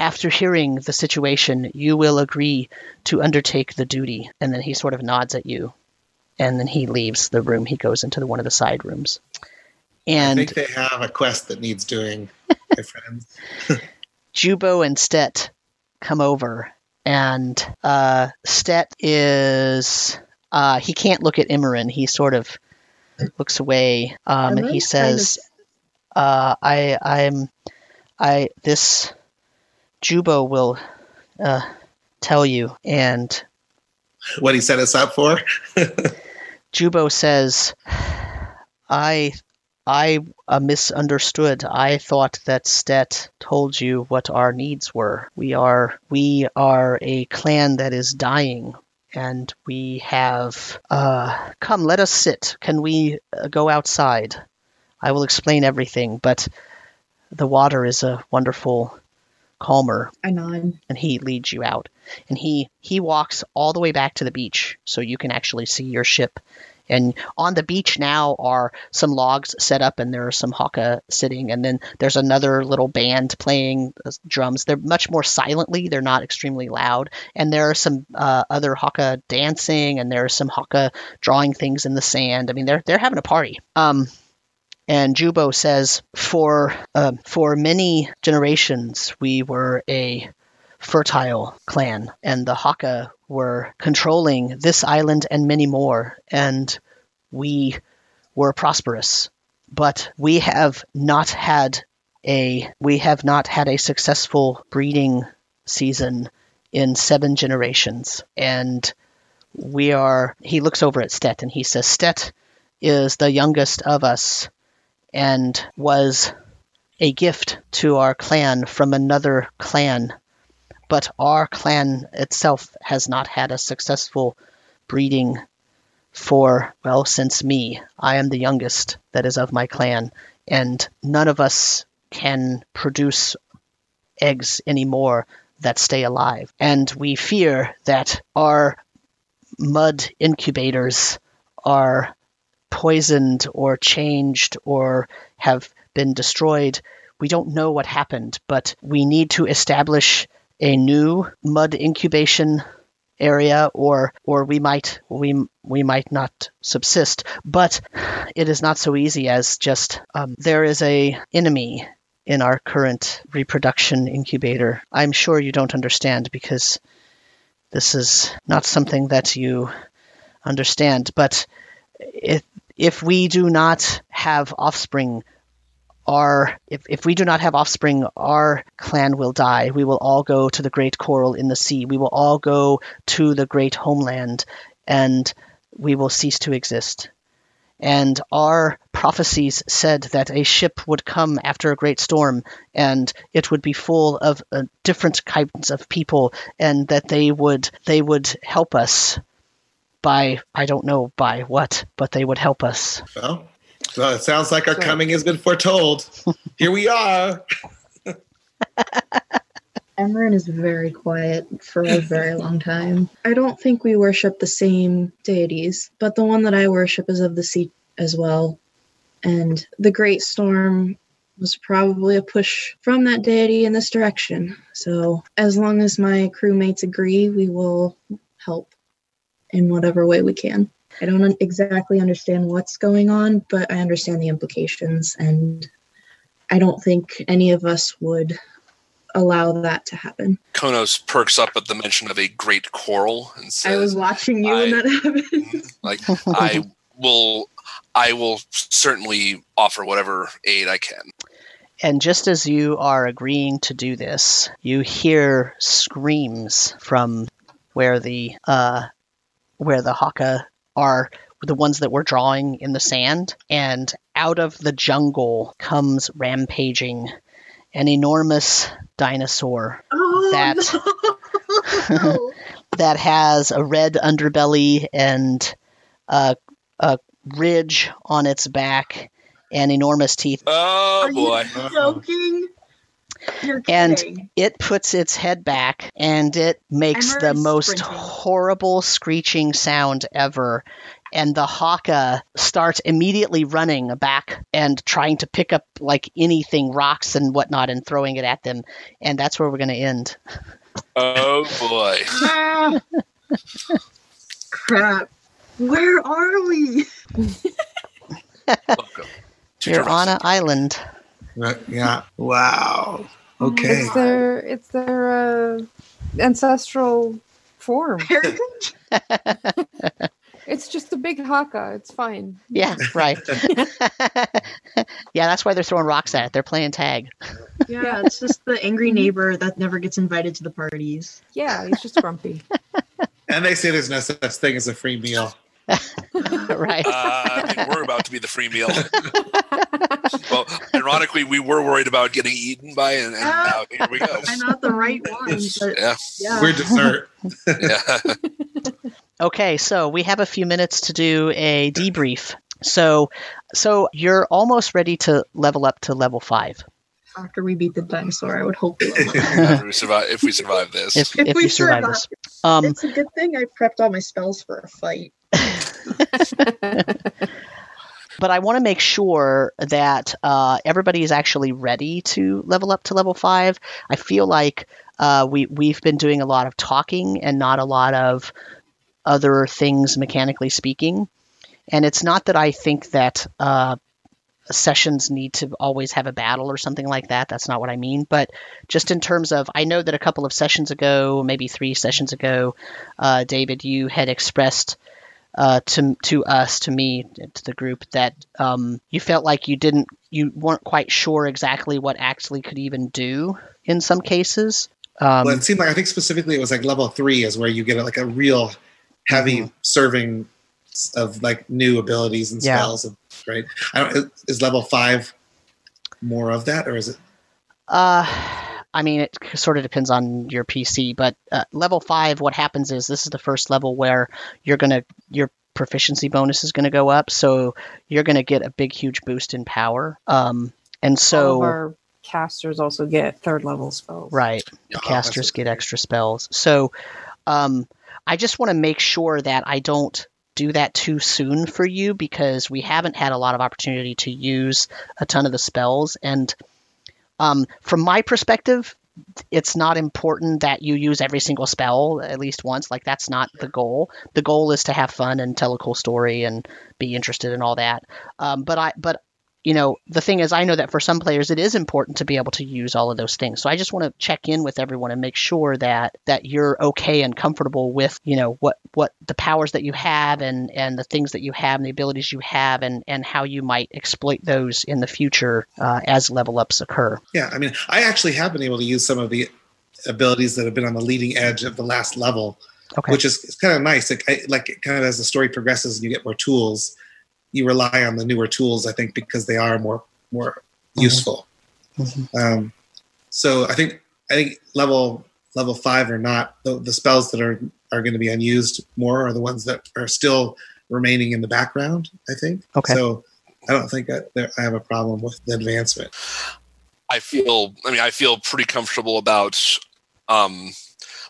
after hearing the situation, you will agree to undertake the duty. And then he sort of nods at you, and then he leaves the room. He goes into the, one of the side rooms. And I think they have a quest that needs doing, my *laughs* friends. Jubo and Stet come over, and uh, Stet is uh, he can't look at Emerin. He sort of looks away, um, and he Emerin's kind of- says, uh, "I, I'm, I this Jubo will uh, tell you." And what he set us up for. *laughs* Jubo says, "I, I uh, misunderstood. I thought that Stet told you what our needs were. We are, we are a clan that is dying." And we have. Uh, come, let us sit. Can we uh, go outside? I will explain everything, but the water is a wonderful calmer. I nod. and he leads you out. And he he walks all the way back to the beach so you can actually see your ship. And on the beach now are some logs set up and there are some haka sitting. And then there's another little band playing uh, drums. They're much more silently. They're not extremely loud. And there are some uh, other haka dancing and there are some haka drawing things in the sand. I mean they're they're having a party. Um and Jubo says, for uh, for many generations, we were a fertile clan, and the Haka were controlling this island and many more, and we were prosperous. But we have not had a we have not had a successful breeding season in seven generations, and we are. He looks over at Stet and he says, Stet is the youngest of us and was a gift to our clan from another clan. But our clan itself has not had a successful breeding for, well, since me. I am the youngest that is of my clan, and none of us can produce eggs anymore that stay alive. And we fear that our mud incubators are poisoned or changed or have been destroyed. We don't know what happened, but we need to establish a new mud incubation area or or we might we we might not subsist but it is not so easy as just um, there is a enemy in our current reproduction incubator i'm sure you don't understand because this is not something that you understand but if if we do not have offspring our if, if we do not have offspring our clan will die. We will all go to the great coral in the sea. We will all go to the great homeland and we will cease to exist. And our prophecies said that a ship would come after a great storm and it would be full of uh, different kinds of people and that they would they would help us by i don't know by what but they would help us Well, well, it sounds like our So- coming has been foretold. *laughs* Here we are. *laughs* Emerin is very quiet for a very long time. I don't think we worship the same deities, but the one that I worship is of the sea as well. And the Great Storm was probably a push from that deity in this direction. So, as long as my crewmates agree, we will help in whatever way we can. I don't exactly understand what's going on, but I understand the implications, and I don't think any of us would allow that to happen. Konos perks up at the mention of a great coral and says, I was watching you when that happened. *laughs* like I will I will certainly offer whatever aid I can. And just as you are agreeing to do this, you hear screams from where the uh, where the Haka are, the ones that we're drawing in the sand, and out of the jungle comes rampaging an enormous dinosaur oh, That- no. *laughs* that has a red underbelly and a, a ridge on its back and enormous teeth. Oh Are boy. you joking? You're And- It puts its head back and it makes the most sprinting. horrible screeching sound ever. And the haka starts immediately running back and trying to pick up like anything, rocks and whatnot, and throwing it at them. And that's where we're going to end. Oh boy. Ah! Crap. Where are we? *laughs* Welcome. to You're on an island. Right, Yeah. Wow. Okay. It's their it's their uh, ancestral form. *laughs* Heritage? *laughs* It's just a big haka. It's fine. Yeah, right. *laughs* yeah, that's why they're throwing rocks at it. They're playing tag. Yeah, it's just the angry neighbor that never gets invited to the parties. Yeah, he's just grumpy. And they say there's no such thing as a free meal. Right. Uh, I think we're about to be the free meal. *laughs* well, ironically, we were worried about getting eaten by, and, and now here we go. *laughs* I'm not the right one, but Yeah, yeah. We're dessert. *laughs* yeah. Okay, so we have a few minutes to do a debrief. So, so you're almost ready to level up to level five. After we beat the dinosaur, I would hope we if we survive, if we survive this, If, If if we you survive survive. this. Um, It's a good thing I prepped all my spells for a fight. *laughs* but I want to make sure that uh, everybody is actually ready to level up to level five. I feel like uh, we we've been doing a lot of talking and not a lot of other things mechanically speaking. And it's not that I think that uh, sessions need to always have a battle or something like that. That's not what I mean. But just in terms of, I know that a couple of sessions ago, maybe three sessions ago, uh, David, you had expressed uh, to to us, to me, to the group, that um, you felt like you didn't, you weren't quite sure exactly what actually could even do in some cases. Um, well, it seemed like I think specifically it was like level three is where you get like a real heavy Mm-hmm. serving of like new abilities and Yeah. spells. And, right? I don't. is- Is level five more of that, or is it? Uh, I mean, it sort of depends on your PC, but uh, level five, what happens is this is the first level where you're gonna your proficiency bonus is gonna go up, so you're gonna get a big, huge boost in power. Um, and All so of our casters also get third level spells. right, Yeah, casters get extra spells. So, um, I just want to make sure that I don't do that too soon for you because we haven't had a lot of opportunity to use a ton of the spells and um, from my perspective it's not important that you use every single spell at least once. Like that's not the goal. The goal is to have fun and tell a cool story and be interested in all that. Um, but I but you know, the thing is, I know that for some players, it is important to be able to use all of those things. So I just want to check in with everyone and make sure that that you're okay and comfortable with, you know, what what the powers that you have and and the things that you have and the abilities you have and and how you might exploit those in the future uh, as level ups occur. Yeah, I mean, I actually have been able to use some of the abilities that have been on the leading edge of the last level, Okay. which is it's kind of nice. Like, I, like kind of as the story progresses and you get more tools, you rely on the newer tools. I think because they are more more Mhm. useful. Mhm. Um, so I think I think level level five or not the, the spells that are are going to be unused more are the ones that are still remaining in the background. I think. Okay. So I don't think that there, I have a problem with the advancement. I feel. I mean, I feel pretty comfortable about um,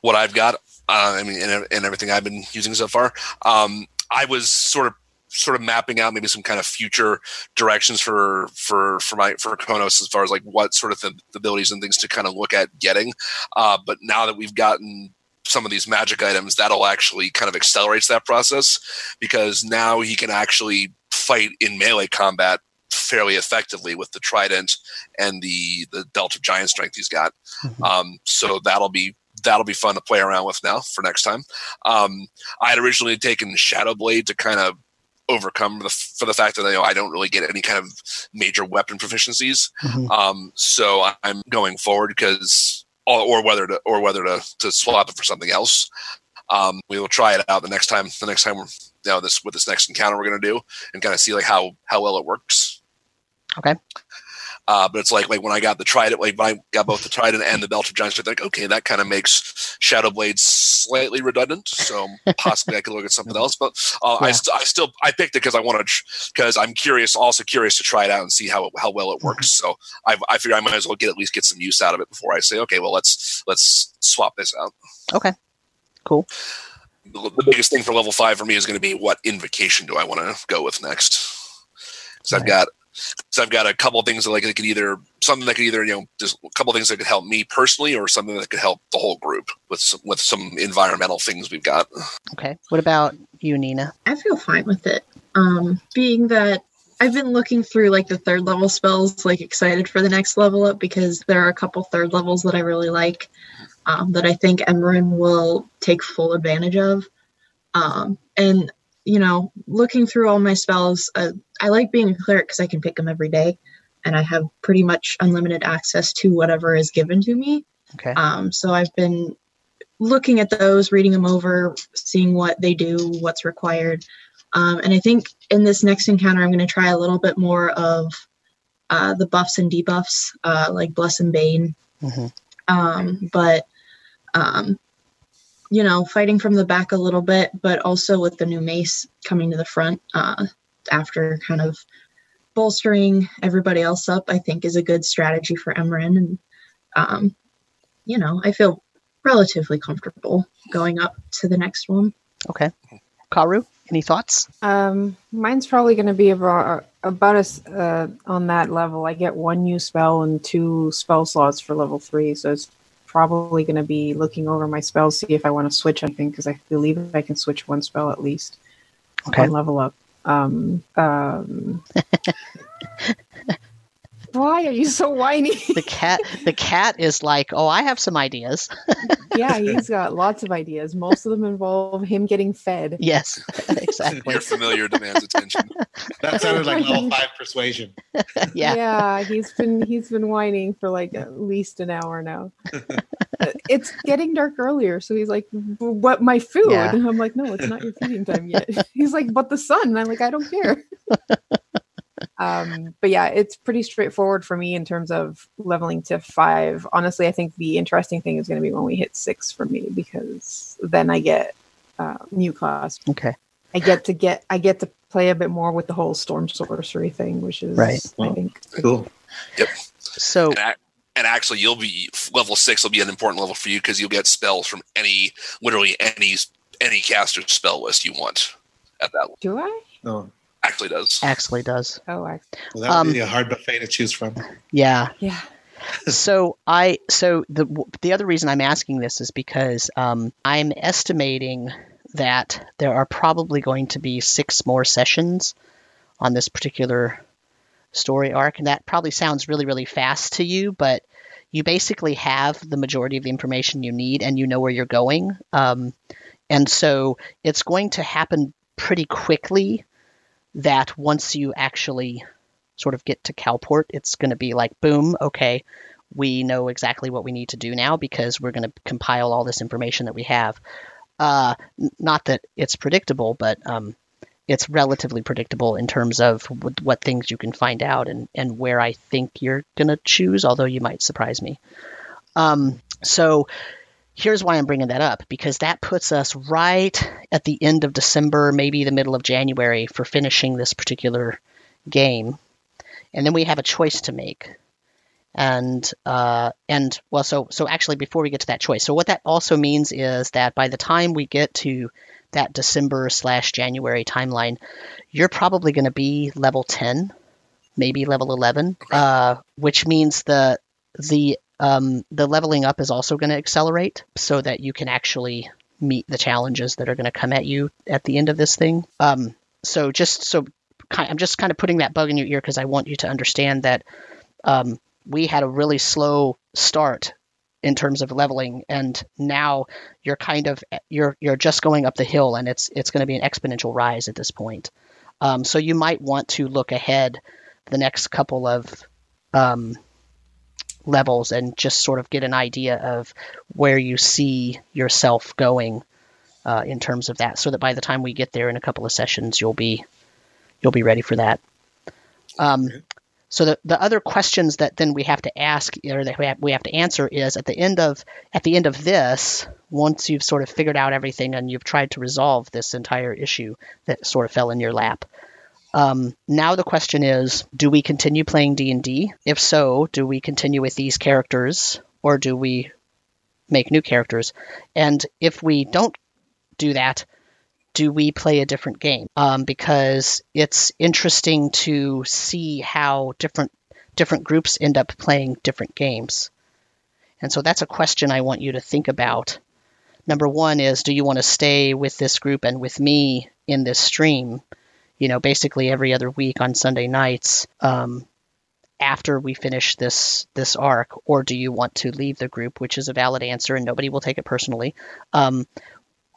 what I've got. Uh, I mean, and, and everything I've been using so far. Um, I was sort of sort of mapping out maybe some kind of future directions for for for my for Konos as far as like what sort of the, abilities and things to kind of look at getting. Uh, but now that we've gotten some of these magic items, that'll actually kind of accelerates that process because now he can actually fight in melee combat fairly effectively with the trident and the the belt of giant strength he's got. Mhm. Um, so that'll be that'll be fun to play around with now for next time. Um, I had originally taken Shadow Blade to kind of overcome the for the fact that you know I don't really get any kind of major weapon proficiencies. Mhm. Um, so I'm going forward because or, or whether to or whether to to swap it for something else. Um, we will try it out the next time. The next time we're you know this with this next encounter we're going to do and kind of see like how how well it works. Okay. Uh, but it's like like when I got the trident, like when I got both the trident and the belt of giants, I think okay, that kind of makes Shadow Blade slightly redundant. So possibly I could look at something else. But uh, I, st- I still I picked it because I want to because I'm curious, also curious to try it out and see how how well it works. So I I figure I might as well get at least get some use out of it before I say okay, well let's let's swap this out. Okay. Cool. The, the biggest thing for level five for me is going to be what invocation do I want to go with next? Because I've got so I've got a couple of things that like that could either something that could either you know just a couple of things that could help me personally or something that could help the whole group with some, with some environmental things we've got. Okay. What about you, Nina? I feel fine with it. Um, being that I've been looking through like the third level spells, like excited for the next level up because there are a couple third levels that I really like um, that I think Emerin will take full advantage of. Um, and you know, looking through all my spells, uh, I like being a cleric because I can pick them every day, and I have pretty much unlimited access to whatever is given to me. Okay. Um, so I've been looking at those, reading them over, seeing what they do, what's required. Um, and I think in this next encounter, I'm going to try a little bit more of uh, the buffs and debuffs, uh, like Bless and Bane. Mm-hmm. Um, but, um, you know, fighting from the back a little bit, but also with the new mace coming to the front uh, after kind of bolstering everybody else up, I think is a good strategy for Emerin. And, um, you know, I feel relatively comfortable going up to the next one. Okay. Karu, any thoughts? Um, mine's probably going to be about about us uh, on that level. I get one new spell and two spell slots for level three, so it's probably going to be looking over my spells, see if I want to switch anything because I believe I can switch one spell at least. Okay. One level up. Um, um, *laughs* why are you so whiny? The cat the cat is like, "Oh, I have some ideas." *laughs* yeah, he's got lots of ideas. Most of them involve him getting fed. yes. *laughs* exactly. Your familiar demands attention. That sounded like level five *laughs* persuasion. Yeah. yeah he's been he's been whining for like at least an hour now it's getting dark earlier so he's like what my food Yeah. and i'm like no it's not your feeding time yet he's like but the sun and i'm like i don't care um but yeah it's pretty straightforward for me in terms of leveling to five honestly i think the interesting thing is going to be when we hit six for me because then i get uh, new class Okay. i get to get i get to play a bit more with the whole storm sorcery thing which is Right. i think Cool. So And, ac- and actually, you'll be level six will be an important level for you because you'll get spells from any, literally any any caster spell list you want at that. level. do i Oh, Actually, does. actually does. oh I, well, that would Um, be a hard buffet to choose from. Yeah. yeah so I so the the other reason I'm asking this is because um, I'm estimating that there are probably going to be six more sessions on this particular story arc, and that probably sounds really really fast to you, but you basically have the majority of the information you need, and you know where you're going, um, and so it's going to happen pretty quickly. That once you actually sort of get to Calport, it's going to be like, boom, okay, we know exactly what we need to do now because we're going to compile all this information that we have. Uh, not that it's predictable, but um, it's relatively predictable in terms of w- what things you can find out and, and where I think you're going to choose, although you might surprise me. Um, so here's why I'm bringing that up because that puts us right at the end of December, maybe the middle of January for finishing this particular game. And then we have a choice to make. And uh, and well so so actually before we get to that choice so what that also means is that by the time we get to that december slash january timeline you're probably going to be level 10 maybe level 11 uh, which means the the um, the leveling up is also going to accelerate so that you can actually meet the challenges that are going to come at you at the end of this thing um, so just so I'm just kind of putting that bug in your ear because I want you to understand that um, we had a really slow start in terms of leveling, and now you're kind of you're you're just going up the hill, and it's it's going to be an exponential rise at this point. Um, so you might want to look ahead the next couple of um, levels and just sort of get an idea of where you see yourself going uh, in terms of that, so that by the time we get there in a couple of sessions, you'll be you'll be ready for that. Um, so the, the other questions that then we have to ask or that we have, we have to answer is at the end of at the end of this, once you've sort of figured out everything and you've tried to resolve this entire issue that sort of fell in your lap. Um, now the question is, do we continue playing D and D? If so, do we continue with these characters or do we make new characters? And if we don't do that, do we play a different game? Um, because it's interesting to see how different different groups end up playing different games. And so that's a question I want you to think about. Number one is, do you want to stay with this group and with me in this stream? You know, basically every other week on Sunday nights um, after we finish this this arc, or do you want to leave the group, which is a valid answer and nobody will take it personally. Um,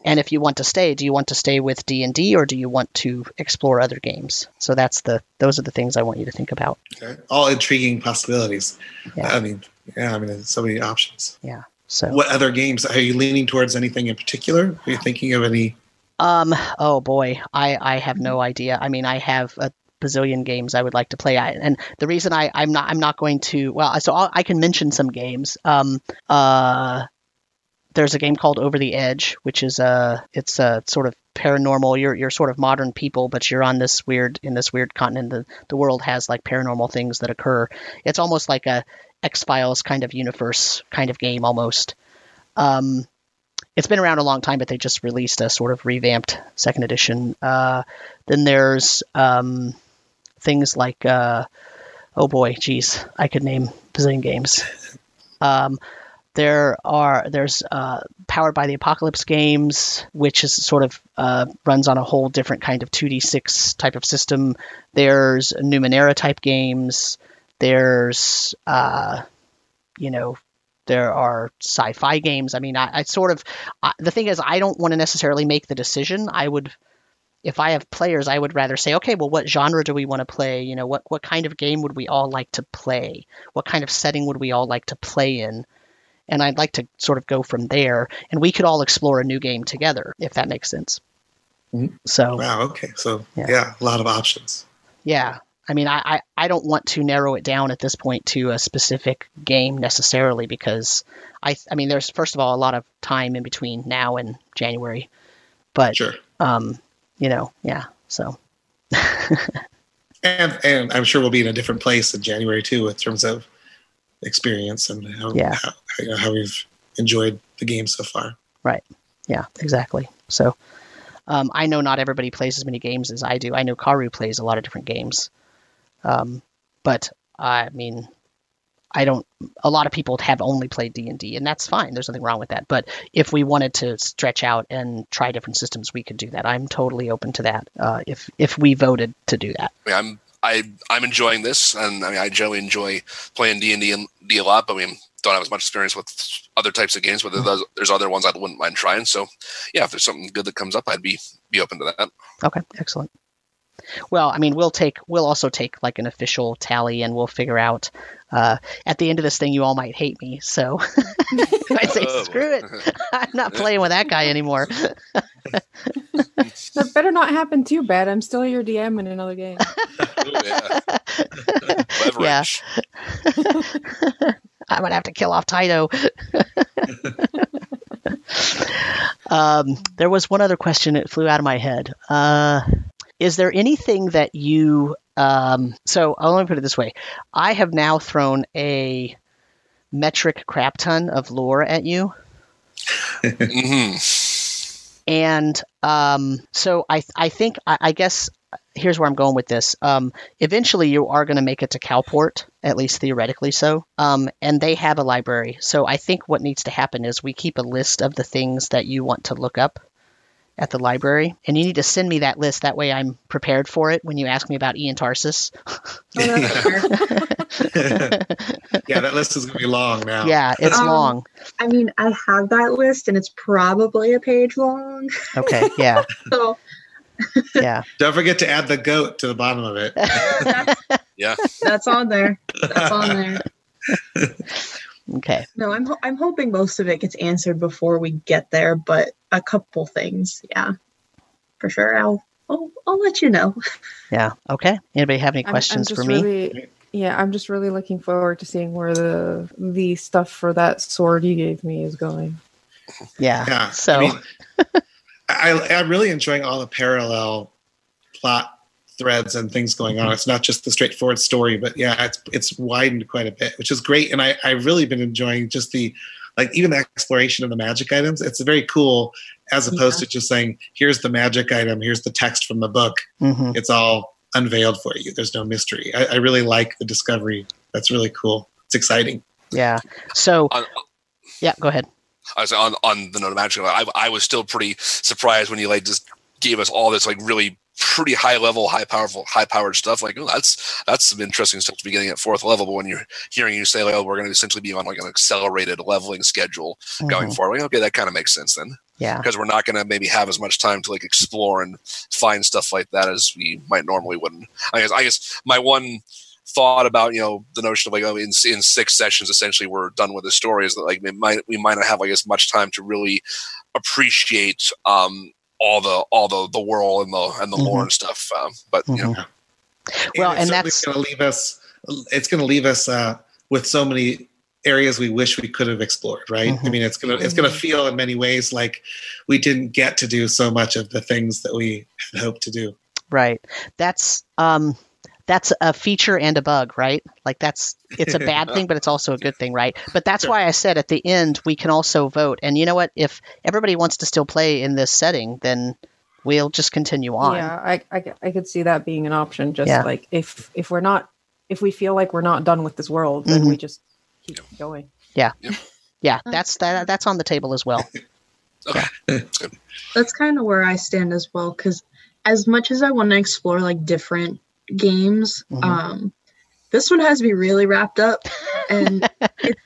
and if you want to stay, do you want to stay with D and D or do you want to explore other games? So that's the those are the things I want you to think about. Okay. All intriguing possibilities. Yeah. I mean, yeah, I mean, there's so many options. Yeah. So What other games are you leaning towards? Anything in particular? Are you thinking of any? Um oh boy, I I have no idea. I mean, I have a bazillion games I would like to play. I, and the reason I I'm not I'm not going to well, so I'll, I can mention some games. Um uh there's a game called Over the Edge, which is a it's a sort of paranormal. You're you're sort of modern people, but you're on this weird in this weird continent. The the world has like paranormal things that occur. It's almost like a X Files kind of universe kind of game almost. Um, it's been around a long time, but they just released a sort of revamped second edition. Uh, then there's um, things like uh, oh boy, geez, I could name bazillion games. Um, there are there's uh, powered by the apocalypse games which is sort of uh, runs on a whole different kind of 2d6 type of system there's numenera type games there's uh, you know there are sci-fi games i mean i, I sort of I, the thing is i don't want to necessarily make the decision i would if i have players i would rather say okay well what genre do we want to play you know what what kind of game would we all like to play what kind of setting would we all like to play in and I'd like to sort of go from there, and we could all explore a new game together, if that makes sense. Mhm. So Wow. Okay. So Yeah. yeah. a lot of options. yeah, I mean, I, I I don't want to narrow it down at this point to a specific game necessarily because I I mean, there's first of all a lot of time in between now and January, but Sure. um, you know, yeah, so *laughs* And and I'm sure we'll be in a different place in January too, in terms of experience and how Yeah. how, you know, how we've enjoyed the game so far. Right. Yeah, exactly. So um, I know not everybody plays as many games as I do. I know Karu plays a lot of different games, um, but I mean, I don't. A lot of people have only played D and D, and that's fine. There's nothing wrong with that. But if we wanted to stretch out and try different systems, we could do that. I'm totally open to that. Uh, if if we voted to do that. I mean, I'm I I'm enjoying this, and I mean I generally enjoy playing D and D a lot, but I mean don't have as much experience with other types of games. But there's, there's other ones I wouldn't mind trying. So yeah, if there's something good that comes up, I'd be be open to that. Okay, excellent. Well, I mean, we'll take we'll also take like an official tally, and we'll figure out. Uh, at the end of this thing, you all might hate me, so *laughs* I say Oh. screw it. I'm not playing with that guy anymore. *laughs* That better not happen too bad. I'm still your DM in another game. *laughs* Ooh, yeah. Leverage. I'm gonna have to kill off Taito. um, there was one other question that flew out of my head. Uh, is there anything that you? Um, so I'll let me put it this way: I have now thrown a metric crap ton of lore at you, hmm and um, so I I think I, I guess here's where I'm going with this. Um, eventually, you are going to make it to Calport, at least theoretically so. Um, and they have a library. So I think what needs to happen is we keep a list of the things that you want to look up at the library, and you need to send me that list. That way, I'm prepared for it when you ask me about Ian Tarsis. Oh, that's *laughs* fair. yeah, that list is going to be long now. Yeah, it's Um, long. I mean, I have that list and it's probably a page long. Okay, yeah, *laughs* So yeah. Don't forget to add the goat to the bottom of it. that's, *laughs* Yeah. that's on there. That's on there. Okay, No, I'm I'm hoping most of it gets answered before we get there, but a couple things, yeah, for sure. I'll I'll, I'll let you know. *laughs* yeah, okay. Anybody have any I'm- I'm questions for me? really- yeah, I'm just really looking forward to seeing where the the stuff for that sword you gave me is going. Yeah. Yeah. So I mean, *laughs* I, I'm really enjoying all the parallel plot threads and things going on. It's not just the straightforward story, but yeah, it's it's widened quite a bit, which is great. And I I've really been enjoying just the like even the exploration of the magic items. It's very cool as opposed to just saying here's the magic item, here's the text from the book. mhm. It's all unveiled for you. There's no mystery. I, I really like the discovery. That's really cool. It's exciting. yeah. So On, yeah, go ahead. I was on on the note of magic. I, I was still pretty surprised when you like just gave us all this like really pretty high level, high powerful, high powered stuff. Like, oh, that's that's some interesting stuff to be getting at fourth level. But when you're hearing you say like, oh, we're going to essentially be on like an accelerated leveling schedule going Mhm. forward, like, okay, that kind of makes sense then Yeah. because we're not going to maybe have as much time to like explore and find stuff like that as we might normally wouldn't. I guess I guess my one thought about you know the notion of like oh in, in six sessions essentially we're done with the story is that like we might we might not have like as much time to really appreciate um all the all the the world and the and the lore Mhm. and stuff um, but you know Mhm. Well, and it's certainly that's- going to leave us. It's going to leave us uh, with so many areas we wish we could have explored. Right? I Mhm. mean, it's going to it's going to feel in many ways like we didn't get to do so much of the things that we had hoped to do. Right. That's um that's a feature and a bug, right? Like that's *laughs* it's a bad thing, but it's also a good thing, right? But that's Sure. why I said at the end we can also vote. And you know what? If everybody wants to still play in this setting, then we'll just continue on. Yeah, I, I I could see that being an option. Just Yeah. like if if we're not if we feel like we're not done with this world, then Mhm. we just keep going. Yeah, Yeah. that's that that's on the table as well. *laughs* Okay. *laughs* That's kind of where I stand as well. Because as much as I want to explore like different games, Mhm. um, this one has me really wrapped up, and *laughs* it,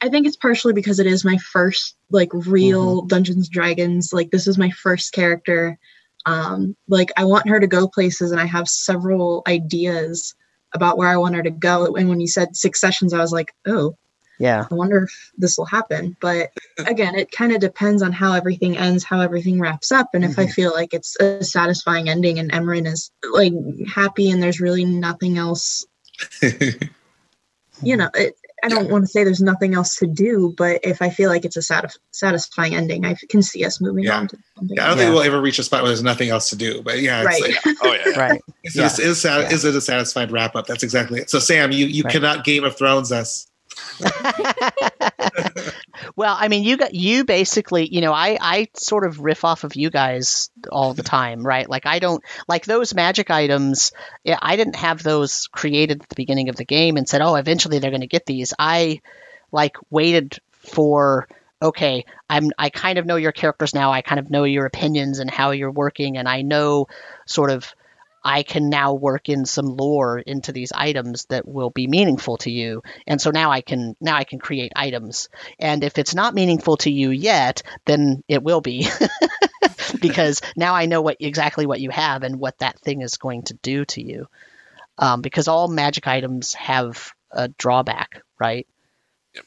I think it's partially because it is my first like real Dungeons and Dragons. Like this is my first character. Um, like I want her to go places, and I have several ideas about where I want her to go. And when you said six sessions, I was like, oh, Yeah. I wonder if this will happen. But *laughs* again, it kind of depends on how everything ends, how everything wraps up, and if I mm-hmm. feel like it's a satisfying ending and Emerin is like happy and there's really nothing else, *laughs* you know, it, I don't want to say there's nothing else to do, but if I feel like it's a satis- satisfying ending, I can see us moving Yeah. on to something. Yeah, I don't Yeah. think we'll ever reach a spot where there's nothing else to do. But yeah, it's Right. like, *laughs* oh yeah Right. is, Yeah. it, is, sat- Yeah. is it a satisfied wrap up? That's exactly it. So Sam, you you Right. cannot Game of Thrones us. *laughs* well, I mean, you got you basically, you know, I I sort of riff off of you guys all the time, right? Like I don't like those magic items. yeah, I didn't have those created at the beginning of the game and said, "Oh, eventually they're going to get these." I like waited for okay, I'm I kind of know your characters now. I kind of know your opinions and how you're working and I know sort of I can now work in some lore into these items that will be meaningful to you. And so now I can now I can create items. And if it's not meaningful to you yet, then it will be. *laughs* because now I know what exactly what you have and what that thing is going to do to you. Um, because all magic items have a drawback, right?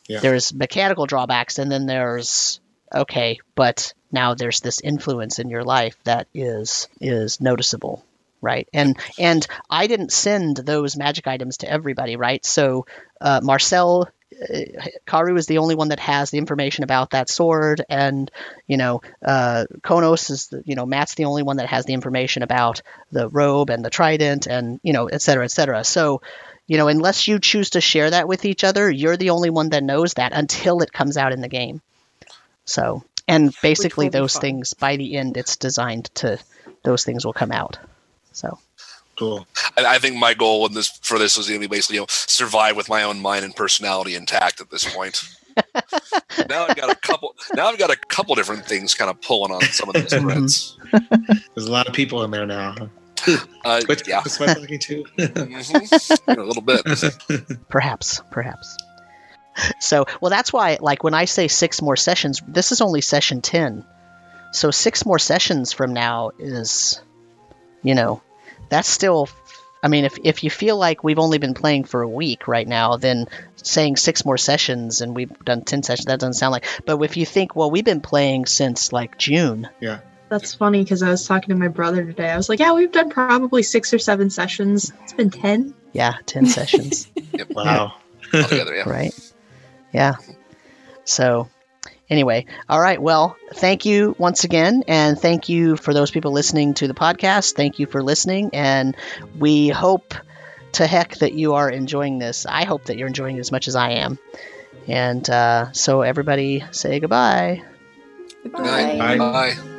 Yeah. There's mechanical drawbacks and then there's okay, but now there's this influence in your life that is is noticeable right? And and i didn't send those magic items to everybody right? So uh, marcel uh, karu is the only one that has the information about that sword and you know uh, konos is the, you know matt's the only one that has the information about the robe and the trident and you know et cetera et cetera. So you know unless you choose to share that with each other you're the only one that knows that until it comes out in the game. So and basically those things by the end it's designed to those things will come out so Cool. I, I think my goal in this for this was going to be basically you know survive with my own mind and personality intact at this point. *laughs* now I've got a couple. Now I've got a couple different things kind of pulling on some of these threads. *laughs* There's a lot of people in there now. Uh, Which yeah, is my lucky too. *laughs* Mhm. a little bit. perhaps perhaps so well that's why like when i say six more sessions this is only session 10 so six more sessions from now is you know that's still i mean if, if you feel like we've only been playing for a week right now then saying six more sessions and we've done 10 sessions that doesn't sound like but if you think well we've been playing since like june yeah. That's funny because I was talking to my brother today. I was like, "Yeah, we've done probably six or seven sessions. It's been ten. yeah 10 sessions Yep. *laughs* Wow. *laughs* Altogether, yeah. right? Yeah. So, anyway, all right. Well, thank you once again, and thank you for those people listening to the podcast. Thank you for listening, and we hope to heck that you are enjoying this. I hope that you're enjoying it as much as I am. And uh, so, everybody, say goodbye. Good night. Bye. Bye.